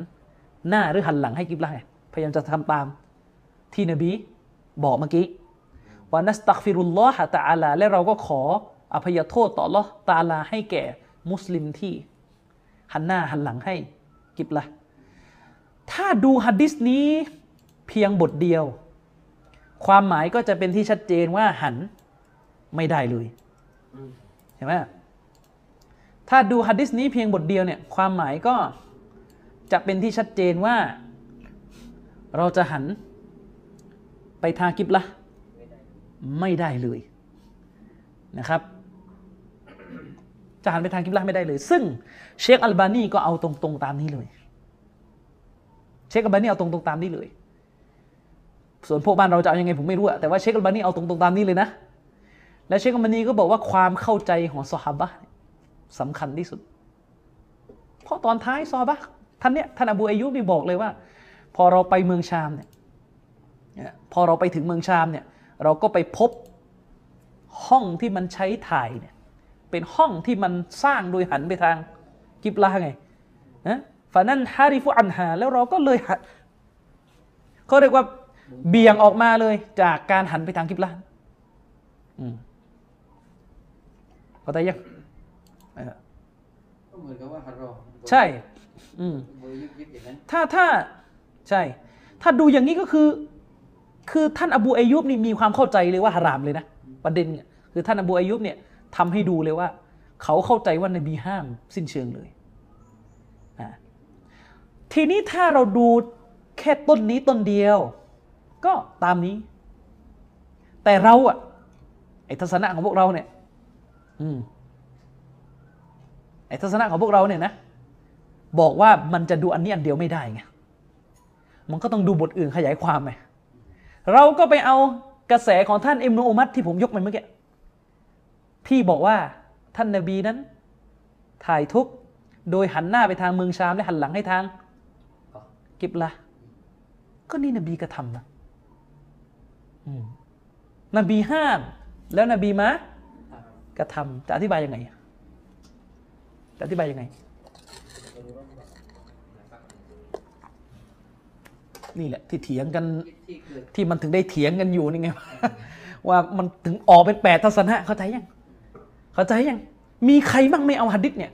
หน้าหรือหันหลังให้กิบละพยายามจะทำตามที่นบีบอกเมื่อกี้วานัสตักฟิรุลลอฮะตะอาลาและเราก็ขอ อภัยโทษต่อลอตาลาให้แก่มุสลิมที่ หันหน้าหันหลังให้กิบละถ้าดูฮัดดิสนี้เพียงบทเดียว ความหมายก็จะเป็นที่ชัดเจนว่าหันไม่ได้เลยเห็นไหมถ้าดูฮัดดิสนี้เพียงบทเดียวเนี่ยความหมายก็จะเป็นที่ชัดเจนว่า เราจะหันไปทางกิบละไม่ได้เลยนะครับ จะหันไปทางกิบละไม่ได้เลย ซึ่งเชคอัลบานีก็เอาตรงๆตามนี้เลย เชคอัลบานีเอาตรงๆตามนี้เลย ส่วนพวกบ้านเราจะเอายังไงผมไม่รู้อะแต่ว่าเชคอัลบานีเอาตรงๆตามนี้เลยนะ และเชคอัลบานีก็บอกว่าความเข้าใจของซอฮาบะสำคัญที่สุด เพราะตอนท้ายซอฮาบะท่านเนี้ยท่านอบูอายุบนี่บอกเลยว่า พอเราไปเมืองชามเนี่ยพอเราไปถึงเมืองชามเนี่ยเราก็ไปพบห้องที่มันใช้ถ่ายเนี่ย เป็นห้องที่มันสร้างโดยหันไปทางกิบลาไงนะฝานั้นฮาริฟุอันฮาแล้วเราก็เลยหันเขาเรียกว่าเบี่ยงออกมาเลยจากการหันไปทางกิบลาอืมเข้าใจยังเออก็เหมือนกับว่าฮัรรอมใช่อืมมือยึดยึดอย่างนั้นถ้าถ้าใช่ ถ้าดูอย่างนี้ก็คือ คือท่านอบูอายุบนี่มีความเข้าใจเลยว่าฮารามเลยนะประเด็นเนี่ยคือท่านอบูอายุบเนี่ย ทำให้ดูเลยว่า เขาเข้าใจว่านบีห้ามสิ้นเชิงเลยทีนี้ถ้าเราดูแค่ต้นนี้ต้นเดียว ก็ตามนี้ แต่เราอะไอทัศนะของพวกเราเนี่ย อืมไอ้ทัศนะของพวกเราเนี่ยนะบอกว่ามันจะดูอันนี้อันเดียวไม่ได้ไงมันก็ต้องดูบทอื่นขยายความไงเราก็ไปเอากระแสของท่านอิมโนอุมัตที่ผมยกไปเมื่อกี้ ที่บอกว่าท่านนบีนั้น ถ่ายทุกโดยหันหน้าไปทางเมืองชามและหันหลังให้ทางกิบละก็นี่นบีกระทำนะนบีห้าม แล้วนบีมากระทำจะอธิบายยังไงจะอธิบายยังไง นี่แหละที่เถียงกันที่เกิดที่มันถึงได้เถียงกันอยู่นี่ไงว่ามันถึงออกเป็นแปดทัศนะเข้าใจยัง เข้าใจยังมีใครบ้างไม่เอาหัดดิษเนี่ย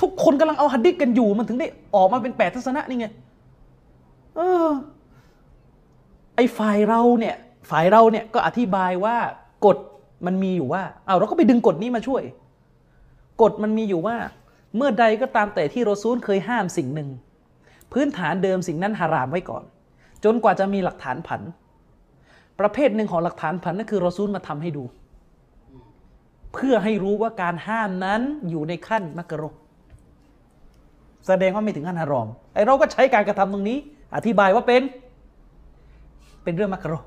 ทุกคนกำลังเอาหัดดิษกันอยู่ มันถึงได้ออกมาเป็นแปดทัศนะนี่ไงเออไอ้ฝ่ายเราเนี่ย ฝ่ายเราเนี่ยก็อธิบายว่ากฎมันมีอยู่ว่า เอาเราก็ไปดึงกฎนี้มาช่วย กฎมันมีอยู่ว่า เมื่อใดก็ตามแต่ที่รอซูลเคยห้ามสิ่งหนึ่ง พื้นฐานเดิมสิ่งนั้นฮารามไว้ก่อน จนกว่าจะมีหลักฐานผัน ประเภทหนึ่งของหลักฐานผันนั่นคือรอซูลมาทำให้ดู เพื่อให้รู้ว่าการห้ามนั้นอยู่ในขั้นมักรุแสดงว่าไม่ถึงขั้นฮารอมไอเราก็ใช้การกระทำตรงนี้ อธิบายว่าเป็น เป็นเรื่องมักรุ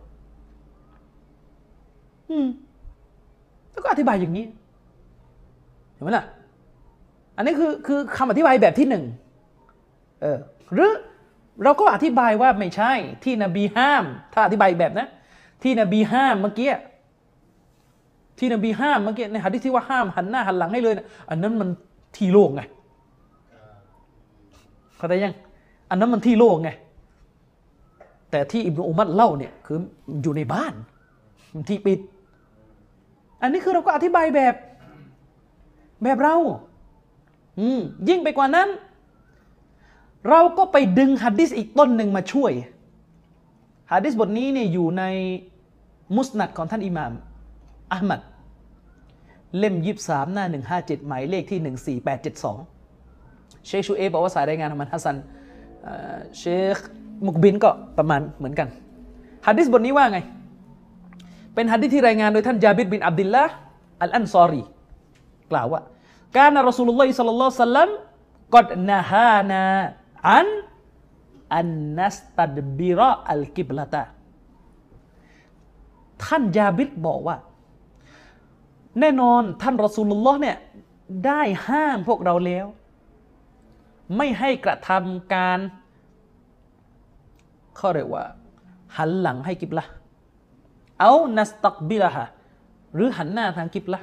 อืมแล้วก็อธิบายอย่างนี้เห็นไหมล่ะ อันนี้คือคือคำอธิบายแบบที่หนึ่งเออหรือเราก็อธิบายว่าไม่ใช่ที่นบีห้าม ถ้าอธิบายแบบนะ ที่นบีห้ามเมื่อกี้ ที่นบีห้ามเมื่อกี้ในหะดีษที่ว่าห้ามหันหน้าหันหลังให้เลยนะอันนั้นมันที่โลกไงเข้าใจยัง อันนั้นมันที่โลกไงแต่ที่อิบนุอุมัดเล่าเนี่ยคืออยู่ในบ้านที่ปิด อันนี้คือเราก็อธิบายแบบ แบบเรา อืยิ่งไปกว่านั้น เราก็ไปดึงฮัดดิสอีกต้นหนึ่งมาช่วยฮัดดิสบทนี้เนี่ยอยู่ในมุสนัดของท่านอิหม่าม อัลมัดเล่มยิบสามหน้าหนึ่งห้าเจ็ดหมายเลขที่หนึ่งสี่แปดเจ็ดสองเชคชูเอฟบอกว่าสายรายงานของมันฮัสซันเชคมุกบินก็ประมาณเหมือนกันฮะดิษบทนี้ว่าไง เป็นฮะดิษที่รายงานโดยท่านญาบิรบินอับดิลละอัลอันซอรี กล่าวว่า การนรอสูลุลลอฮิสัลลัลลอฮุซัลลัมกอดนะฮานาอันอันนัสตัดบิระอัลกิบลาตาท่านยาบิดบอกว่า แน่นอนท่านรอสูลุลลอฮ์เนี่ยได้ห้ามพวกเราแล้ว ไม่ให้กระทำการเขาเรียกว่า หันหลังให้กิบละเอานัสตักบิละฮะหรือหันหน้าทางกิบละ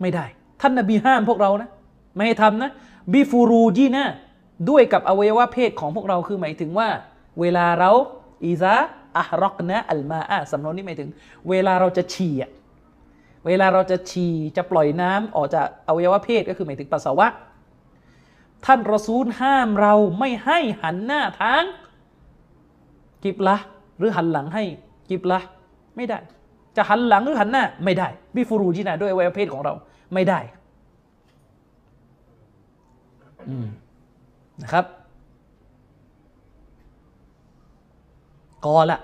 ไม่ได้ ท่านนบีห้ามพวกเรานะ ไม่ให้ทำนะบิฟูรูจีนะด้วยกับอวัยวะเพศของพวกเราคือหมายถึงว่า เวลาเราอีซาอะรอกนะอัลมาอะสำนวนนี้หมายถึง เวลาเราจะฉี่อะ เวลาเราจะฉี่จะปล่อยน้ำออกจากอวัยวะเพศก็คือหมายถึงปัสสาวะ ท่านรอซูลห้ามเราไม่ให้หันหน้าทางกิบละหรือหันหลังให้กิบละไม่ได้ จะหันหลังหรือหันหน้าไม่ได้บิฟูรูจีนะด้วยอวัยวะเพศของเราไม่ได้อืมนะครับกอละ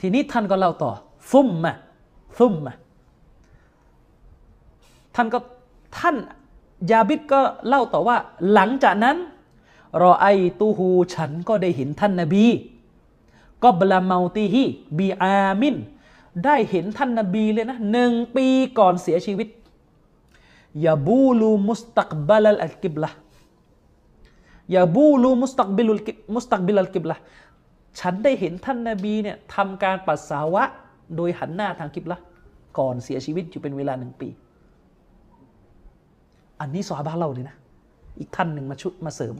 ทีนี้ท่านก็เล่าต่อซุ่มมาซุ่มมา ท่านก็ท่านยาบิดก็เล่าต่อว่า หลังจากนั้น รอไอตูฮูฉันก็ได้เห็นท่านนบีก็บลาเมาตีฮีบีอามิน ได้เห็นท่านนบีเลยนะหนึ่งปีก่อนเสียชีวิตยาบูลูมุสตักบาลอัลกิบละยาบูลูมุสตักบิลุลกิมุสตักบิลอัลกิบละฉันได้เห็นท่านนบีเนี่ยทำการปัสสาวะโดยหันหน้าทางกิบละก่อนเสียชีวิตอยู่เป็นเวลาหนึ่งปี อันนี้สวาบาเล่าเลยนะ อีกท่านหนึ่งมาชุดมาเสริม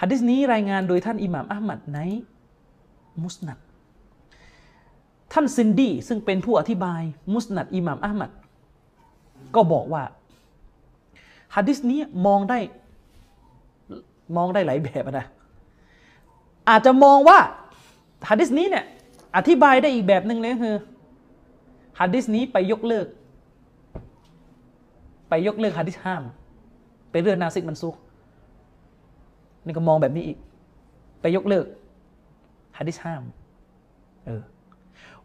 ฮะดิษนี้รายงานโดยท่านอิหม่ามอัลมัดในมุสนัดท่านซินดีซึ่งเป็นผู้อธิบายมุสนัดอิหม่ามอัลมัดก็บอกว่าฮะดิษนี้มองได้มองได้หลายแบบนะอาจจะมองว่าฮะดิษนี้เนี่ยอธิบายได้อีกแบบหนึ่งเลยคือฮะดิษนี้ไปยกเลิก ไปยกเลิกฮะดิษห้ามเป็นเรื่องนาซิกมันซุกนี่ก็มองแบบนี้อีก ไปยกเลิกฮะดิษห้ามเออ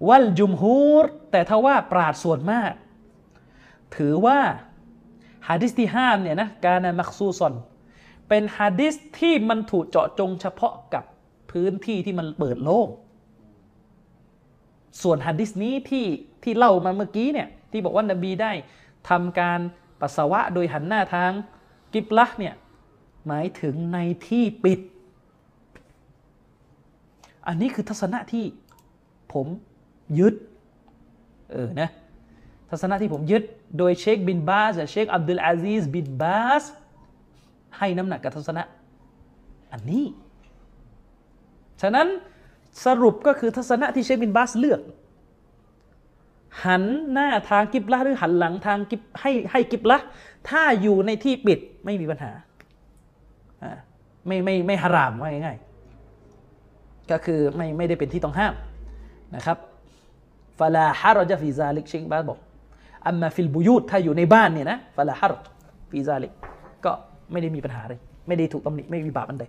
วัลจุมฮูรแต่ถ้าว่าปราดส่วนมาก ถือว่าฮะดิษที่ห้ามเนี่ยนะการนมักซูซอน เป็นฮะดิษที่มันถูกเจาะจงเฉพาะกับพื้นที่ที่มันเปิดโล่งส่วนฮะดิษนี้ที่ที่เล่ามาเมื่อกี้เนี่ยที่บอกว่านบีได้ทำการ ปัสสาวะโดยหันหน้าทางกิบละเนี่ยหมายถึงในที่ปิด อันนี้คือทัศนะที่ผมยึดเออนะทัศนะที่ผมยึดโดยเชคบินบาสเชคอับดุลอาซีซบินบาสให้น้ำหนักกับทัศนะอันนี้ ฉะนั้นสรุปก็คือทัศนะที่เชคบินบาสเลือก หันหน้าทางกิบละหรือหันหลังทางกิบให้ให้กิบละถ้าอยู่ในที่ปิดไม่มีปัญหาอ่ไม่ไม่ไม่ฮารามว่าง่ายๆก็คือไม่ไม่ได้เป็นที่ต้องห้ามนะครับฟาลาฮารจฟิซาลิกเชคบาสบอกอัมมาฟิลบุยูดถ้าอยู่ในบ้านเนี่ยนะ فلا حرج في ذلك ก็ไม่ได้มีปัญหาเลยไม่ได้ถูกตำหนิไม่มีบาปอันใด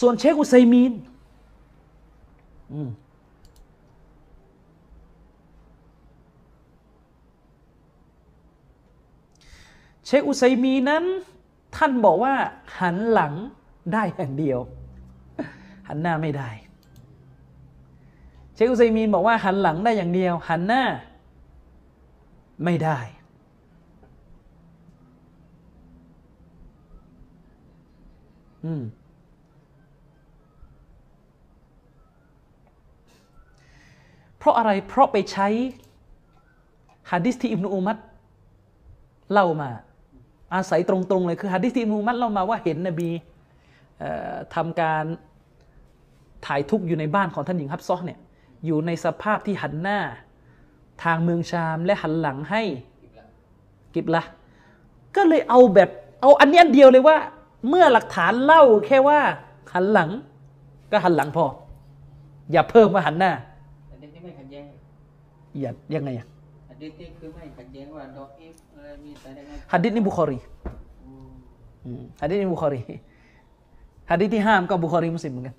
ส่วนเชคอุซัยมีนอืม เชคอุซัยมีนั้น ท่านบอกว่าหันหลังได้อย่างเดียว หันหน้าไม่ได้ เชคอุซัยมีนบอกว่าหันหลังได้อย่างเดียว หันหน้า ไม่ได้ อืมเพราะอะไร เพราะไปใช้ฮะดิษที่อิบนุอุมัดเล่ามา อาศัยตรงๆเลยคือฮะดิษที่อิบนุอุมัดเล่ามาว่าเห็นนบีเอ่อทำการถ่ายทุกข์อยู่ในบ้านของท่านหญิงฮับซอเนี่ยอยู่ในสภาพที่หันหน้าทางเมืองชามและหันหลังให้กิบละก็เลยเอาแบบเอาอันนี้อันเดียวเลยว่า เมื่อหลักฐานเล่าแค่ว่า หันหลัง ก็หันหลังพอ อย่าเพิ่มว่าหันหน้าอย่ายังไงอะ อันนี้ที่คือไม่ขัดแย้งว่าดออีฟอะไรมีแต่ได้ไงฮัดดิษนี่บุคอรีอืมอืมฮัดดิษนี่บุคอรีฮัดดิษที่ห้ามก็บุคอรีมุสลิมเหมือนกัน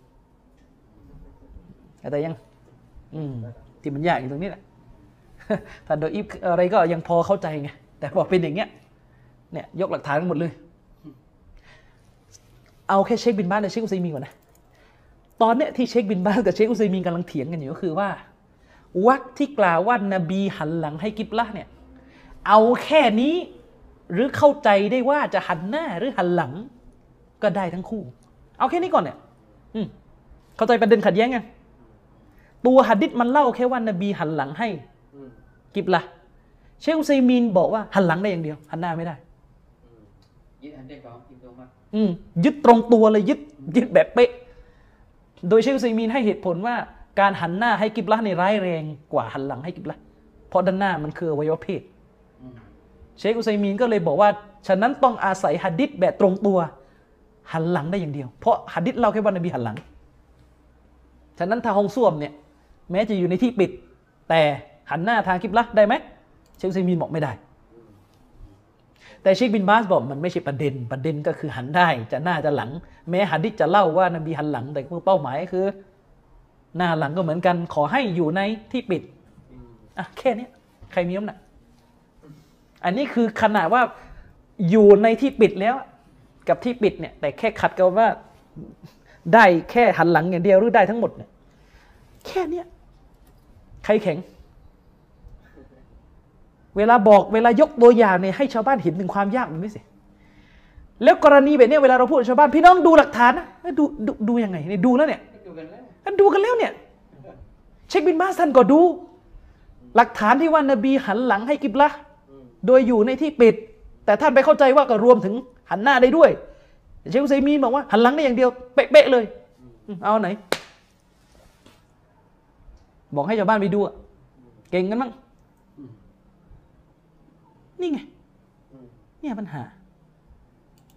แต่ยัง อืมที่มันยากอยู่ตรงนี้แหละถ้าดออีฟอะไรก็ยังพอเข้าใจไงแต่พอเป็นอย่างเงี้ยเนี่ยยกหลักฐานทั้งหมดเลย เอาแค่เช็คบินบ้านและเช็คอุซัยมีนก่อนนะตอนเนี้ยที่เช็คบินบ้านกับเช็คอุซัยมีนกำลังเถียงกันอยู่ก็คือว่า วักที่กล่าวว่านบีหันหลังให้กิบละห์เนี่ยเอาแค่นี้หรือเข้าใจได้ว่าจะหันหน้าหรือหันหลัง ก็ได้ทั้งคู่ เอาแค่นี้ก่อนเนี่ยอืมเข้าใจประเด็นขัดแย้งยังตัวหัดดิษมันเล่าแค่ว่านบีหันหลังให้อืมกิบละห์เชคอุซัยมีนบอกว่าหันหลังได้อย่างเดียว หันหน้าไม่ได้อืมยึดอันเดียวของอิบนุอุมัดอืมยึดตรงตัวเลยยึดยึดแบบเป๊ะ โดยเชคอุซัยมีนให้เหตุผลว่า การหันหน้าให้กิบละห์ในร้ายแรงกว่าหันหลังให้กิบละห์เพราะด้านหน้ามันคืออวัยวะเพศอืมเชคอุซัยมีนก็เลยบอกว่า ฉะนั้นต้องอาศัยหัดดิษแบบตรงตัว หันหลังได้อย่างเดียว เพราะหัดดิษเล่าแค่ว่านบีหันหลัง ฉะนั้นถ้าห้องส้วมเนี่ย แม้จะอยู่ในที่ปิด แต่หันหน้าทางกิบละห์ได้ไหมเชคอุซัยมีนบอกไม่ได้ แต่เชคบินบาสบอกมันไม่ใช่ประเด็น ประเด็นก็คือหันได้จะหน้าจะหลัง แม้หัดดิษจะเล่าว่านบีหันหลัง แต่เป้าหมายคือ หน้าหลังก็เหมือนกัน ขอให้อยู่ในที่ปิดอะแค่นี้ใครมีน้ำหนักอันนี้คือขนาดว่าอยู่ในที่ปิดแล้วกับที่ปิดเนี่ย แต่แค่ขัดกันว่าได้แค่หันหลังอย่างเดียวหรือได้ทั้งหมดเนี่ยแค่เนี้ยใครแข็ง เวลาบอกเวลายกตัวอย่างเนี่ยให้ชาวบ้านเห็นถึงความยากมันไม่สิแล้วกรณีแบบนี้เวลาเราพูดชาวบ้านพี่น้องดูหลักฐานนะดูดูดูยังไงเนี่ยดูแล้วเนี่ยดูกันแล้ว ก็ดูกันแล้วเนี่ย เช็คบินบาสท่านก็ดู หลักฐานที่ว่านบีหันหลังให้กิบละโดยอยู่ในที่ปิด แต่ท่านไปเข้าใจว่าก็รวมถึงหันหน้าได้ด้วย เชคอุซัยมีนบอกว่าหันหลังได้อย่างเดียวเป๊ะๆเลย เอาไหน บอกให้ชาวบ้านไปดูอะเก่งกันมั้งนี่ไงเนี่ยปัญหา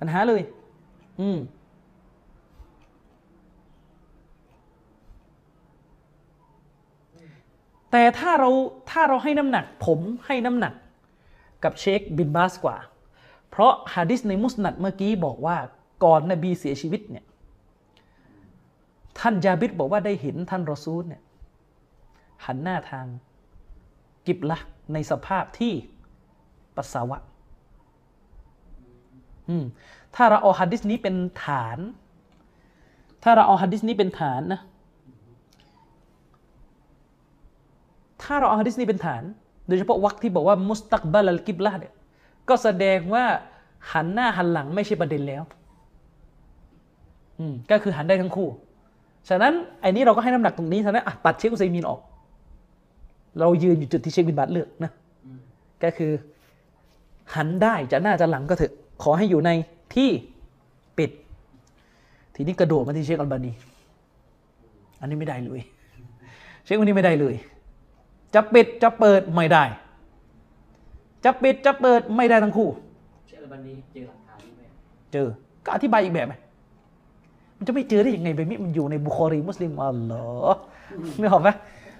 ปัญหาเลย อืม แต่ถ้าเราถ้าเราให้น้ำหนักผมให้น้ำหนักกับเชคบินบาสกว่า เพราะฮะดิษในมุสนัดเมื่อกี้บอกว่าก่อนนบีเสียชีวิตเนี่ยท่านจาบิดบอกว่าได้เห็นท่านรอซูลเนี่ยหันหน้าทางกิบละในสภาพที่ปัสสาวะอืมถ้าเราเอาฮัดดิสนี้เป็นฐาน ถ้าเราเอาฮัดดิสนี้เป็นฐานนะ ถ้าเราเอาฮัดดิสนี้เป็นฐาน โดยเฉพาะวรรคที่บอกว่ามุสตักบัลลกิบละเนี่ยก็แสดงว่าหันหน้าหันหลังไม่ใช่ประเด็นแล้วอืมก็คือหันได้ทั้งคู่ ฉะนั้นไอ้นี้เราก็ให้น้ำหนักตรงนี้ฉะนั้นตัดเชคอุซัยมีนออก เรายืนอยู่จุดที่เชคบินบาตเลือกนะก็คือ หันได้จะหน้าจะหลังก็เถอะ ขอให้อยู่ในที่ปิด ทีนี้กระโดดมาที่เชคอัลบานี อันนี้ไม่ได้เลย เชควันนี้ไม่ได้เลย จะปิดจะเปิดไม่ได้ จะปิดจะเปิดไม่ได้ทั้งคู่เชื่อบันนี้เจอหลักฐานนี้ไหมเจอก็อธิบายอีกแบบไหมมันจะไม่เจอได้ยังไงแบบนี้มันอยู่ในบุคอรีมุสลิมอัลลอฮ์นึกออกไหม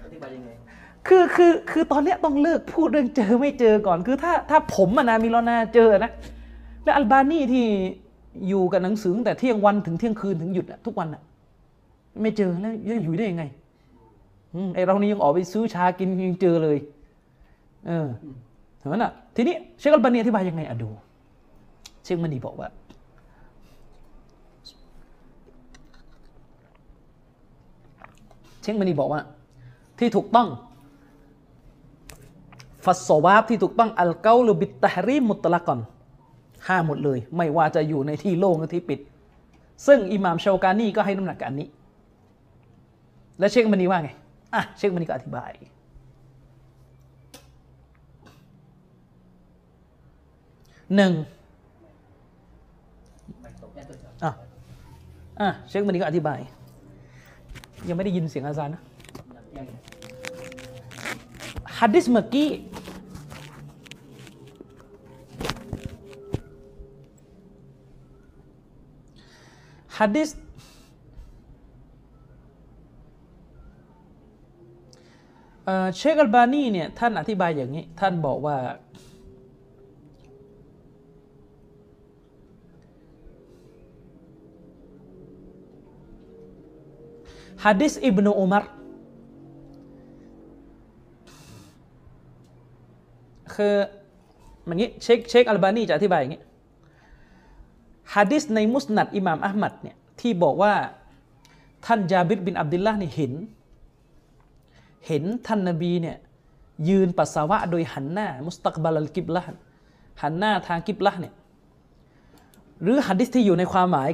อธิบายยังไงคือคือคือตอนเนี้ยต้องเลิกพูดเรื่องเจอไม่เจอก่อนคือถ้าถ้าผมอะนะมิลอนาเจอนะแล้วอัลบานีที่อยู่กับหนังสือตั้งแต่เที่ยงวันถึงเที่ยงคืนถึงหยุดอะทุกวันอะไม่เจอแล้วยังอยู่ได้ยังไงอืม ไอเรานี่ยังออกไปซื้อชากินยังเจอเลย เออเห็นไหมน่ะ ทีนี้เชคอัลบานีอธิบายยังไงอะดู เชคมันนีบอกว่า เชคมันนีบอกว่า ที่ถูกต้องฟัสโซอวาบที่ถูกต้องอัลเกาลูบิตตะฮรีมุตละก่อนห้าหมดเลย ไม่ว่าจะอยู่ในที่โล่งหรือที่ปิด ซึ่งอิหม่ามชาวกานีก็ให้น้ำหนักกับอันนี้ และเชคมันนีว่าไง อะเชคมันนีก็อธิบายหนึ่งอะอะเชคมันนีก็อธิบาย ยังไม่ได้ยินเสียงอาจารย์นะฮัดดิสเมื่อกี้ฮัดดิส เชคอัลบานีเนี่ยท่านอธิบายอย่างนี้ ท่านบอกว่าฮัดดิสอิบนุอุมัรคืออย่างนี้เชคเชคอัลบานีจะอธิบายอย่างนี้ฮะดิษในมุสนัดอิหม่ามอัลมัดเนี่ยที่บอกว่าท่านจาบิดบินอับดุลละห์เนี่ยเห็น เห็นท่านนบีเนี่ยยืนปัสสาวะโดยหันหน้า มุสตักบัลลกิบละหันหน้าทางกิบละเนี่ยหรือฮัดดิษที่อยู่ในความหมาย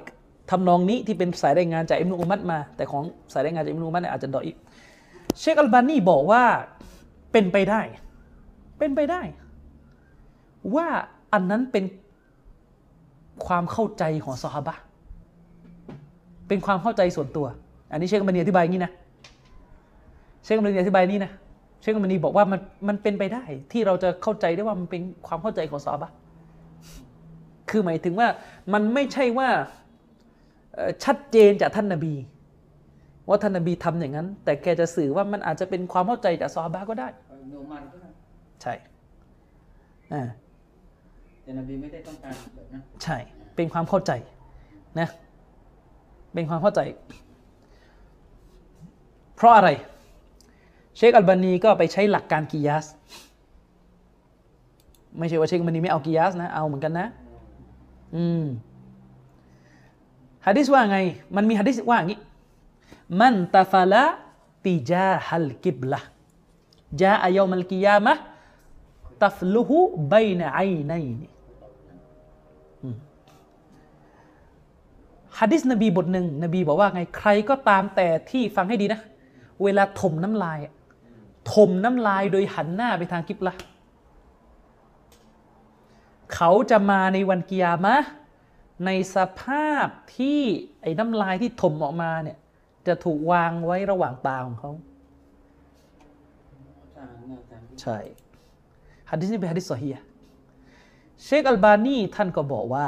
ทำนองนี้ที่เป็นสายรายงานจากอิมนุอุมัดมา แต่ของสายรายงานจากอิมนุอุมัดเนี่ยอาจจะดอยอีกเชคอัลบานีบอกว่าเป็นไปได้ เป็นไปได้ ว่าอันนั้นเป็นความเข้าใจของซอฮาบะเป็นความเข้าใจส่วนตัว อันนี้เชคกัมบานีอธิบายอย่างนี้นะ เชคกัมบานีอธิบายนี้นะเชคกัมบานีบอกว่ามันมันเป็นไปได้ ที่เราจะเข้าใจได้ว่ามันเป็นความเข้าใจของซอฮาบะห์คือหมายถึงว่ามันไม่ใช่ว่าเอ่อชัดเจนจากท่านนบี ว่าท่านนบีทำอย่างนั้น แต่แกจะสื่อว่ามันอาจจะเป็นความเข้าใจจากซอฮาบะห์ก็ได้โนมันก็ได้ใช่อ่าแต่นบีไม่ได้ต้องการแบบนั้นใช่ เป็นความเข้าใจนะ เป็นความเข้าใจ เพราะอะไร เชคอัลบานีก็ไปใช้หลักการกิยาส ไม่ใช่ว่าเชคอัลบานีไม่เอากิยาสนะ เอาเหมือนกันนะ อืมฮะดิษว่าไง มันมีฮะดิษว่าอย่างนี้ มันตาฟาละติจาฮัลกิบละจาอายอมัลกิยามะตัฟลุหุบนไอไนัยนฮะดิษนบีบทหนึ่งนบีบอกว่าไงใครก็ตามแต่ที่ฟังให้ดีนะ เวลาถมน้ำลาย ถมน้ำลายโดยหันหน้าไปทางกิบละเขาจะมาในวันกิยามะในสภาพที่ไอ้น้ำลายที่ถมออกมาเนี่ย จะถูกวางไว้ระหว่างตาของเขาใช่ฮัดดิษนี้เป็นฮัดดิษซอฮีฮ์เชคอัลบานีท่านก็บอกว่า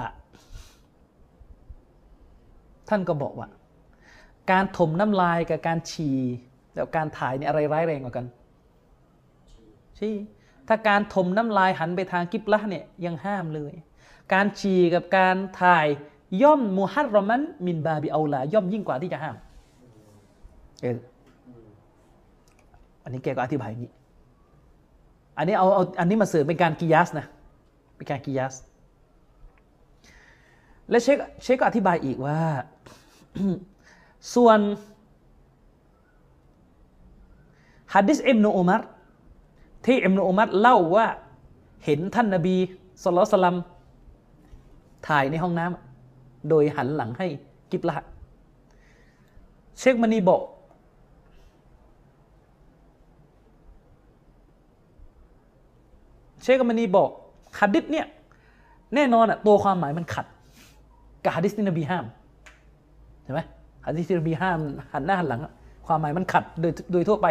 ท่านก็บอกว่า การถมน้ำลายกับการฉี่แล้วการถ่ายเนี่ยอะไรร้ายแรงกว่ากัน ฉี่ถ้าการถมน้ำลายหันไปทางกิบละห์เนี่ยยังห้ามเลย การฉี่กับการถ่ายย่อมมุฮัรรอมันมินบาบิเอาลาย่อมยิ่งกว่าที่จะห้ามเอออันนี้แกก็อธิบายอย่างนี้ อันนี้เอาเอาอันนี้มาเสริมเป็นการกิยาสนะเป็นการกิยาส และเชคเชคก็อธิบายอีกว่า ส่วนฮัดดิสอิมนุอุมัร ที่อิมนุอุมัรเล่าว่าเห็นท่านนบีสุลต่านสลัมถ่ายในห้องน้ำโดยหันหลังให้กิบละเชคมณีบอกเชคมณีบอกฮัดดิษเนี่ยแน่นอนอะตัวความหมายมันขัดกับฮัดดิษที่นบีห้ามใช่ไหมฮัดดิษที่นบีห้ามหันหน้าหันหลัง ความหมายมันขัดโดยโดยทั่วไป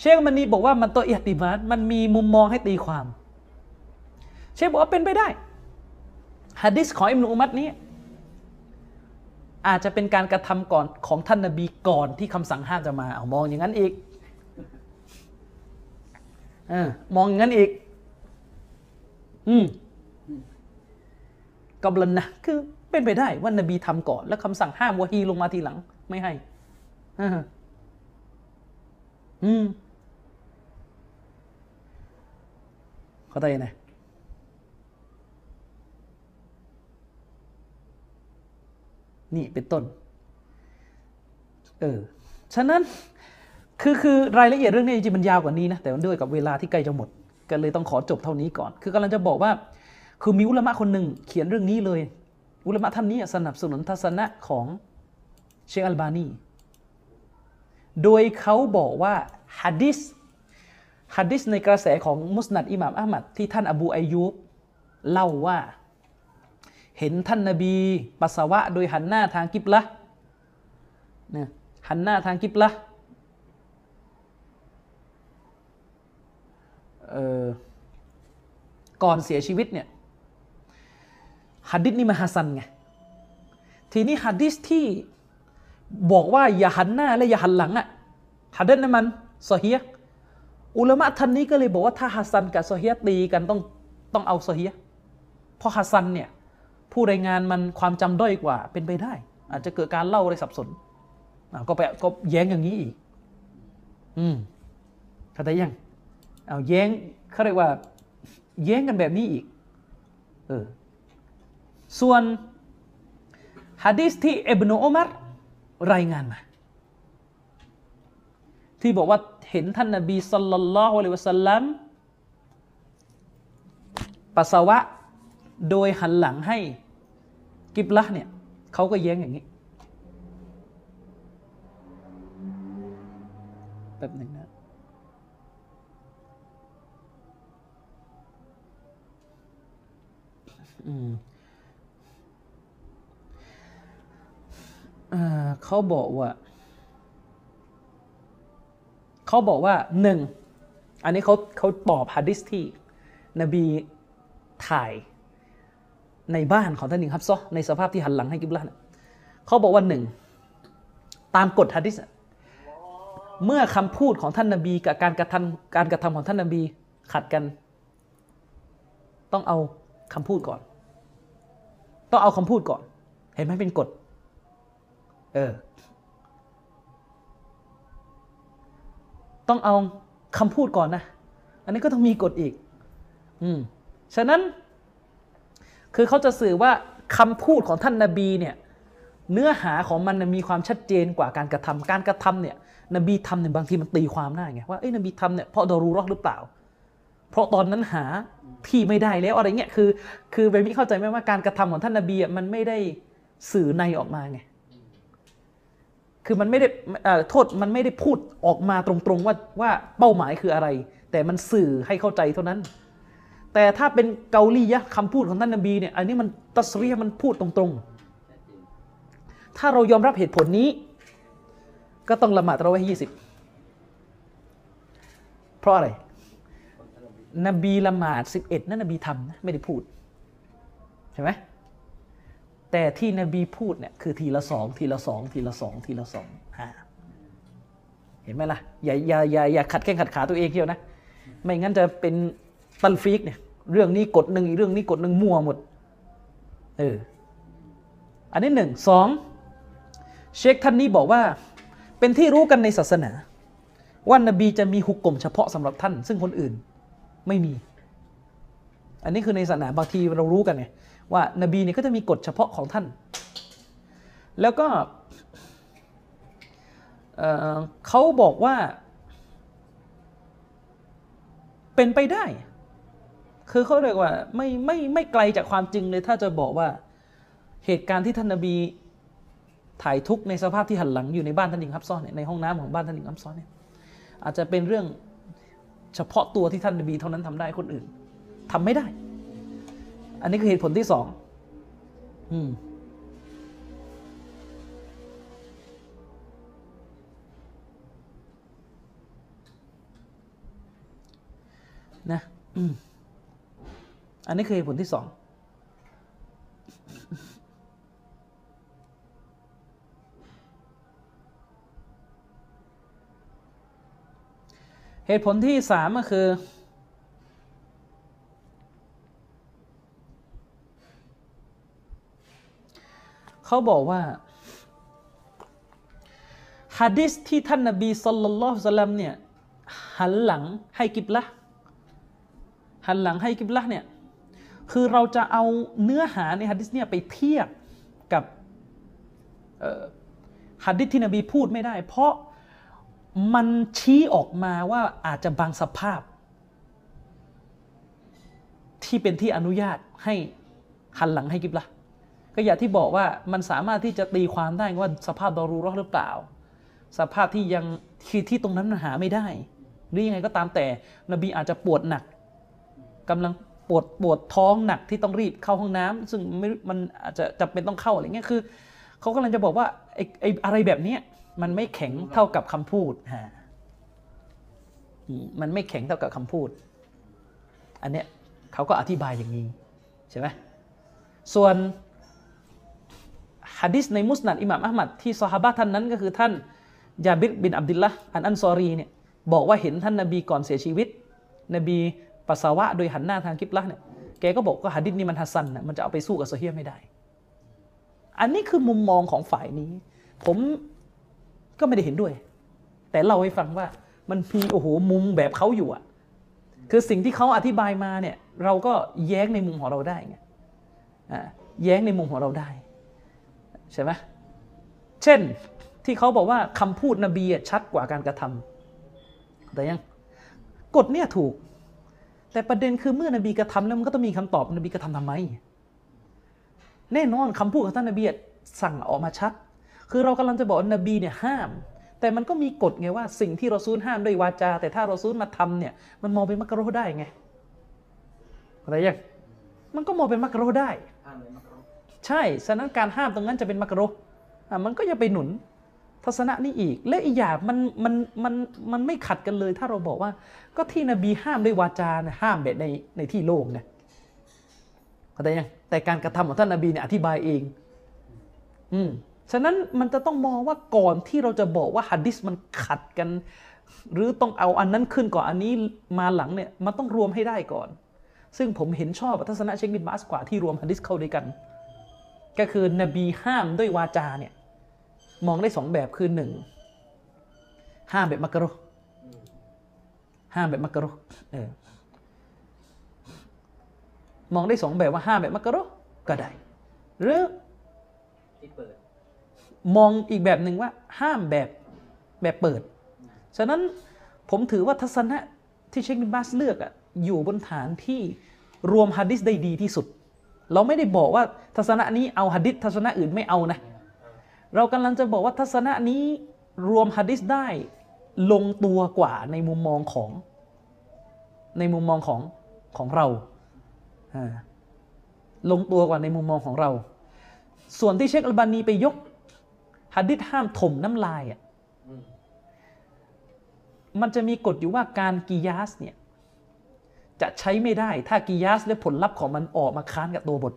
เชคมณีบอกว่ามันตัวอิหติมาดมันมีมุมมองให้ตีความ เชคบอกว่าเป็นไปได้ฮัดดิษของอิมนุอุมัดนี้ อาจจะเป็นการกระทำก่อนของท่านนบีก่อนที่คำสั่งห้ามจะมาเอามองอย่างนั้นอีกเออมองอย่างนั้นอีก อืมกำลังนะคือเป็นไปได้ว่านบีทำก่อน แล้วคำสั่งห้ามวะฮีลงมาทีหลัง ไม่ให้อืม เข้าใจไหมนี่เป็นต้น เออ ฉะนั้น คือ คือ รายละเอียดเรื่องนี้จริงๆมันยาวกว่านี้นะ แต่มันด้วยกับเวลาที่ใกล้จะหมด ก็เลยต้องขอจบเท่านี้ก่อน คือกำลังจะบอกว่า คือมีอุลมะคนหนึ่งเขียนเรื่องนี้เลย อุลมะท่านนี้สนับสนุนทัศนะของเชคอัลบานี โดยเขาบอกว่าฮัดดิส ฮัดดิสในกระแสของมุสนัดอิหม่ามอะห์มัดที่ท่านอบูอายุบเล่าว่า เห็นท่านนบีปัสสาวะโดยหันหน้าทางกิบละเนี่ยหันหน้าทางกิบละเอ่อก่อนเสียชีวิตเนี่ยฮะดิษนี่มันฮัสซันไงทีนี้ฮะดิษที่บอกว่าอย่าหันหน้าและอย่าหันหลังอะฮะดิษนั้นมันซอฮีย อุลามะท่านนี้ก็เลยบอกว่าถ้าฮัสซันกับซอฮียตีกันต้องต้องเอาซอฮียเพราะฮัสซันเนี่ยผู้รายงานมันความจำด้อยกว่าเป็นไปได้ อาจจะเกิดการเล่าอะไรสับสนก็ไปก็แย้งอย่างนี้อีก อืมเข้าใจยังเอาแย้งเขาเรียกว่า แย้งกันแบบนี้อีก เออ ส่วนฮะดีษที่อิบนุอุมัรรายงานมา ที่บอกว่าเห็นท่านนบีสัลลัลลอฮุอะลัยฮิวะสัลลัมปัสสาวะโดยหันหลังให้กิบละเนี่ยเขาก็แย้งอย่างนี้แป๊บหนึ่งนะอืมเอ่อเขาบอกว่า เขาบอกว่าหนึ่งอันนี้เขาเขาตอบฮะดิษที่นบีถ่ายในบ้านของท่านหญิงฮับซอในสภาพที่หันหลังให้กิบลานะเขาบอกว่าหนึ่งตามกฎฮะดิษเมื่อคำพูดของท่านนบีกับการกระทำการกระทำของท่านนบีขัดกัน ต้องเอาคำพูดก่อน ต้องเอาคำพูดก่อน เห็นไหมเป็นกฎ เออ ต้องเอาคำพูดก่อนนะ อันนี้ก็ต้องมีกฎอีก อืม ฉะนั้น คือเขาจะสื่อว่าคำพูดของท่านนาบีเนี่ย เนื้อหาของมันมีความชัดเจนกว่าการกระทำการกระทำเนี่ย นบีทำเนี่ยบางทีมันตีความได้ไงว่าเอ้ยนบีทำเนี่ยเพราะดอรูรอห์หรือเปล่า เพราะตอนนั้นหาที่ไม่ได้แล้วอะไรเงี้ย คือ คือเบมี่เข้าใจไหมว่าการกระทำของท่านนบีมันไม่ได้สื่อในออกมาไง คือมันไม่ได้โทษมันไม่ได้พูดออกมาตรงๆว่าว่าเป้าหมายคืออะไร แต่มันสื่อให้เข้าใจเท่านั้น แต่ถ้าเป็นเกาลียะคำพูดของท่านนบีเนี่ยอันนี้มันตัสรียมันพูดตรงๆ ถ้าเรายอมรับเหตุผลนี้ ก็ต้องละหมาดเราไว้ยี่สิบเพราะอะไร นบีละหมาดสิบเอ็ดนั่นนบีทำนะไม่ได้พูดใช่ไหม แต่ที่นบีพูดเนี่ยคือทีละสองทีละสองทีละสองทีละสองเห็นไหมล่ะอย่าอย่าอย่าอย่าขัดแข้งขัดขาตัวเองเที่ยวนะ ไม่งั้นจะเป็นตันฟีกเนี่ยเรื่องนี้กดหนึ่งอีกเรื่องนี้กดหนึ่งมั่วหมดเอออันนี้หนึ่งสองเชคท่านนี้บอกว่า เป็นที่รู้กันในศาสนา ว่านบีจะมีหุกกลมเฉพาะสำหรับท่าน ซึ่งคนอื่นไม่มี อันนี้คือในศาสนาบางทีเรารู้กันไง ว่านบีเนี่ยก็จะมีกฎเฉพาะของท่าน แล้วก็เเขาบอกว่า เป็นไปได้ คือเขาเรียกว่าไม่ไม่ไม่ไกลจากความจริงเลย ถ้าจะบอกว่าเหตุการณ์ที่ท่านนบีถ่ายทุกข์ในสภาพที่หันหลังอยู่ในบ้านท่านหญิงฮับซ้อนในห้องน้ำของบ้านท่านหญิงฮับซ้อนเนี่ยอาจจะเป็นเรื่องเฉพาะตัวที่ท่านนบีเท่านั้นทำได้คนอื่นทำไม่ได้ อันนี้คือเหตุผลที่สองอืมนะอันนี้คือเหตุผลที่สองเหตุผลที่สามก็คือ เขาบอกว่าฮะดิษที่ท่านนบีสัลลัลลอฮุลัยฮิวะซัลมเนี่ยหันหลังให้กิบละหันหลังให้กิบละเนี่ยคือเราจะเอาเนื้อหาในฮะดิษเนี่ยไปเทียบกับฮะดิษที่นบีพูดไม่ได้ เพราะมันชี้ออกมาว่าอาจจะบางสภาพ ที่เป็นที่อนุญาตให้หันหลังให้กิบละ ก็อย่างที่บอกว่ามันสามารถที่จะตีความได้ว่าสภาพดอรูราะห์หรือเปล่า สภาพที่ยังที่ที่ตรงนั้นมันหาไม่ได้ หรือยังไงก็ตามแต่ นบีอาจจะปวดหนักกำลังปวดปวดท้องหนักที่ต้องรีบเข้าห้องน้ำซึ่งไม่มันอาจจะจำเป็นต้องเข้าอะไรเงี้ยคือเขากำลังจะบอกว่าไอ้ไอ้อะไรแบบเนี้ยมันไม่แข็งเท่ากับคำพูดฮะมมันไม่แข็งเท่ากับคำพูด อันเนี้ยเขาก็อธิบายอย่างนี้ใช่ไหมส่วน ฮะดิษในมุสนัดอิหม่ามอัลมัดที่ซอฮาบะท่านนั้นก็คือท่านยาบิรบินอับดุลละอันอันซอรีเนี่ยบอกว่าเห็นท่านนบีก่อนเสียชีวิต นบีปัสสาวะโดยหันหน้าทางกิบละเนี่ยแกก็บอกว่าฮะดิษนี้มันฮัสซันนะมันจะเอาไปสู้กับโซเฮียไม่ได้ อันนี้คือมุมมองของฝ่ายนี้ ผมก็ไม่ได้เห็นด้วย แต่เล่าให้ฟังว่ามันมีโอ้โหมุมแบบเขาอยู่อะคือสิ่งที่เขาอธิบายมาเนี่ยเราก็แย้งในมุมของเราได้ไงอ่าแย้งในมุมของเราได้ ใช่ไหมเช่นที่เขาบอกว่าคำพูดนบีชัดกว่าการกระทำแต่ยังกฎเนี่ยถูก แต่ประเด็นคือเมื่อนบีกระทำแล้วมันก็ต้องมีคำตอบนบีกระทำทำไม แน่นอนคำพูดของท่านนบีสั่งออกมาชัด คือเรากำลังจะบอกนบีเนี่ยห้าม แต่มันก็มีกฎไงว่าสิ่งที่เราซูลห้ามด้วยวาจา แต่ถ้าเราซูลมาทำเนี่ยมันมองเป็นมักรุฮ์ได้ไงอะไรยังมันก็มองเป็นมักรุฮ์ได้ ใช่ ฉะนั้นการห้ามตรงนั้นจะเป็นมักรุอะมันก็จะไปหนุนทัศนะนี้อีก และอีกอย่างมันมันมันมันไม่ขัดกันเลยถ้าเราบอกว่า ก็ที่นบีห้ามด้วยวาจาเนี่ยห้ามแบบในในที่โล่งเนี่ยเข้าใจยังแต่การกระทำของท่านนบีเนี่ยอธิบายเอง อืมฉะนั้นมันจะต้องมองว่าก่อนที่เราจะบอกว่าฮัดดิสมันขัดกัน หรือต้องเอาอันนั้นขึ้นก่อนอันนี้มาหลังเนี่ยมันต้องรวมให้ได้ก่อน ซึ่งผมเห็นชอบทัศนะเชคบินบาสกว่าที่รวมฮัดดิสเข้าด้วยกัน ก็คือนบีห้ามด้วยวาจาเนี่ยมองได้สองแบบคือหนึ่งห้ามแบบมักกะโรห์ห้ามแบบมักกะโรห์เออมองได้สองแบบว่าห้ามแบบมักกะโรห์ก็ได้หรือที่เปิดมองอีกแบบหนึ่งว่า ห้ามแบบแบบเปิด ฉะนั้นผมถือว่าทัศนะที่เชคบินบาสเลือกอะอยู่บนฐานที่รวมฮัดดิสได้ดีที่สุด เราไม่ได้บอกว่าทัศนะนี้เอาฮัดดิสทัศนะอื่นไม่เอานะ เรากำลังจะบอกว่าทัศนะนี้รวมฮัดดิสได้ลงตัวกว่าในมุมมองของ ในมุมมองของของเรา ลงตัวกว่าในมุมมองของเรา ส่วนที่เชคอัลบานีไปยกฮัดดิสห้ามถมน้ำลายอะมมันจะมีกฎอยู่ว่าการกิยาสเนี่ย จะใช้ไม่ได้ ถ้ากิยาสและผลลัพธ์ของมันออกมาค้านกับตัวบท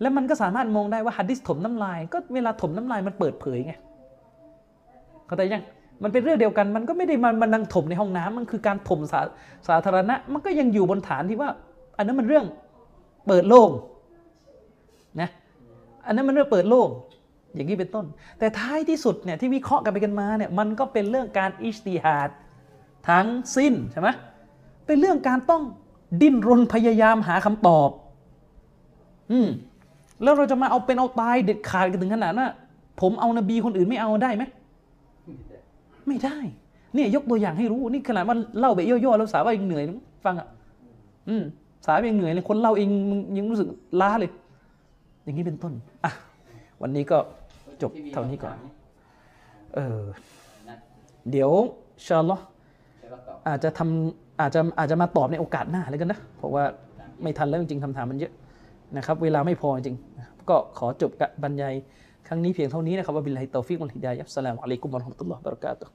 แล้วมันก็สามารถมองได้ว่าฮัดดิสถมน้ำลาย ก็เวลาถมน้ำลายมันเปิดเผยไงเข้าใจยังมันเป็นเรื่องเดียวกันมันก็ไม่ได้มันมันนั่งถมในห้องน้ำมันคือการถมสาสาธารณะ มันก็ยังอยู่บนฐานที่ว่า อันนั้นมันเรื่องเปิดโล่งนะอันนั้นมันเรื่องเปิดโล่งอย่างนี้เป็นต้น แต่ท้ายที่สุดเนี่ยที่วิเคราะห์กันไปกันมาเนี่ยมันก็เป็นเรื่องการอิจติฮัดทั้งสิ้นใช่ไหม เป็นเรื่องการต้องดิ้นรนพยายามหาคำตอบ อืมแล้วเราจะมาเอาเป็นเอาตายเด็ดขาดกันถึงขนาดว่าผมเอานบีคนอื่นไม่เอาได้ไหมไม่ได้ เนี่ยยกตัวอย่างให้รู้ นี่ขนาดว่าเล่าไปย่อๆแล้วสาวว่ายังเหนื่อยฟังอะ อืม สาวยังเหนื่อยเลยคนเล่าเองยังรู้สึกล้าเลย อย่างนี้เป็นต้น อะ วันนี้ก็จบเท่านี้ก่อน เออ เดี๋ยวอินชาอัลลอฮ์อาจจะทำ อาจจะอาจจะมาตอบในโอกาสหน้าเลยกันนะ เพราะว่าไม่ทันแล้วจริงๆคำถามมันเยอะนะครับ เวลาไม่พอจริง ก็ขอจบกับบรรยายครั้งนี้เพียงเท่านี้นะครับ وبالله التوفيق والهداية السلام عليكم ورحمة الله وبركاته